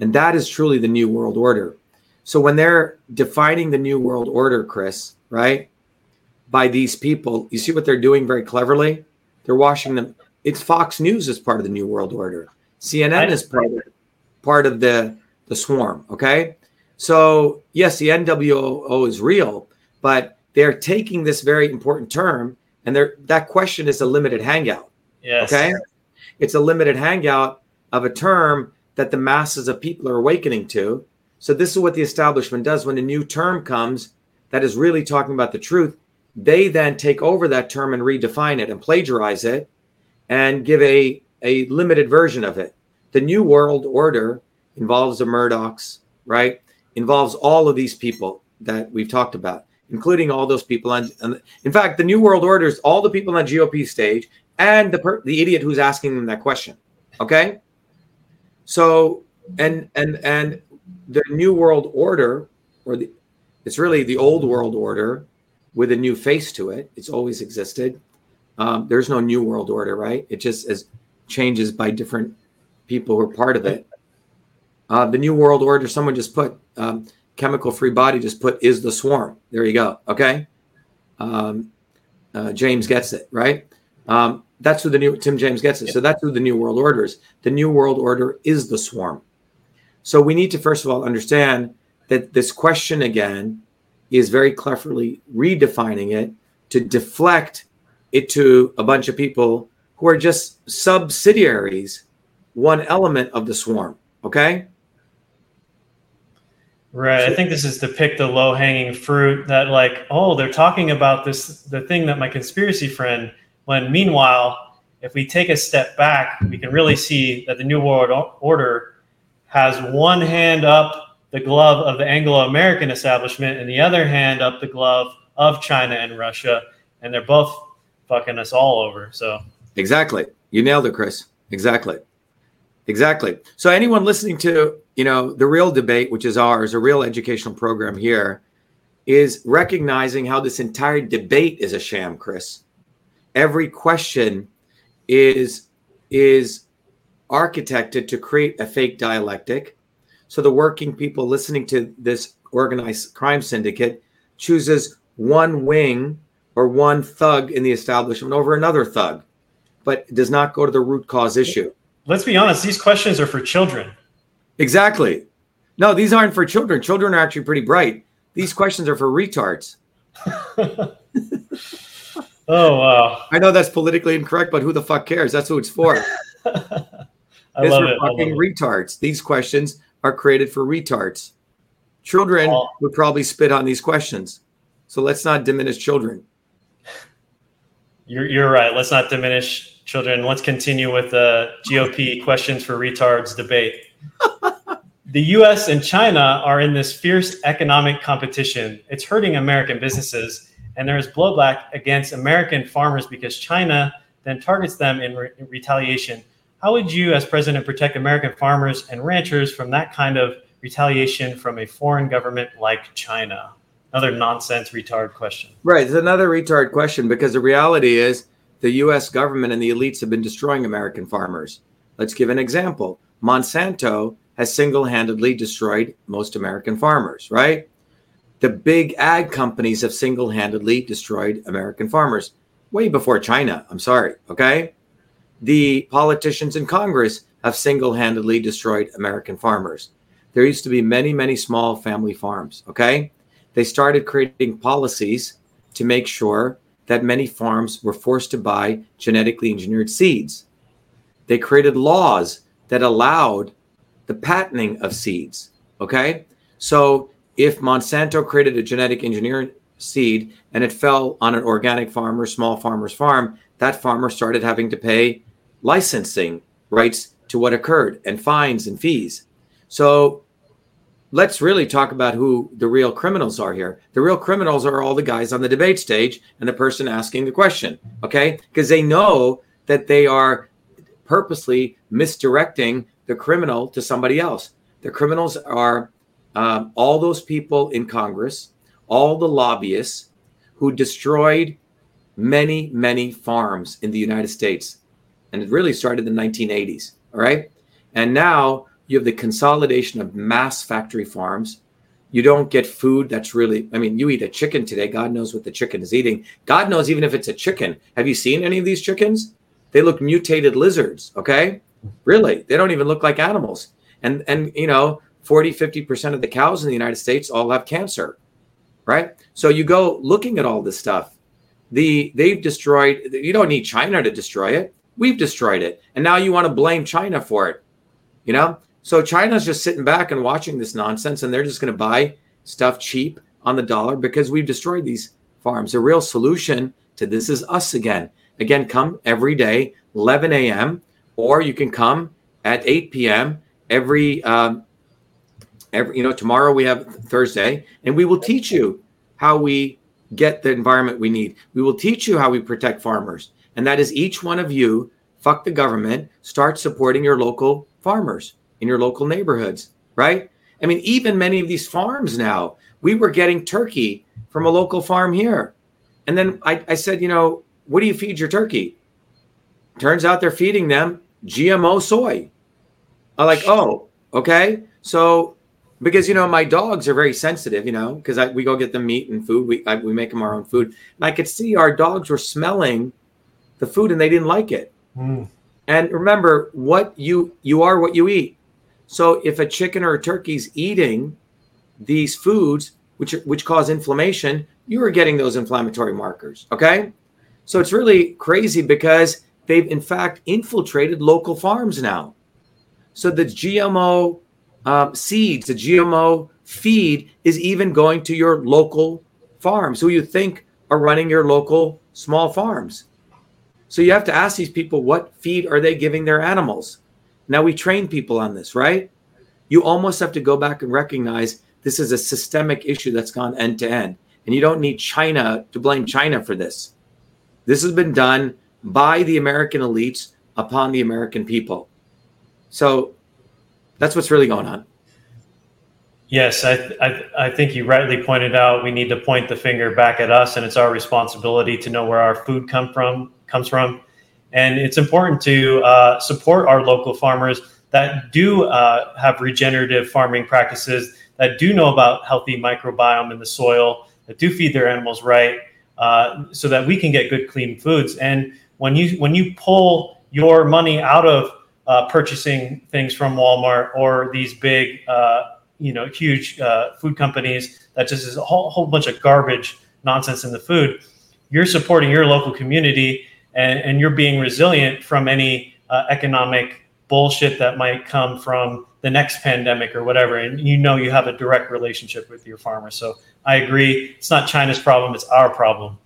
And that is truly the new world order. So when they're defining the new world order, Chris, right, by these people, you see what they're doing very cleverly? They're washing them. It's Fox News is part of the new world order. CNN is part of, part of the the swarm. Okay, so yes, the NWO is real, but they're taking this very important term, and they're that question is a limited hangout. Yes. Okay, it's a limited hangout of a term that the masses of people are awakening to. So this is what the establishment does when a new term comes that is really talking about the truth. They then take over that term and redefine it and plagiarize it and give a, a limited version of it. The New World Order involves the Murdochs, right? Involves all of these people that we've talked about, including all those people on. on in fact, the New World Order is all the people on GOP stage and the per, the idiot who's asking them that question. Okay, so and and and the New World Order, or the it's really the old world order with a new face to it. It's always existed. Um, there's no new world order, right? It just as changes by different people who are part of it. Uh, the new world order, someone just put um, chemical free body, just put is the swarm. There you go. Okay. Um, uh, James gets it, right? Um, that's who the new Tim James gets it. So that's who the new world order is. The new world order is the swarm. So we need to first of all understand that this question again is very cleverly redefining it to deflect it to a bunch of people who are just subsidiaries, one element of the swarm. Okay. Right. I think this is to pick the low hanging fruit that, like, oh, they're talking about this, the thing that my conspiracy friend, when meanwhile, if we take a step back, we can really see that the New World Order has one hand up the glove of the Anglo American establishment and the other hand up the glove of China and Russia. And they're both fucking us all over. So, exactly. You nailed it, Chris. Exactly. Exactly. So, anyone listening to you know, the real debate, which is ours, a real educational program here, is recognizing how this entire debate is a sham, Chris. Every question is is architected to create a fake dialectic. So the working people listening to this organized crime syndicate chooses one wing or one thug in the establishment over another thug, but does not go to the root cause issue. Let's be honest, these questions are for children. Exactly. No, these aren't for children. Children are actually pretty bright. These questions are for retards. oh wow! I know that's politically incorrect, but who the fuck cares? That's who it's for. I These love are it. I love fucking it. retards. These questions are created for retards. Children Oh. would probably spit on these questions. So let's not diminish children. You're, you're right. Let's not diminish children. Let's continue with the GOP questions for retards debate. the US and China are in this fierce economic competition. It's hurting American businesses, and there is blowback against American farmers because China then targets them in, re- in retaliation. How would you, as president, protect American farmers and ranchers from that kind of retaliation from a foreign government like China? Another nonsense retard question. Right. It's another retard question because the reality is the US government and the elites have been destroying American farmers. Let's give an example. Monsanto has single handedly destroyed most American farmers, right? The big ag companies have single handedly destroyed American farmers way before China. I'm sorry. Okay. The politicians in Congress have single handedly destroyed American farmers. There used to be many, many small family farms. Okay. They started creating policies to make sure that many farms were forced to buy genetically engineered seeds. They created laws that allowed the patenting of seeds. Okay. So if Monsanto created a genetic engineering seed and it fell on an organic farmer, small farmer's farm, that farmer started having to pay licensing rights to what occurred and fines and fees. So let's really talk about who the real criminals are here. The real criminals are all the guys on the debate stage and the person asking the question, okay? Because they know that they are purposely misdirecting the criminal to somebody else. The criminals are um, all those people in Congress, all the lobbyists who destroyed many, many farms in the United States. And it really started in the 1980s. All right. And now you have the consolidation of mass factory farms. You don't get food that's really, I mean, you eat a chicken today. God knows what the chicken is eating. God knows even if it's a chicken. Have you seen any of these chickens? They look mutated lizards. Okay. Really. They don't even look like animals. And, and, you know, 40, 50% of the cows in the United States all have cancer. Right. So you go looking at all this stuff the they've destroyed you don't need china to destroy it we've destroyed it and now you want to blame china for it you know so china's just sitting back and watching this nonsense and they're just going to buy stuff cheap on the dollar because we've destroyed these farms the real solution to this is us again again come every day 11 a.m or you can come at 8 p.m every um, every you know tomorrow we have thursday and we will teach you how we get the environment we need. We will teach you how we protect farmers. And that is each one of you, fuck the government, start supporting your local farmers in your local neighborhoods, right? I mean, even many of these farms now, we were getting turkey from a local farm here. And then I, I said, you know, what do you feed your turkey? Turns out they're feeding them GMO soy. I'm like, oh, okay. So because you know my dogs are very sensitive you know because we go get them meat and food we, I, we make them our own food and i could see our dogs were smelling the food and they didn't like it mm. and remember what you you are what you eat so if a chicken or a turkey's eating these foods which which cause inflammation you are getting those inflammatory markers okay so it's really crazy because they've in fact infiltrated local farms now so the gmo um, seeds, the GMO feed is even going to your local farms who you think are running your local small farms. So you have to ask these people what feed are they giving their animals? Now we train people on this, right? You almost have to go back and recognize this is a systemic issue that's gone end to end. And you don't need China to blame China for this. This has been done by the American elites upon the American people. So that's what's really going on. Yes, I, I, I think you rightly pointed out we need to point the finger back at us, and it's our responsibility to know where our food come from comes from, and it's important to uh, support our local farmers that do uh, have regenerative farming practices, that do know about healthy microbiome in the soil, that do feed their animals right, uh, so that we can get good, clean foods. And when you when you pull your money out of uh, purchasing things from Walmart or these big, uh, you know, huge uh, food companies that just is a whole, whole bunch of garbage nonsense in the food. You're supporting your local community and, and you're being resilient from any uh, economic bullshit that might come from the next pandemic or whatever. And you know you have a direct relationship with your farmer. So I agree. It's not China's problem, it's our problem.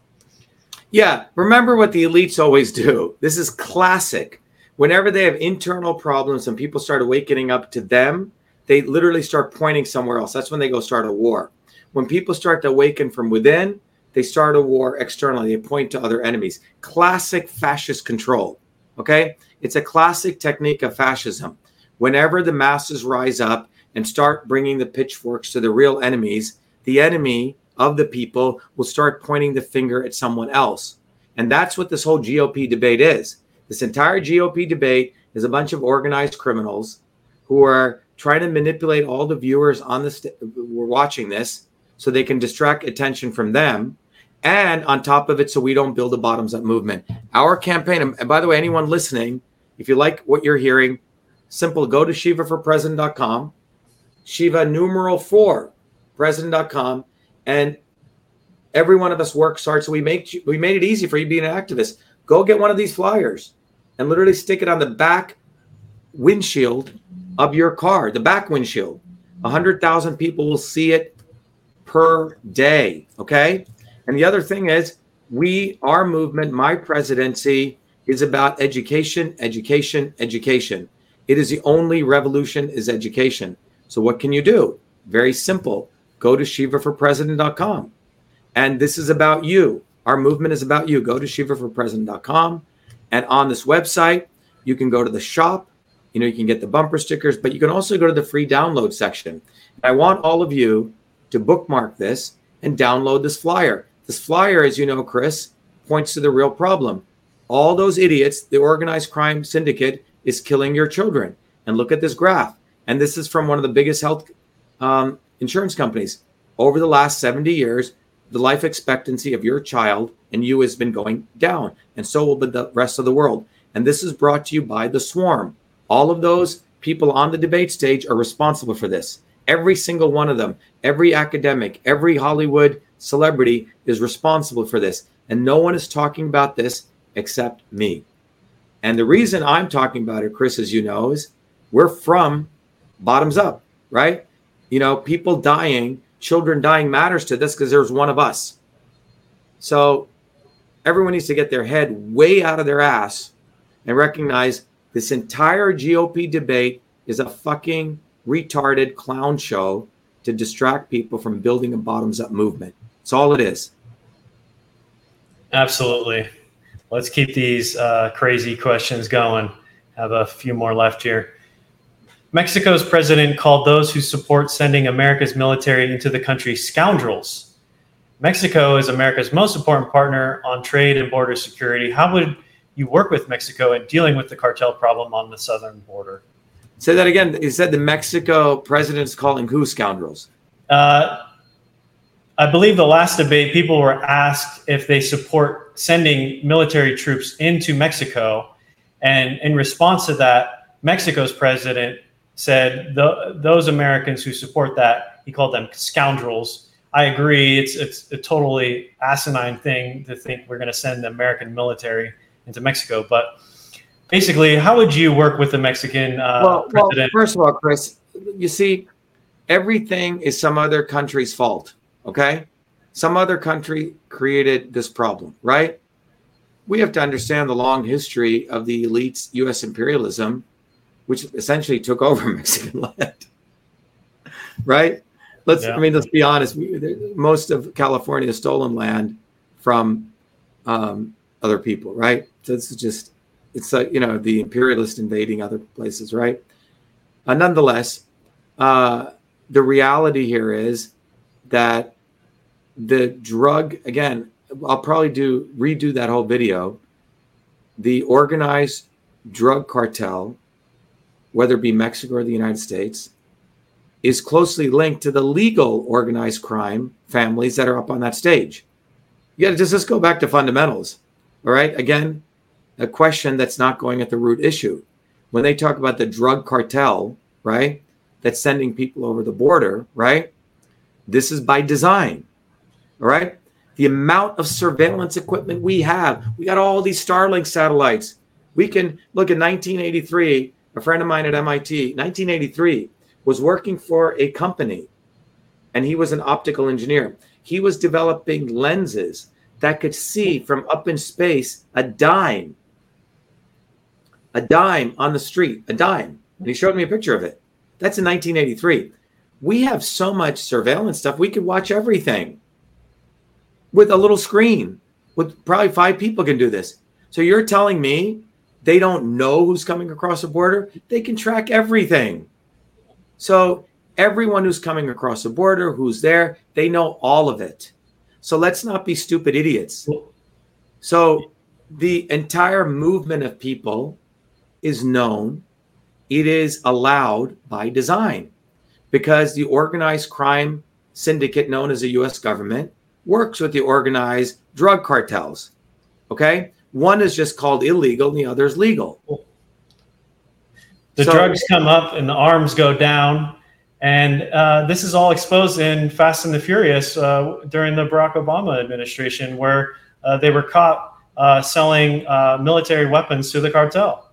Yeah. Remember what the elites always do. This is classic whenever they have internal problems and people start awakening up to them, they literally start pointing somewhere else. That's when they go start a war. When people start to awaken from within, they start a war externally. They point to other enemies. Classic fascist control. Okay? It's a classic technique of fascism. Whenever the masses rise up and start bringing the pitchforks to the real enemies, the enemy of the people will start pointing the finger at someone else. And that's what this whole GOP debate is. This entire GOP debate is a bunch of organized criminals who are trying to manipulate all the viewers on the st- we're watching this so they can distract attention from them and on top of it so we don't build a bottoms up movement our campaign and by the way anyone listening if you like what you're hearing simple go to shivaforpresident.com shiva numeral 4 president.com and every one of us works hard so we make we made it easy for you being an activist go get one of these flyers and literally stick it on the back windshield of your car, the back windshield. 100,000 people will see it per day. Okay. And the other thing is, we, our movement, my presidency is about education, education, education. It is the only revolution is education. So what can you do? Very simple. Go to shivaforpresident.com. And this is about you. Our movement is about you. Go to shivaforpresident.com. And on this website, you can go to the shop. You know, you can get the bumper stickers, but you can also go to the free download section. I want all of you to bookmark this and download this flyer. This flyer, as you know, Chris, points to the real problem. All those idiots, the organized crime syndicate is killing your children. And look at this graph. And this is from one of the biggest health um, insurance companies. Over the last 70 years, the life expectancy of your child and you has been going down, and so will the rest of the world. And this is brought to you by the swarm. All of those people on the debate stage are responsible for this. Every single one of them, every academic, every Hollywood celebrity is responsible for this. And no one is talking about this except me. And the reason I'm talking about it, Chris, as you know, is we're from bottoms up, right? You know, people dying, children dying matters to this because there's one of us. So everyone needs to get their head way out of their ass and recognize this entire GOP debate is a fucking retarded clown show to distract people from building a bottoms up movement. That's all it is. Absolutely. Let's keep these uh, crazy questions going. Have a few more left here. Mexico's president called those who support sending America's military into the country scoundrels. Mexico is America's most important partner on trade and border security. How would you work with Mexico in dealing with the cartel problem on the southern border? Say that again. He said the Mexico president is calling who scoundrels? Uh, I believe the last debate, people were asked if they support sending military troops into Mexico. And in response to that, Mexico's president said the, those Americans who support that, he called them scoundrels. I agree. It's it's a totally asinine thing to think we're going to send the American military into Mexico. But basically, how would you work with the Mexican uh, well, president? Well, first of all, Chris, you see, everything is some other country's fault. Okay, some other country created this problem, right? We have to understand the long history of the elites' U.S. imperialism which essentially took over Mexican land. right? Let's. Yeah. I mean, let's be honest. Most of California is stolen land from um, other people, right? So this is just. It's like you know the imperialist invading other places, right? Uh, nonetheless, uh, the reality here is that the drug again. I'll probably do redo that whole video. The organized drug cartel whether it be Mexico or the United States, is closely linked to the legal organized crime families that are up on that stage. You got to just, just go back to fundamentals. All right. Again, a question that's not going at the root issue. When they talk about the drug cartel, right, that's sending people over the border, right, this is by design. All right. The amount of surveillance equipment we have, we got all these Starlink satellites. We can look at 1983 a friend of mine at MIT, 1983, was working for a company and he was an optical engineer. He was developing lenses that could see from up in space a dime, a dime on the street, a dime. And he showed me a picture of it. That's in 1983. We have so much surveillance stuff, we could watch everything with a little screen. With probably five people can do this. So you're telling me they don't know who's coming across the border. They can track everything. So everyone who's coming across the border, who's there, they know all of it. So let's not be stupid idiots. So the entire movement of people is known. It is allowed by design because the organized crime syndicate known as the US government works with the organized drug cartels. Okay? One is just called illegal, and the other is legal. The so, drugs come up and the arms go down. And uh, this is all exposed in Fast and the Furious uh, during the Barack Obama administration, where uh, they were caught uh, selling uh, military weapons to the cartel.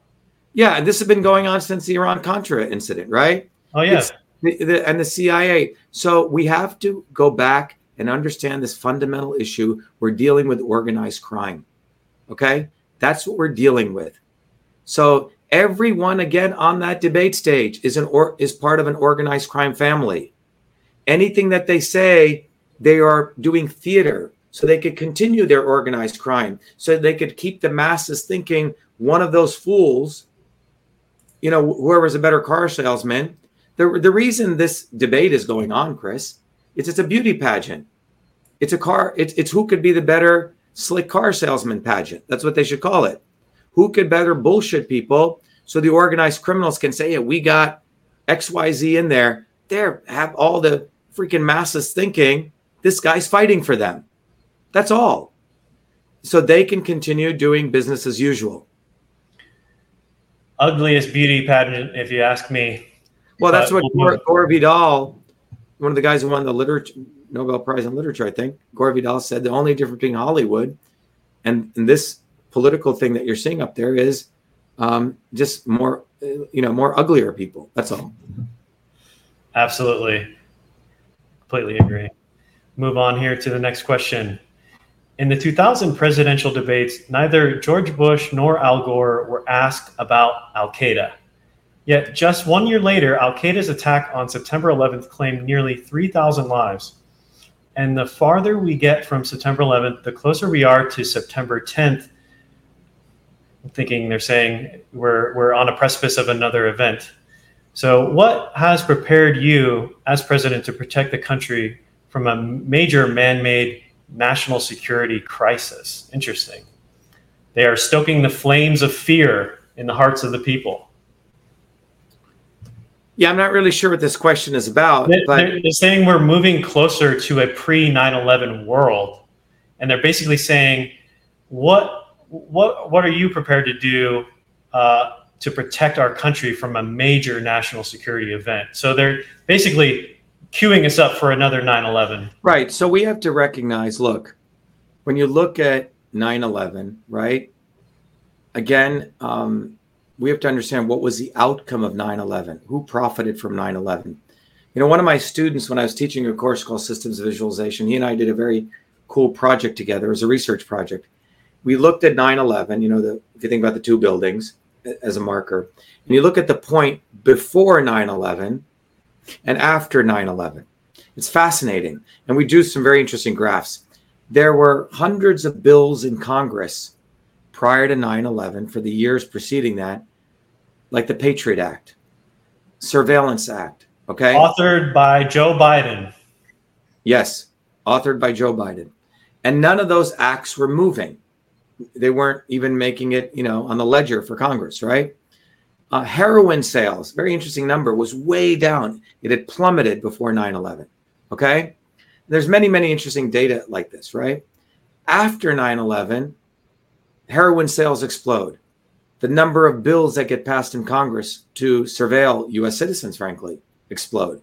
Yeah, and this has been going on since the Iran Contra incident, right? Oh, yeah. The, the, and the CIA. So we have to go back and understand this fundamental issue. We're dealing with organized crime. Okay. That's what we're dealing with. So Everyone again on that debate stage is an or is part of an organized crime family. Anything that they say, they are doing theater so they could continue their organized crime, so they could keep the masses thinking one of those fools, you know, whoever's a better car salesman. The, the reason this debate is going on, Chris, is it's a beauty pageant. It's a car, it's, it's who could be the better slick car salesman pageant. That's what they should call it. Who could better bullshit people so the organized criminals can say, yeah, we got XYZ in there. There have all the freaking masses thinking this guy's fighting for them. That's all. So they can continue doing business as usual. Ugliest beauty pageant, if you ask me. Well, that's what Gore, Gore Vidal, one of the guys who won the literature Nobel Prize in Literature, I think, Gore Vidal said the only difference between Hollywood and, and this political thing that you're seeing up there is um, just more, you know, more uglier people. That's all. Absolutely. Completely agree. Move on here to the next question. In the 2000 presidential debates, neither George Bush nor Al Gore were asked about Al Qaeda. Yet, just one year later, Al Qaeda's attack on September 11th claimed nearly 3,000 lives. And the farther we get from September 11th, the closer we are to September 10th. I'm thinking they're saying we're, we're on a precipice of another event. So, what has prepared you as president to protect the country from a major man made national security crisis? Interesting. They are stoking the flames of fear in the hearts of the people. Yeah, I'm not really sure what this question is about. They're, but they're saying we're moving closer to a pre 9 11 world. And they're basically saying, what, what, what are you prepared to do uh, to protect our country from a major national security event? So they're basically queuing us up for another 9 11. Right. So we have to recognize look, when you look at 9 11, right? Again, um, we have to understand what was the outcome of 9-11 who profited from 9-11 you know one of my students when i was teaching a course called systems visualization he and i did a very cool project together. As a research project. We looked at 9-11 you know the, if you think about the two buildings uh, as a marker and you look at the point before 9-11 and after 9-11 it's fascinating and we do some very interesting graphs. There were hundreds of bills in congress prior to 9 11 for the years preceding that, like the Patriot Act, Surveillance Act. Okay. Authored by Joe Biden. Yes, authored by Joe Biden. And none of those acts were moving. They weren't even making it, you know, on the ledger for Congress, right? Uh, heroin sales, very interesting number, was way down. It had plummeted before 9 11. Okay. There's many, many interesting data like this, right? After 9 11, heroin sales explode. The number of bills that get passed in Congress to surveil U.S. citizens, frankly, explode.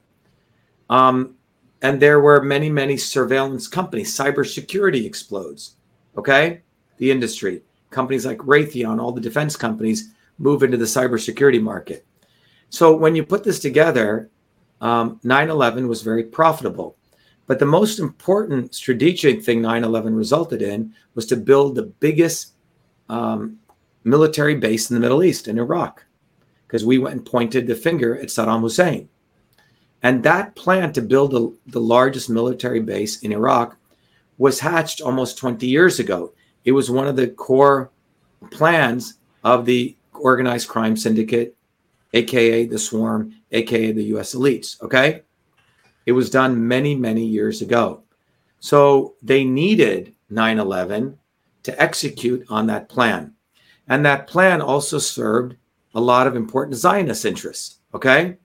Um, and there were many, many surveillance companies. Cybersecurity explodes. Okay, the industry, companies like Raytheon, all the defense companies move into the cybersecurity market. So when you put this together, um, 9/11 was very profitable. But the most important strategic thing 9 11 resulted in was to build the biggest um, military base in the Middle East, in Iraq, because we went and pointed the finger at Saddam Hussein. And that plan to build a, the largest military base in Iraq was hatched almost 20 years ago. It was one of the core plans of the organized crime syndicate, aka the swarm, aka the US elites. Okay. It was done many, many years ago. So they needed 9 11 to execute on that plan. And that plan also served a lot of important Zionist interests. Okay.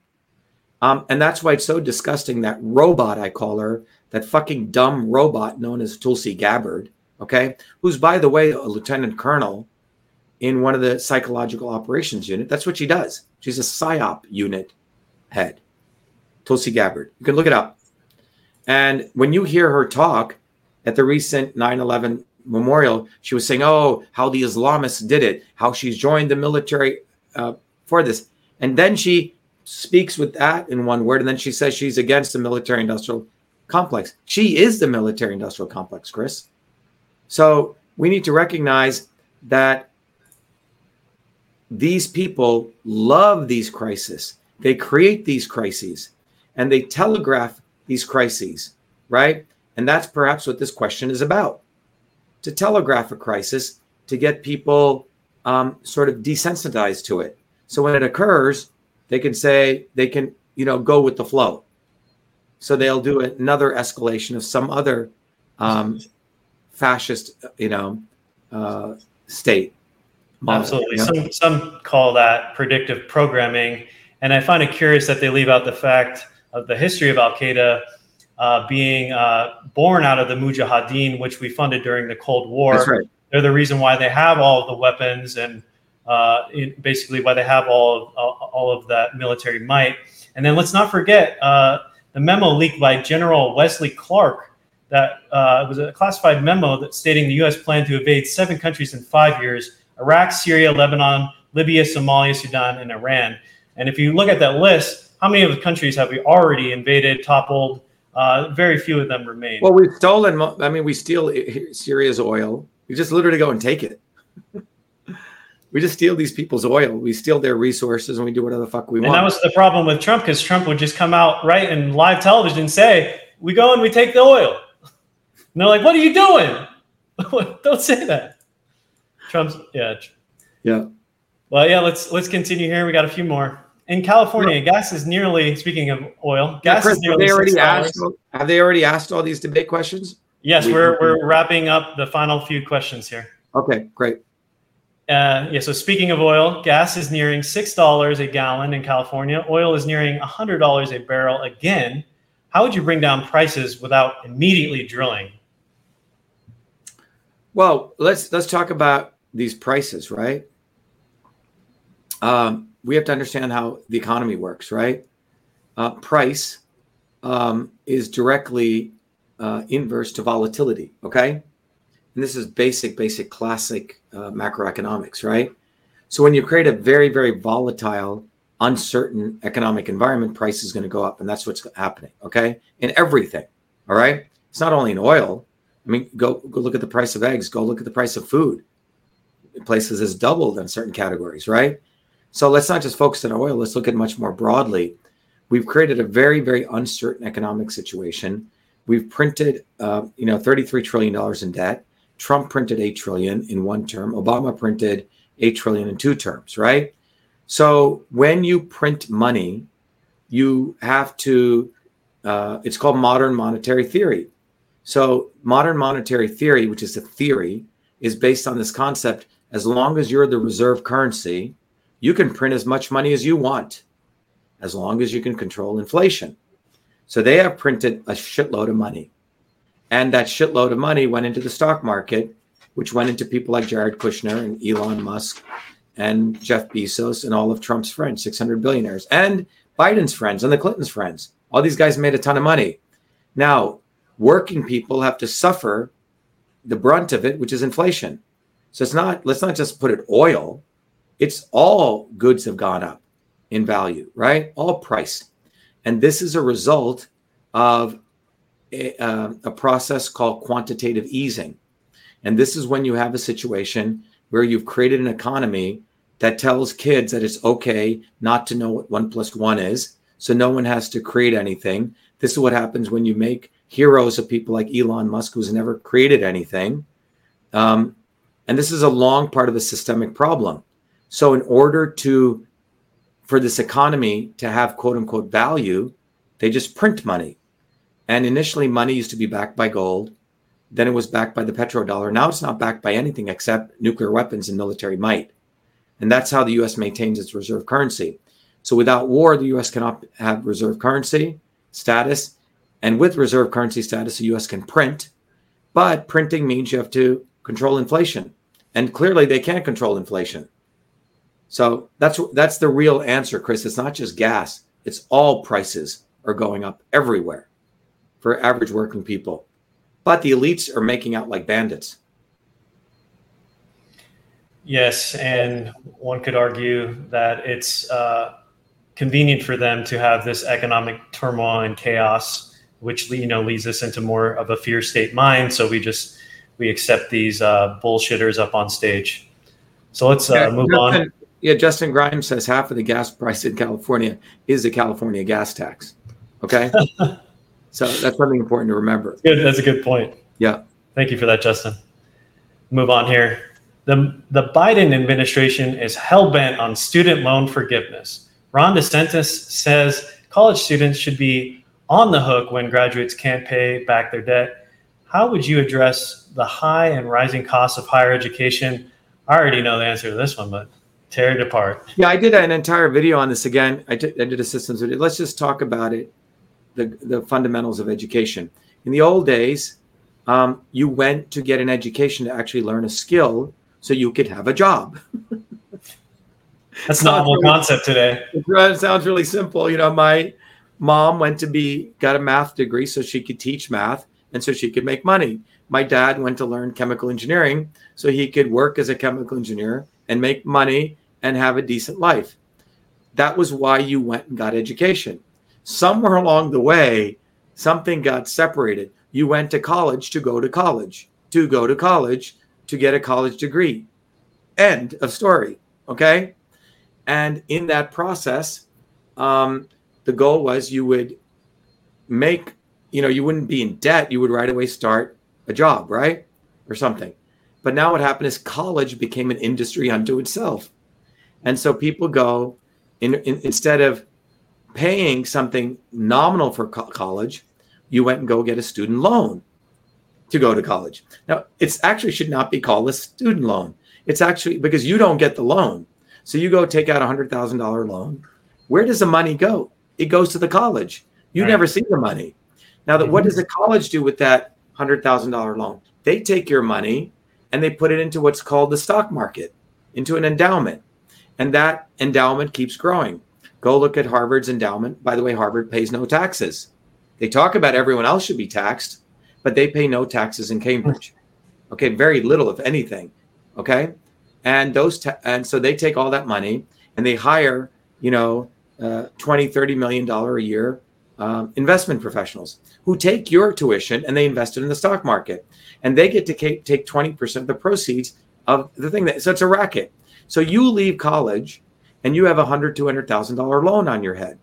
Um, and that's why it's so disgusting that robot, I call her, that fucking dumb robot known as Tulsi Gabbard, okay, who's, by the way, a lieutenant colonel in one of the psychological operations unit. That's what she does. She's a PSYOP unit head, Tulsi Gabbard. You can look it up. And when you hear her talk at the recent 9 11 memorial, she was saying, "Oh, how the Islamists did it, how she's joined the military uh, for this," and then she speaks with that in one word, and then she says she's against the military-industrial complex. She is the military-industrial complex, Chris. So we need to recognize that these people love these crises. They create these crises and they telegraph these crises, right? And that's perhaps what this question is about to telegraph a crisis to get people um, sort of desensitized to it. So when it occurs, they can say, they can, you know, go with the flow. So they'll do another escalation of some other um, fascist, you know, uh, state. Model, Absolutely. You know? Some some call that predictive programming, and I find it curious that they leave out the fact of the history of Al Qaeda uh, being uh, born out of the Mujahideen, which we funded during the Cold War. Right. They're the reason why they have all of the weapons and uh, basically why they have all of, all of that military might. And then let's not forget uh, the memo leaked by General Wesley Clark that uh, was a classified memo that stating the U.S. planned to invade seven countries in five years: Iraq, Syria, Lebanon, Libya, Somalia, Sudan, and Iran. And if you look at that list, how many of the countries have we already invaded, toppled? Uh, very few of them remain. Well, we've stolen. I mean, we steal Syria's oil. We just literally go and take it. we just steal these people's oil. We steal their resources, and we do whatever the fuck we and want. And that was the problem with Trump, because Trump would just come out right in live television and say, "We go and we take the oil." And they're like, "What are you doing? Don't say that." Trump's yeah. Yeah. Well, yeah. Let's let's continue here. We got a few more. In California, gas is nearly. Speaking of oil, gas Chris, is nearly. Have they already asked? Have they already asked all these debate questions? Yes, we, we're we're wrapping up the final few questions here. Okay, great. Uh, yeah. So speaking of oil, gas is nearing six dollars a gallon in California. Oil is nearing hundred dollars a barrel again. How would you bring down prices without immediately drilling? Well, let's let's talk about these prices, right? Um, we have to understand how the economy works, right? Uh, price um, is directly uh, inverse to volatility, okay? And this is basic, basic, classic uh, macroeconomics, right? So when you create a very, very volatile, uncertain economic environment, price is going to go up, and that's what's happening, okay? In everything, all right? It's not only in oil. I mean, go go look at the price of eggs. Go look at the price of food. Places has doubled in certain categories, right? So let's not just focus on oil. Let's look at much more broadly. We've created a very, very uncertain economic situation. We've printed, uh, you know, thirty-three trillion dollars in debt. Trump printed eight trillion in one term. Obama printed eight trillion in two terms, right? So when you print money, you have to. Uh, it's called modern monetary theory. So modern monetary theory, which is a theory, is based on this concept: as long as you're the reserve currency, you can print as much money as you want as long as you can control inflation. So they have printed a shitload of money. And that shitload of money went into the stock market, which went into people like Jared Kushner and Elon Musk and Jeff Bezos and all of Trump's friends, 600 billionaires, and Biden's friends and the Clintons' friends. All these guys made a ton of money. Now, working people have to suffer the brunt of it, which is inflation. So it's not, let's not just put it oil it's all goods have gone up in value, right? All price. And this is a result of a, uh, a, process called quantitative easing. And this is when you have a situation where you've created an economy that tells kids that it's okay not to know what one plus one is. So no one has to create anything. This is what happens when you make heroes of people like Elon Musk, who's never created anything. Um, and this is a long part of the systemic problem. So, in order to for this economy to have quote unquote value, they just print money. And initially, money used to be backed by gold. Then it was backed by the petrodollar. Now it's not backed by anything except nuclear weapons and military might. And that's how the US maintains its reserve currency. So without war, the US cannot have reserve currency status. And with reserve currency status, the US can print. But printing means you have to control inflation. And clearly, they can't control inflation. So that's that's the real answer, Chris. It's not just gas; it's all prices are going up everywhere for average working people. But the elites are making out like bandits. Yes, and one could argue that it's uh, convenient for them to have this economic turmoil and chaos, which you know leads us into more of a fear state mind. So we just we accept these uh, bullshitters up on stage. So let's uh, move on Yeah, Justin Grimes says half of the gas price in California is the California gas tax. Okay. so that's something important to remember. Good. That's a good point. Yeah. Thank you for that, Justin. Move on here. The, the Biden administration is hell bent on student loan forgiveness. Ron DeSantis says college students should be on the hook when graduates can't pay back their debt. How would you address the high and rising costs of higher education? I already know the answer to this one, but tear it apart. Yeah, I did an entire video on this again. I did, I did a systems video. Let's just talk about it the, the fundamentals of education. In the old days, um, you went to get an education to actually learn a skill so you could have a job. That's not a concept today. It sounds really simple. You know, my mom went to be got a math degree so she could teach math and so she could make money. My dad went to learn chemical engineering so he could work as a chemical engineer and make money and have a decent life. That was why you went and got education. Somewhere along the way, something got separated. You went to college to go to college, to go to college to get a college degree. End of story. Okay. And in that process, um, the goal was you would make, you know, you wouldn't be in debt. You would right away start a job, right? Or something. But now what happened is college became an industry unto itself. And so people go, in, in, instead of paying something nominal for co- college, you went and go get a student loan to go to college. Now, it actually should not be called a student loan. It's actually because you don't get the loan. So you go take out a hundred thousand dollar loan. Where does the money go? It goes to the college. You right. never see the money. Now, that what does mm-hmm. the college do with that hundred thousand dollar loan? They take your money and they put it into what's called the stock market, into an endowment, and that endowment keeps growing. Go look at Harvard's endowment. By the way, Harvard pays no taxes. They talk about everyone else should be taxed, but they pay no taxes in Cambridge. Okay, very little, if anything. Okay, and those ta- and so they take all that money and they hire, you know, uh, 20, 30 million dollar a year um, investment professionals who take your tuition and they invest it in the stock market, and they get to take 20% of the proceeds of the thing that so it's a racket. So you leave college and you have a hundred, two hundred thousand dollar loan on your head.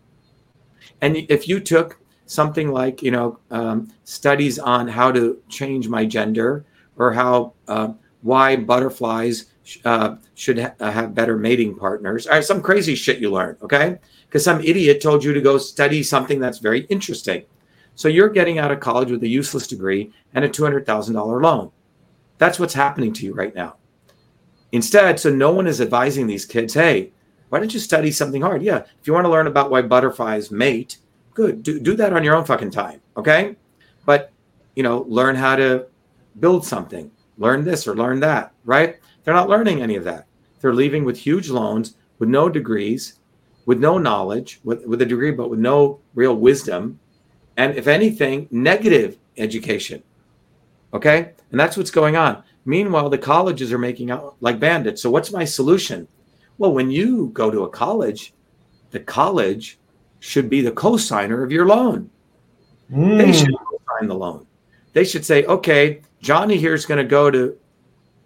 And if you took something like you know um, studies on how to change my gender or how uh, why butterflies uh, should ha- uh, have better mating partners or some crazy shit you learn okay because some idiot told you to go study something that's very interesting so you're getting out of college with a useless degree and a $200000 loan. That's what's happening to you right now. Instead so no one is advising these kids hey why don't you study something hard? Yeah if you want to learn about why butterflies mate good do, do that on your own fucking time okay? But you know learn how to build something learn this or learn that right? They're not learning any of that. They're leaving with huge loans with no degrees with no knowledge with, with a degree but with no real wisdom and if anything negative education okay and that's what's going on meanwhile the colleges are making out like bandits so what's my solution well when you go to a college the college should be the co-signer of your loan. Mm. They should sign the loan. They should say, okay, Johnny here is going to go to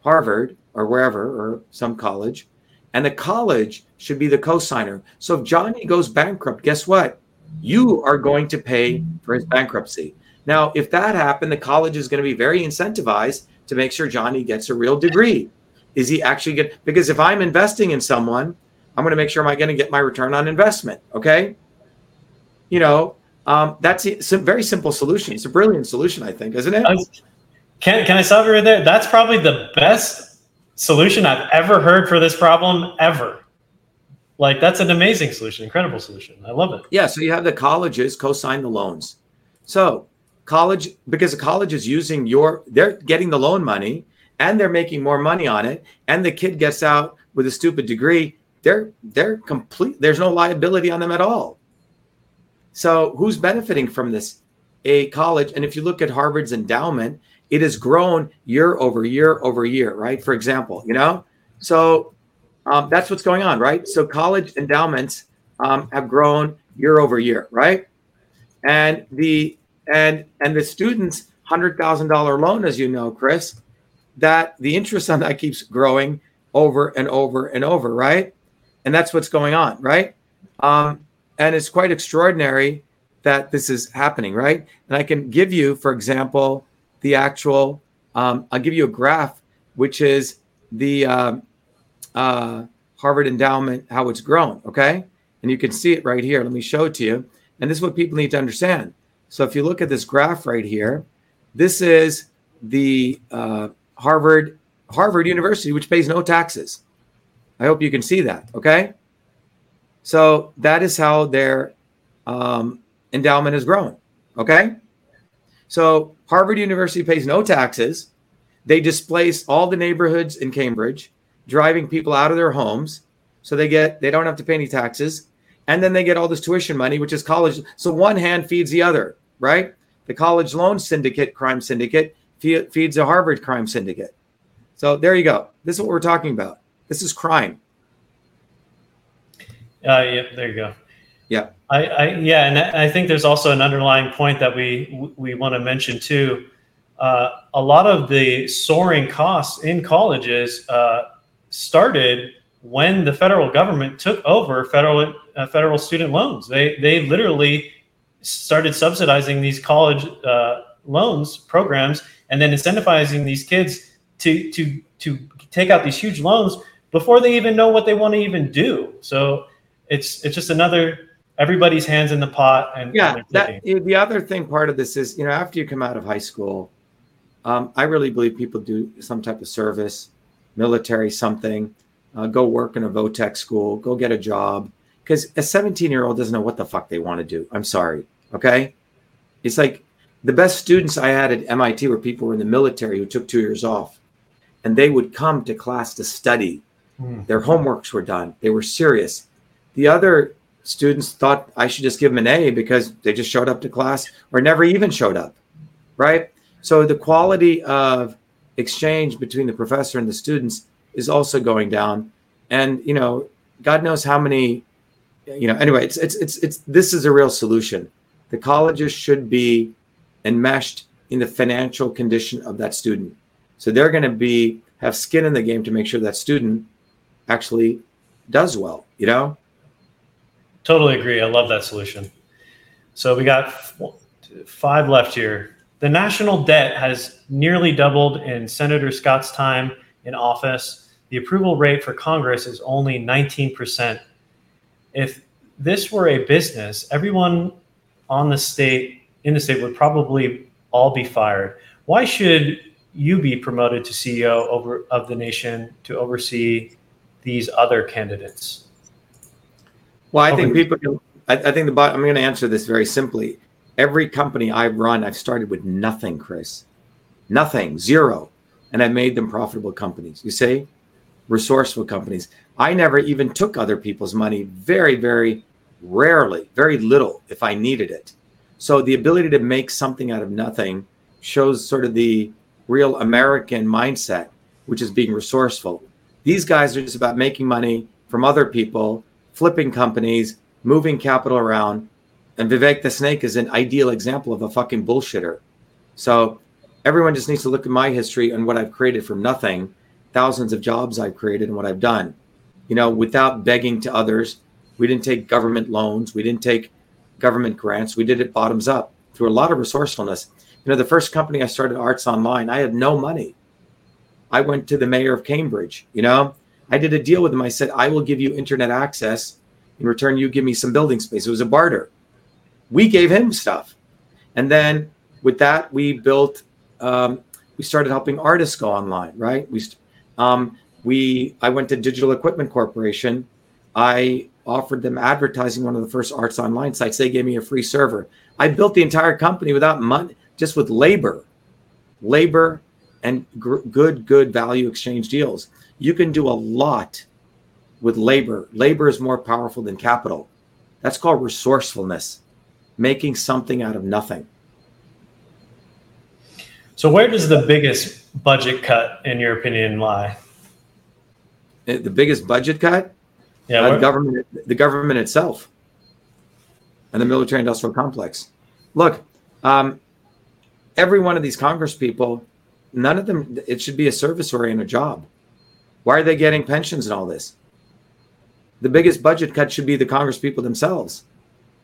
Harvard or wherever or some college, and the college should be the co-signer. So if Johnny goes bankrupt, guess what? You are going to pay for his bankruptcy. Now, if that happened, the college is going to be very incentivized to make sure Johnny gets a real degree. Is he actually get because if I'm investing in someone, I'm going to make sure am I going to get my return on investment? Okay you know, um, that's a very simple solution. It's a brilliant solution, I think, isn't it? Can can I stop you right there? That's probably the best solution I've ever heard for this problem ever. Like that's an amazing solution, incredible solution. I love it. Yeah. So you have the colleges co-sign the loans. So college, because the college is using your, they're getting the loan money and they're making more money on it, and the kid gets out with a stupid degree. They're they're complete. There's no liability on them at all. So who's benefiting from this? A college. And if you look at Harvard's endowment, it has grown year over year over year, right? For example, you know, so um, that's what's going on, right? So college endowments um, have grown year over year, right? And the and and the students hundred thousand dollar loan, as you know, Chris, that the interest on that keeps growing over and over and over, right? and that's what's going on, right? Um, and it's quite extraordinary that this is happening, right? And I can give you, for example, the actual. Um, I'll give you a graph, which is the uh, uh, Harvard endowment, how it's grown. Okay, and you can see it right here. Let me show it to you. And this is what people need to understand. So if you look at this graph right here, this is the uh, Harvard Harvard University, which pays no taxes. I hope you can see that. Okay. So that is how their um, endowment has grown. Okay. So Harvard University pays no taxes. They displace all the neighborhoods in Cambridge, driving people out of their homes. So they get they don't have to pay any taxes. And then they get all this tuition money, which is college. So one hand feeds the other, right? The college loan syndicate, crime syndicate, feeds a Harvard crime syndicate. So there you go. This is what we're talking about. This is crime. Uh, yeah, there you go. Yeah. I, I yeah, and I think there's also an underlying point that we we want to mention too. Uh, a lot of the soaring costs in colleges uh, started when the federal government took over federal uh, federal student loans. They they literally started subsidizing these college uh, loans programs and then incentivizing these kids to to to take out these huge loans before they even know what they want to even do. So it's it's just another everybody's hands in the pot and yeah and that, the other thing part of this is you know after you come out of high school um, i really believe people do some type of service military something uh, go work in a votech school go get a job. Because a 17 year old doesn't know what the fuck they want to do. I'm sorry okay? It's like the best students i had at mit were people who were in the military who took two years off and they would come to class to study. Mm. their homeworks were done. They were serious. The other students thought I should just give them an A because they just showed up to class or never even showed up, right? So the quality of exchange between the professor and the students is also going down, and you know, God knows how many, you know. Anyway, it's it's it's it's this is a real solution. The colleges should be enmeshed in the financial condition of that student, so they're going to be have skin in the game to make sure that student actually does well. You know. Totally agree. I love that solution. So we got five left here. The national debt has nearly doubled in Senator Scott's time in office. The approval rate for Congress is only 19%. If this were a business, everyone on the state in the state would probably all be fired. Why should you be promoted to CEO over of the nation to oversee these other candidates? Well, I think people. I, I think the. I'm going to answer this very simply. Every company I've run, I've started with nothing, Chris, nothing, zero, and I made them profitable companies. You see, resourceful companies. I never even took other people's money. Very, very rarely, very little, if I needed it. So the ability to make something out of nothing shows sort of the real American mindset, which is being resourceful. These guys are just about making money from other people flipping companies, moving capital around. And Vivek the Snake is an ideal example of a fucking bullshitter. So everyone just needs to look at my history and what I've created from nothing, thousands of jobs I've created and what I've done. You know, without begging to others. We didn't take government loans. We didn't take government grants. We did it bottoms up through a lot of resourcefulness. You know, the first company I started, Arts Online, I had no money. I went to the mayor of Cambridge, you know, I did a deal with him. I said, I will give you internet access. In return, you give me some building space. It was a barter. We gave him stuff. And then with that, we built, um, we started helping artists go online, right? We, um, we, I went to Digital Equipment Corporation. I offered them advertising one of the first arts online sites. They gave me a free server. I built the entire company without money, just with labor, labor and gr- good, good value exchange deals you can do a lot with labor. Labor is more powerful than capital. That's called resourcefulness, making something out of nothing. So, where does the biggest budget cut, in your opinion, lie? Uh, The biggest budget cut, Yeah, uh, the government, the government itself, and the military-industrial complex. Look, um, every one of these Congress people, none of them. It should be a service-oriented job. Why are they getting pensions and all this? the biggest budget cut should be the Congress people themselves.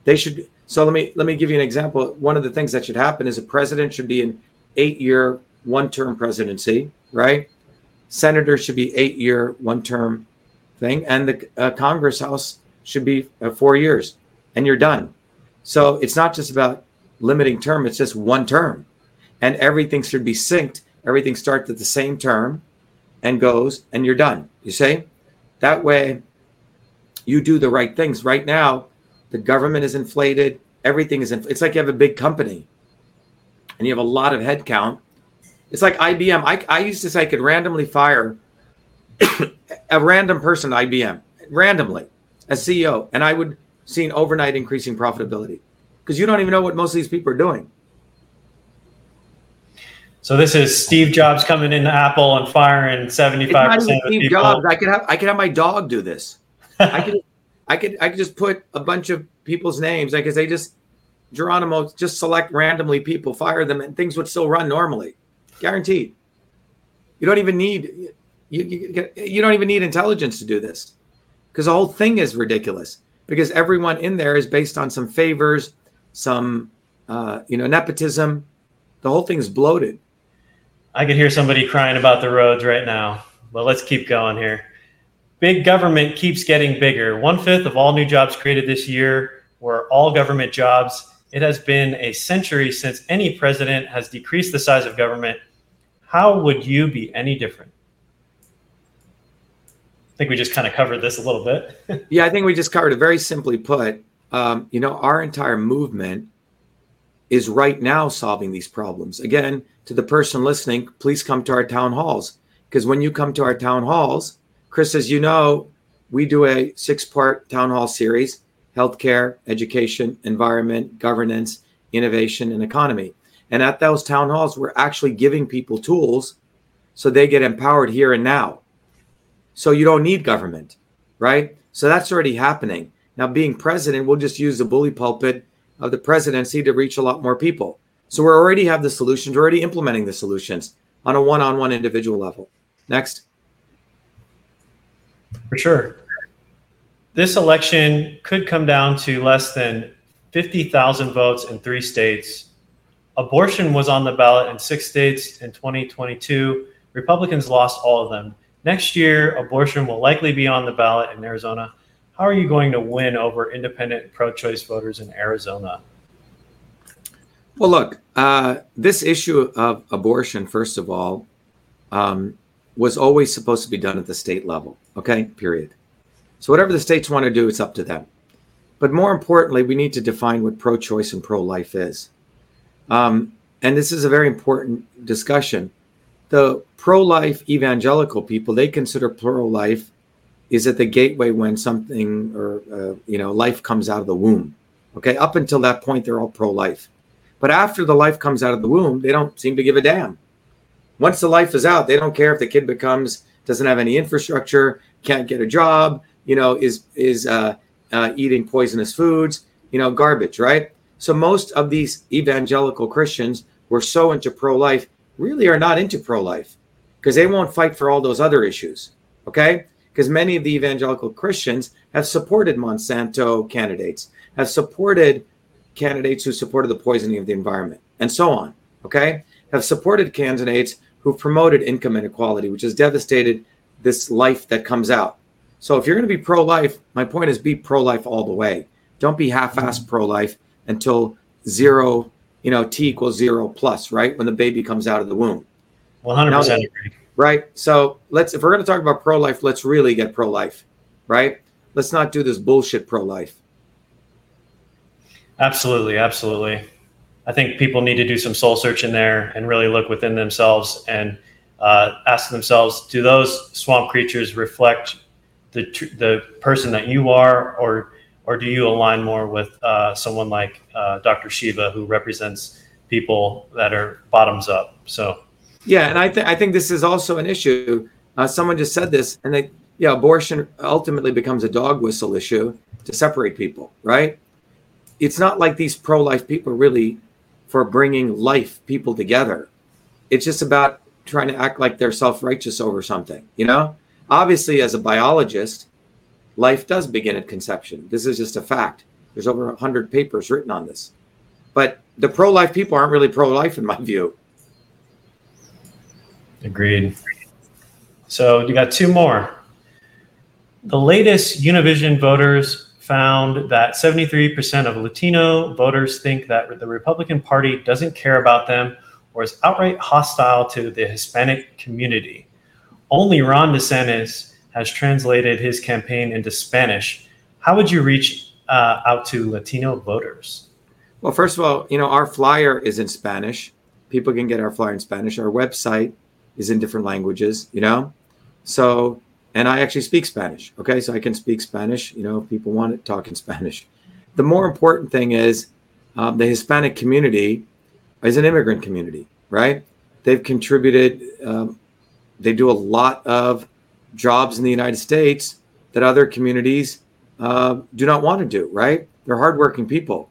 They should. So let me let me give you an example. One of the things that should happen is a president should be an eight-year, one-term presidency, right? Senators should be eight-year, one-term thing, and the uh, Congress House should be uh, four years, and you're done. So it's not just about limiting term; it's just one term, and everything should be synced. Everything starts at the same term, and goes, and you're done. You see, that way, you do the right things. Right now, the government is inflated. Everything is. Inf- it's like you have a big company, and you have a lot of headcount. It's like IBM. I, I used to say I could randomly fire a random person at IBM randomly as CEO, and I would see an overnight increasing profitability because you don't even know what most of these people are doing. So this is Steve Jobs coming into Apple and firing seventy five percent of Steve people. Jobs. I could have I could have my dog do this. I could I could I could just put a bunch of people's names I could they just Geronimo just select randomly people, fire them, and things would still run normally, guaranteed. You don't even need you, you, you don't even need intelligence to do this because the whole thing is ridiculous because everyone in there is based on some favors, some uh, you know nepotism. The whole thing is bloated. I could hear somebody crying about the roads right now, but let's keep going here. Big government keeps getting bigger. One fifth of all new jobs created this year were all government jobs. It has been a century since any president has decreased the size of government. How would you be any different? I think we just kind of covered this a little bit. yeah, I think we just covered it. Very simply put, um, you know, our entire movement is right now solving these problems. Again, to the person listening, please come to our town halls because when you come to our town halls, Chris, as you know, we do a six-part town hall series: healthcare, education, environment, governance, innovation, and economy. And at those town halls, we're actually giving people tools so they get empowered here and now. So you don't need government, right? So that's already happening. Now, being president, we'll just use the bully pulpit of the presidency to reach a lot more people. So we already have the solutions, we're already implementing the solutions on a one on one individual level. Next. For sure. This election could come down to less than 50,000 votes in three states. Abortion was on the ballot in six states in 2022. Republicans lost all of them. Next year, abortion will likely be on the ballot in Arizona. How are you going to win over independent pro choice voters in Arizona? Well, look, uh, this issue of abortion, first of all, um, was always supposed to be done at the state level. Okay, period. So, whatever the states want to do, it's up to them. But more importantly, we need to define what pro choice and pro life is. Um, and this is a very important discussion. The pro life evangelical people, they consider pro life is at the gateway when something or, uh, you know, life comes out of the womb. Okay, up until that point, they're all pro life. But after the life comes out of the womb, they don't seem to give a damn. Once the life is out, they don't care if the kid becomes doesn't have any infrastructure, can't get a job, you know, is is uh, uh, eating poisonous foods, you know, garbage, right? So most of these evangelical Christians who are so into pro-life really are not into pro-life because they won't fight for all those other issues. Okay, because many of the evangelical Christians have supported Monsanto candidates, have supported candidates who supported the poisoning of the environment, and so on. Okay, have supported candidates who promoted income inequality, which has devastated this life that comes out. So if you're going to be pro-life, my point is be pro-life all the way. Don't be half-assed mm-hmm. pro-life until zero, you know, t equals zero plus, right? When the baby comes out of the womb. 100% now, agree. Right. So let's, if we're going to talk about pro-life, let's really get pro-life, right? Let's not do this bullshit pro-life. Absolutely, absolutely. I think people need to do some soul searching there and really look within themselves and uh, ask themselves: Do those swamp creatures reflect the the person that you are, or or do you align more with uh, someone like uh, Dr. Shiva, who represents people that are bottoms up? So, yeah, and I think I think this is also an issue. Uh, someone just said this, and they yeah, abortion ultimately becomes a dog whistle issue to separate people, right? it's not like these pro life people really for bringing life people together. It's just about trying to act like they're self righteous over something, you know? Obviously, as a biologist, life does begin at conception. This is just a fact. There's over 100 papers written on this. But the pro life people aren't really pro life, in my view. Agreed. So you got two more. The latest Univision voters found that 73% of Latino voters think that the Republican Party doesn't care about them or is outright hostile to the Hispanic community. Only Ron DeSantis has translated his campaign into Spanish. How would you reach uh, out to Latino voters? Well, first of all, you know, our flyer is in Spanish. People can get our flyer in Spanish. Our website is in different languages, you know? So, and I actually speak Spanish. Okay. So I can speak Spanish, you know, if people want to talk in Spanish. The more important thing is um, the Hispanic community is an immigrant community, right? They've contributed, um, they do a lot of jobs in the United States that other communities uh, do not want to do, right? They're hardworking people.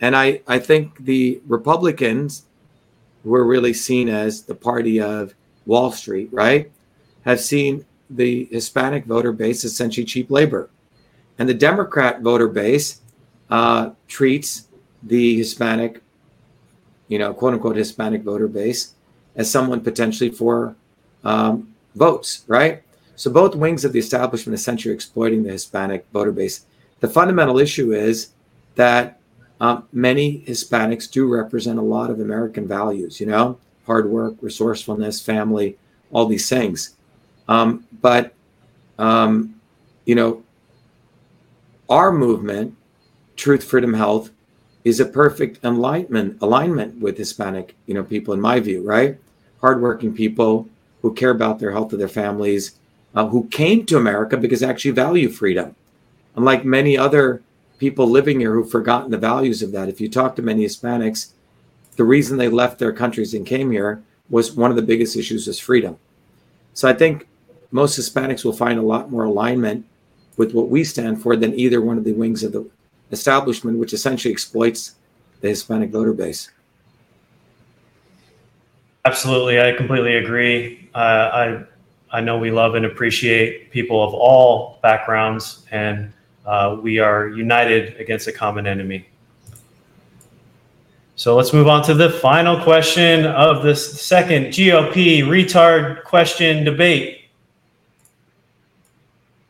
And I, I think the Republicans, were really seen as the party of Wall Street, right, have seen the Hispanic voter base is essentially cheap labor. And the Democrat voter base uh, treats the Hispanic, you know, quote unquote Hispanic voter base as someone potentially for um, votes, right? So both wings of the establishment essentially exploiting the Hispanic voter base. The fundamental issue is that um, many Hispanics do represent a lot of American values, you know, hard work, resourcefulness, family, all these things. Um, but, um, you know, our movement, Truth, Freedom, Health, is a perfect alignment alignment with Hispanic, you know, people in my view, right? Hardworking people who care about their health of their families, uh, who came to America because they actually value freedom. Unlike many other people living here who've forgotten the values of that. If you talk to many Hispanics, the reason they left their countries and came here was one of the biggest issues is freedom. So I think most Hispanics will find a lot more alignment with what we stand for than either one of the wings of the establishment, which essentially exploits the Hispanic voter base. Absolutely, I completely agree. Uh, I I know we love and appreciate people of all backgrounds, and uh, we are united against a common enemy. So let's move on to the final question of this second GOP retard question debate.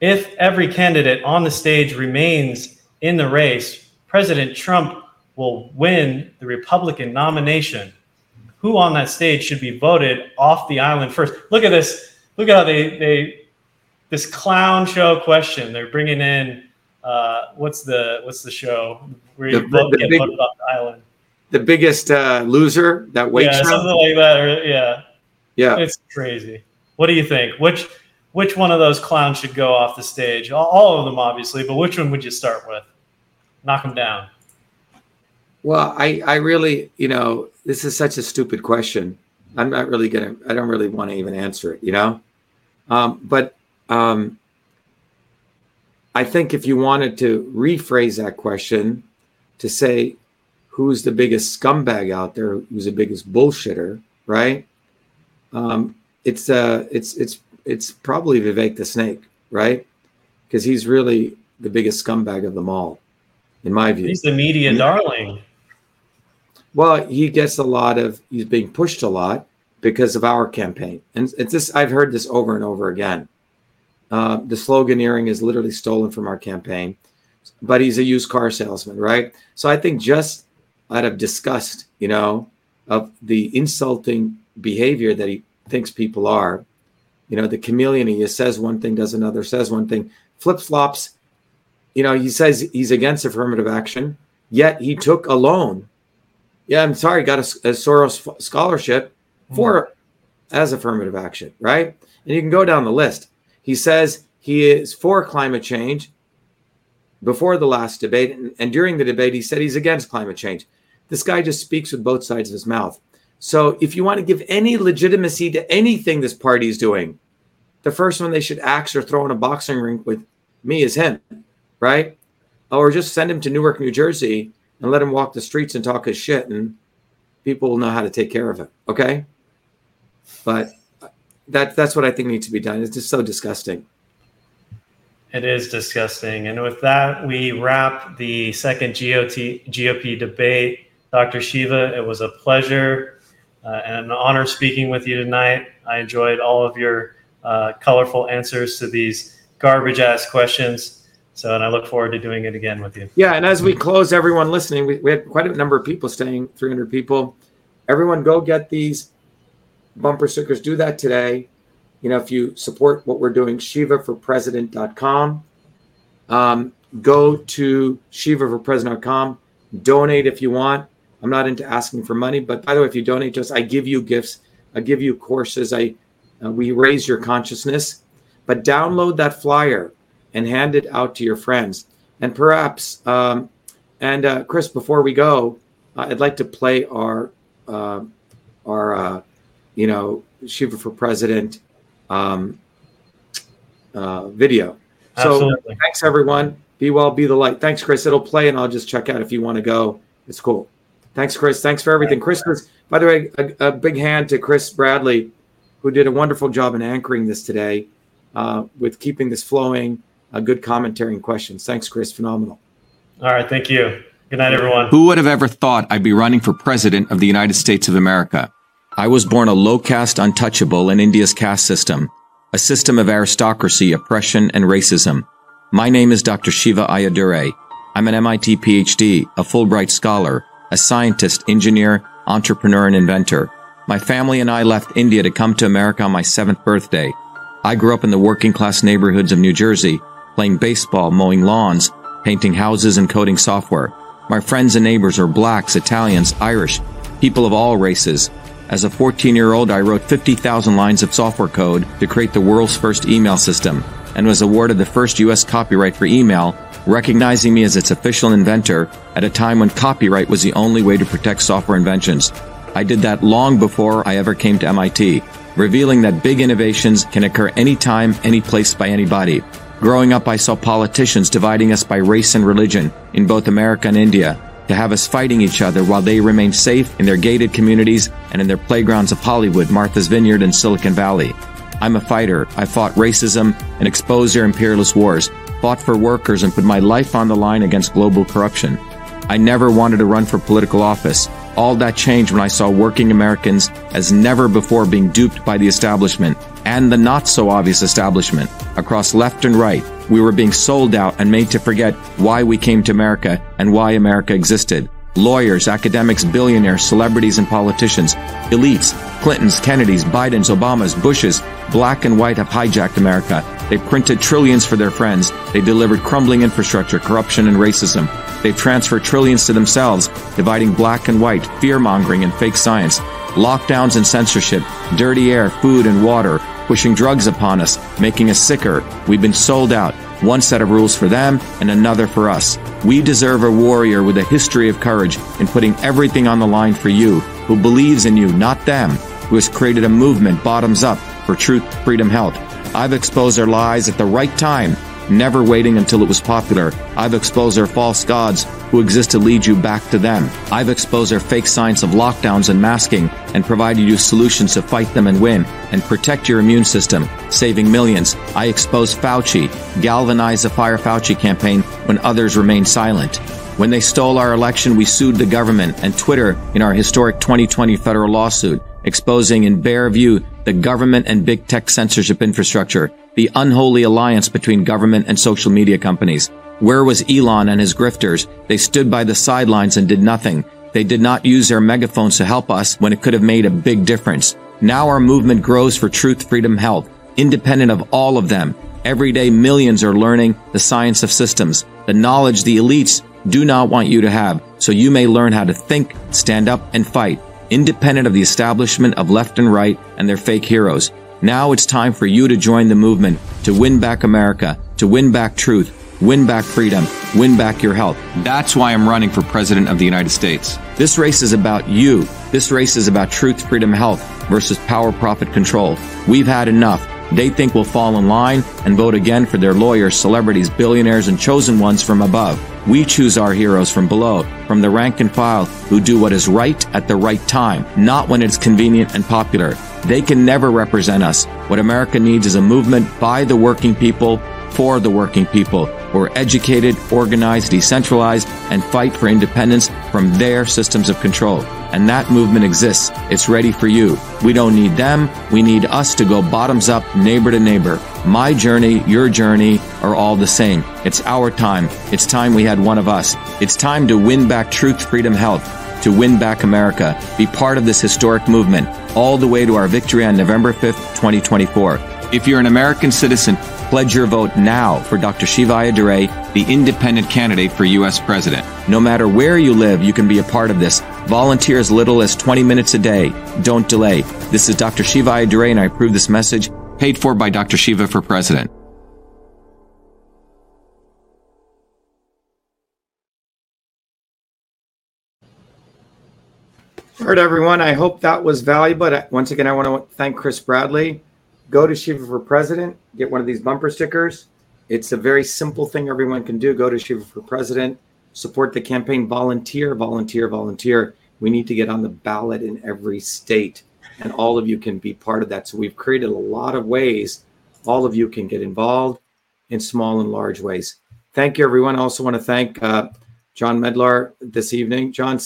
If every candidate on the stage remains in the race, President Trump will win the Republican nomination. Who on that stage should be voted off the island first? Look at this. Look at how they, they this clown show question. They're bringing in uh, what's the what's the show where you the, vote, the, get big, voted off the island? The biggest uh, loser that weight yeah, show? something like that. Or, yeah, yeah, it's crazy. What do you think? Which which one of those clowns should go off the stage? All, of them, obviously, but which one would you start with? Knock them down. Well, I I really you know this is such a stupid question. I'm not really gonna. I don't really want to even answer it. You know, um, but um, I think if you wanted to rephrase that question to say, who's the biggest scumbag out there, who's the biggest bullshitter, right? Um, it's uh, it's it's it's probably Vivek the Snake, right? Because he's really the biggest scumbag of them all, in my view. He's the media yeah. darling. Well, he gets a lot of. He's being pushed a lot because of our campaign, and it's this. I've heard this over and over again. Uh, the sloganeering is literally stolen from our campaign, but he's a used car salesman, right? So I think just out of disgust, you know, of the insulting behavior that he thinks people are, you know, the chameleon, he says one thing, does another, says one thing, flip flops. You know, he says he's against affirmative action, yet he took a loan. Yeah, I'm sorry, got a, a Soros scholarship for mm. as affirmative action, right? And you can go down the list. He says he is for climate change before the last debate. And, and during the debate, he said he's against climate change. This guy just speaks with both sides of his mouth. So if you want to give any legitimacy to anything this party is doing, the first one they should axe or throw in a boxing ring with me is him, right? Or just send him to Newark, New Jersey and let him walk the streets and talk his shit and people will know how to take care of him. Okay. But that that's what I think needs to be done. It's just so disgusting. It is disgusting. And with that, we wrap the second GOT, GOP debate. Dr. Shiva, it was a pleasure uh, and an honor speaking with you tonight. I enjoyed all of your uh, colorful answers to these garbage ass questions. So, and I look forward to doing it again with you. Yeah. And as we close, everyone listening, we, we had quite a number of people staying, 300 people. Everyone go get these bumper stickers. Do that today. You know, if you support what we're doing, shivaforpresident.com. Um, go to shivaforpresident.com. Donate if you want. I'm not into asking for money, but by the way, if you donate to us, I give you gifts. I give you courses. I uh, we raise your consciousness. But download that flyer and hand it out to your friends. And perhaps, um, and uh, Chris, before we go, uh, I'd like to play our uh, our uh, you know Shiva for President um, uh, video. Absolutely. So thanks everyone. Be well, be the light. Thanks, Chris. It'll play, and I'll just check out if you want to go. It's cool. Thanks, Chris. Thanks for everything. Chris was, by the way, a, a big hand to Chris Bradley, who did a wonderful job in anchoring this today, uh, with keeping this flowing. A good commentary and questions. Thanks, Chris. Phenomenal. All right. Thank you. Good night, everyone. Who would have ever thought I'd be running for president of the United States of America? I was born a low caste untouchable in India's caste system, a system of aristocracy, oppression, and racism. My name is Dr. Shiva Ayyadurai. I'm an MIT PhD, a Fulbright scholar, a scientist, engineer, entrepreneur, and inventor. My family and I left India to come to America on my seventh birthday. I grew up in the working class neighborhoods of New Jersey, playing baseball, mowing lawns, painting houses, and coding software. My friends and neighbors are blacks, Italians, Irish, people of all races. As a 14 year old, I wrote 50,000 lines of software code to create the world's first email system and was awarded the first U.S. copyright for email, recognizing me as its official inventor at a time when copyright was the only way to protect software inventions. I did that long before I ever came to MIT, revealing that big innovations can occur anytime, any place by anybody. Growing up, I saw politicians dividing us by race and religion in both America and India to have us fighting each other while they remained safe in their gated communities and in their playgrounds of Hollywood, Martha's Vineyard, and Silicon Valley. I'm a fighter. I fought racism and exposed their imperialist wars, fought for workers, and put my life on the line against global corruption. I never wanted to run for political office. All that changed when I saw working Americans as never before being duped by the establishment and the not so obvious establishment. Across left and right, we were being sold out and made to forget why we came to America and why America existed. Lawyers, academics, billionaires, celebrities, and politicians, elites, Clintons, Kennedys, Bidens, Obamas, Bushes, black and white have hijacked America. They printed trillions for their friends. They delivered crumbling infrastructure, corruption, and racism. They've transferred trillions to themselves, dividing black and white, fear mongering, and fake science. Lockdowns and censorship, dirty air, food, and water, pushing drugs upon us, making us sicker. We've been sold out. One set of rules for them and another for us. We deserve a warrior with a history of courage in putting everything on the line for you, who believes in you, not them, who has created a movement bottoms up for truth, freedom, health. I've exposed their lies at the right time, never waiting until it was popular. I've exposed their false gods who exist to lead you back to them. I've exposed their fake science of lockdowns and masking and provided you solutions to fight them and win and protect your immune system, saving millions. I exposed Fauci, galvanized the Fire Fauci campaign when others remained silent. When they stole our election, we sued the government and Twitter in our historic 2020 federal lawsuit, exposing in bare view the government and big tech censorship infrastructure, the unholy alliance between government and social media companies. Where was Elon and his grifters? They stood by the sidelines and did nothing. They did not use their megaphones to help us when it could have made a big difference. Now our movement grows for truth, freedom, health, independent of all of them. Every day millions are learning the science of systems, the knowledge the elites do not want you to have, so you may learn how to think, stand up, and fight, independent of the establishment of left and right and their fake heroes. Now it's time for you to join the movement to win back America, to win back truth, win back freedom, win back your health. That's why I'm running for President of the United States. This race is about you. This race is about truth, freedom, health versus power, profit, control. We've had enough. They think we'll fall in line and vote again for their lawyers, celebrities, billionaires, and chosen ones from above. We choose our heroes from below, from the rank and file, who do what is right at the right time, not when it's convenient and popular. They can never represent us. What America needs is a movement by the working people for the working people who are educated, organized, decentralized, and fight for independence from their systems of control. And that movement exists. It's ready for you. We don't need them. We need us to go bottoms up, neighbor to neighbor. My journey, your journey are all the same. It's our time. It's time we had one of us. It's time to win back truth, freedom, health to win back America. Be part of this historic movement all the way to our victory on November 5th, 2024. If you're an American citizen, pledge your vote now for Dr. Shiva Ayyadurai, the independent candidate for U.S. President. No matter where you live, you can be a part of this. Volunteer as little as 20 minutes a day. Don't delay. This is Dr. Shiva Ayyadurai, and I approve this message paid for by Dr. Shiva for President. All right, everyone. I hope that was valuable. Once again, I want to thank Chris Bradley. Go to Shiva for President, get one of these bumper stickers. It's a very simple thing everyone can do. Go to Shiva for President, support the campaign, volunteer, volunteer, volunteer. We need to get on the ballot in every state, and all of you can be part of that. So we've created a lot of ways all of you can get involved in small and large ways. Thank you, everyone. I also want to thank uh, John Medlar this evening. John,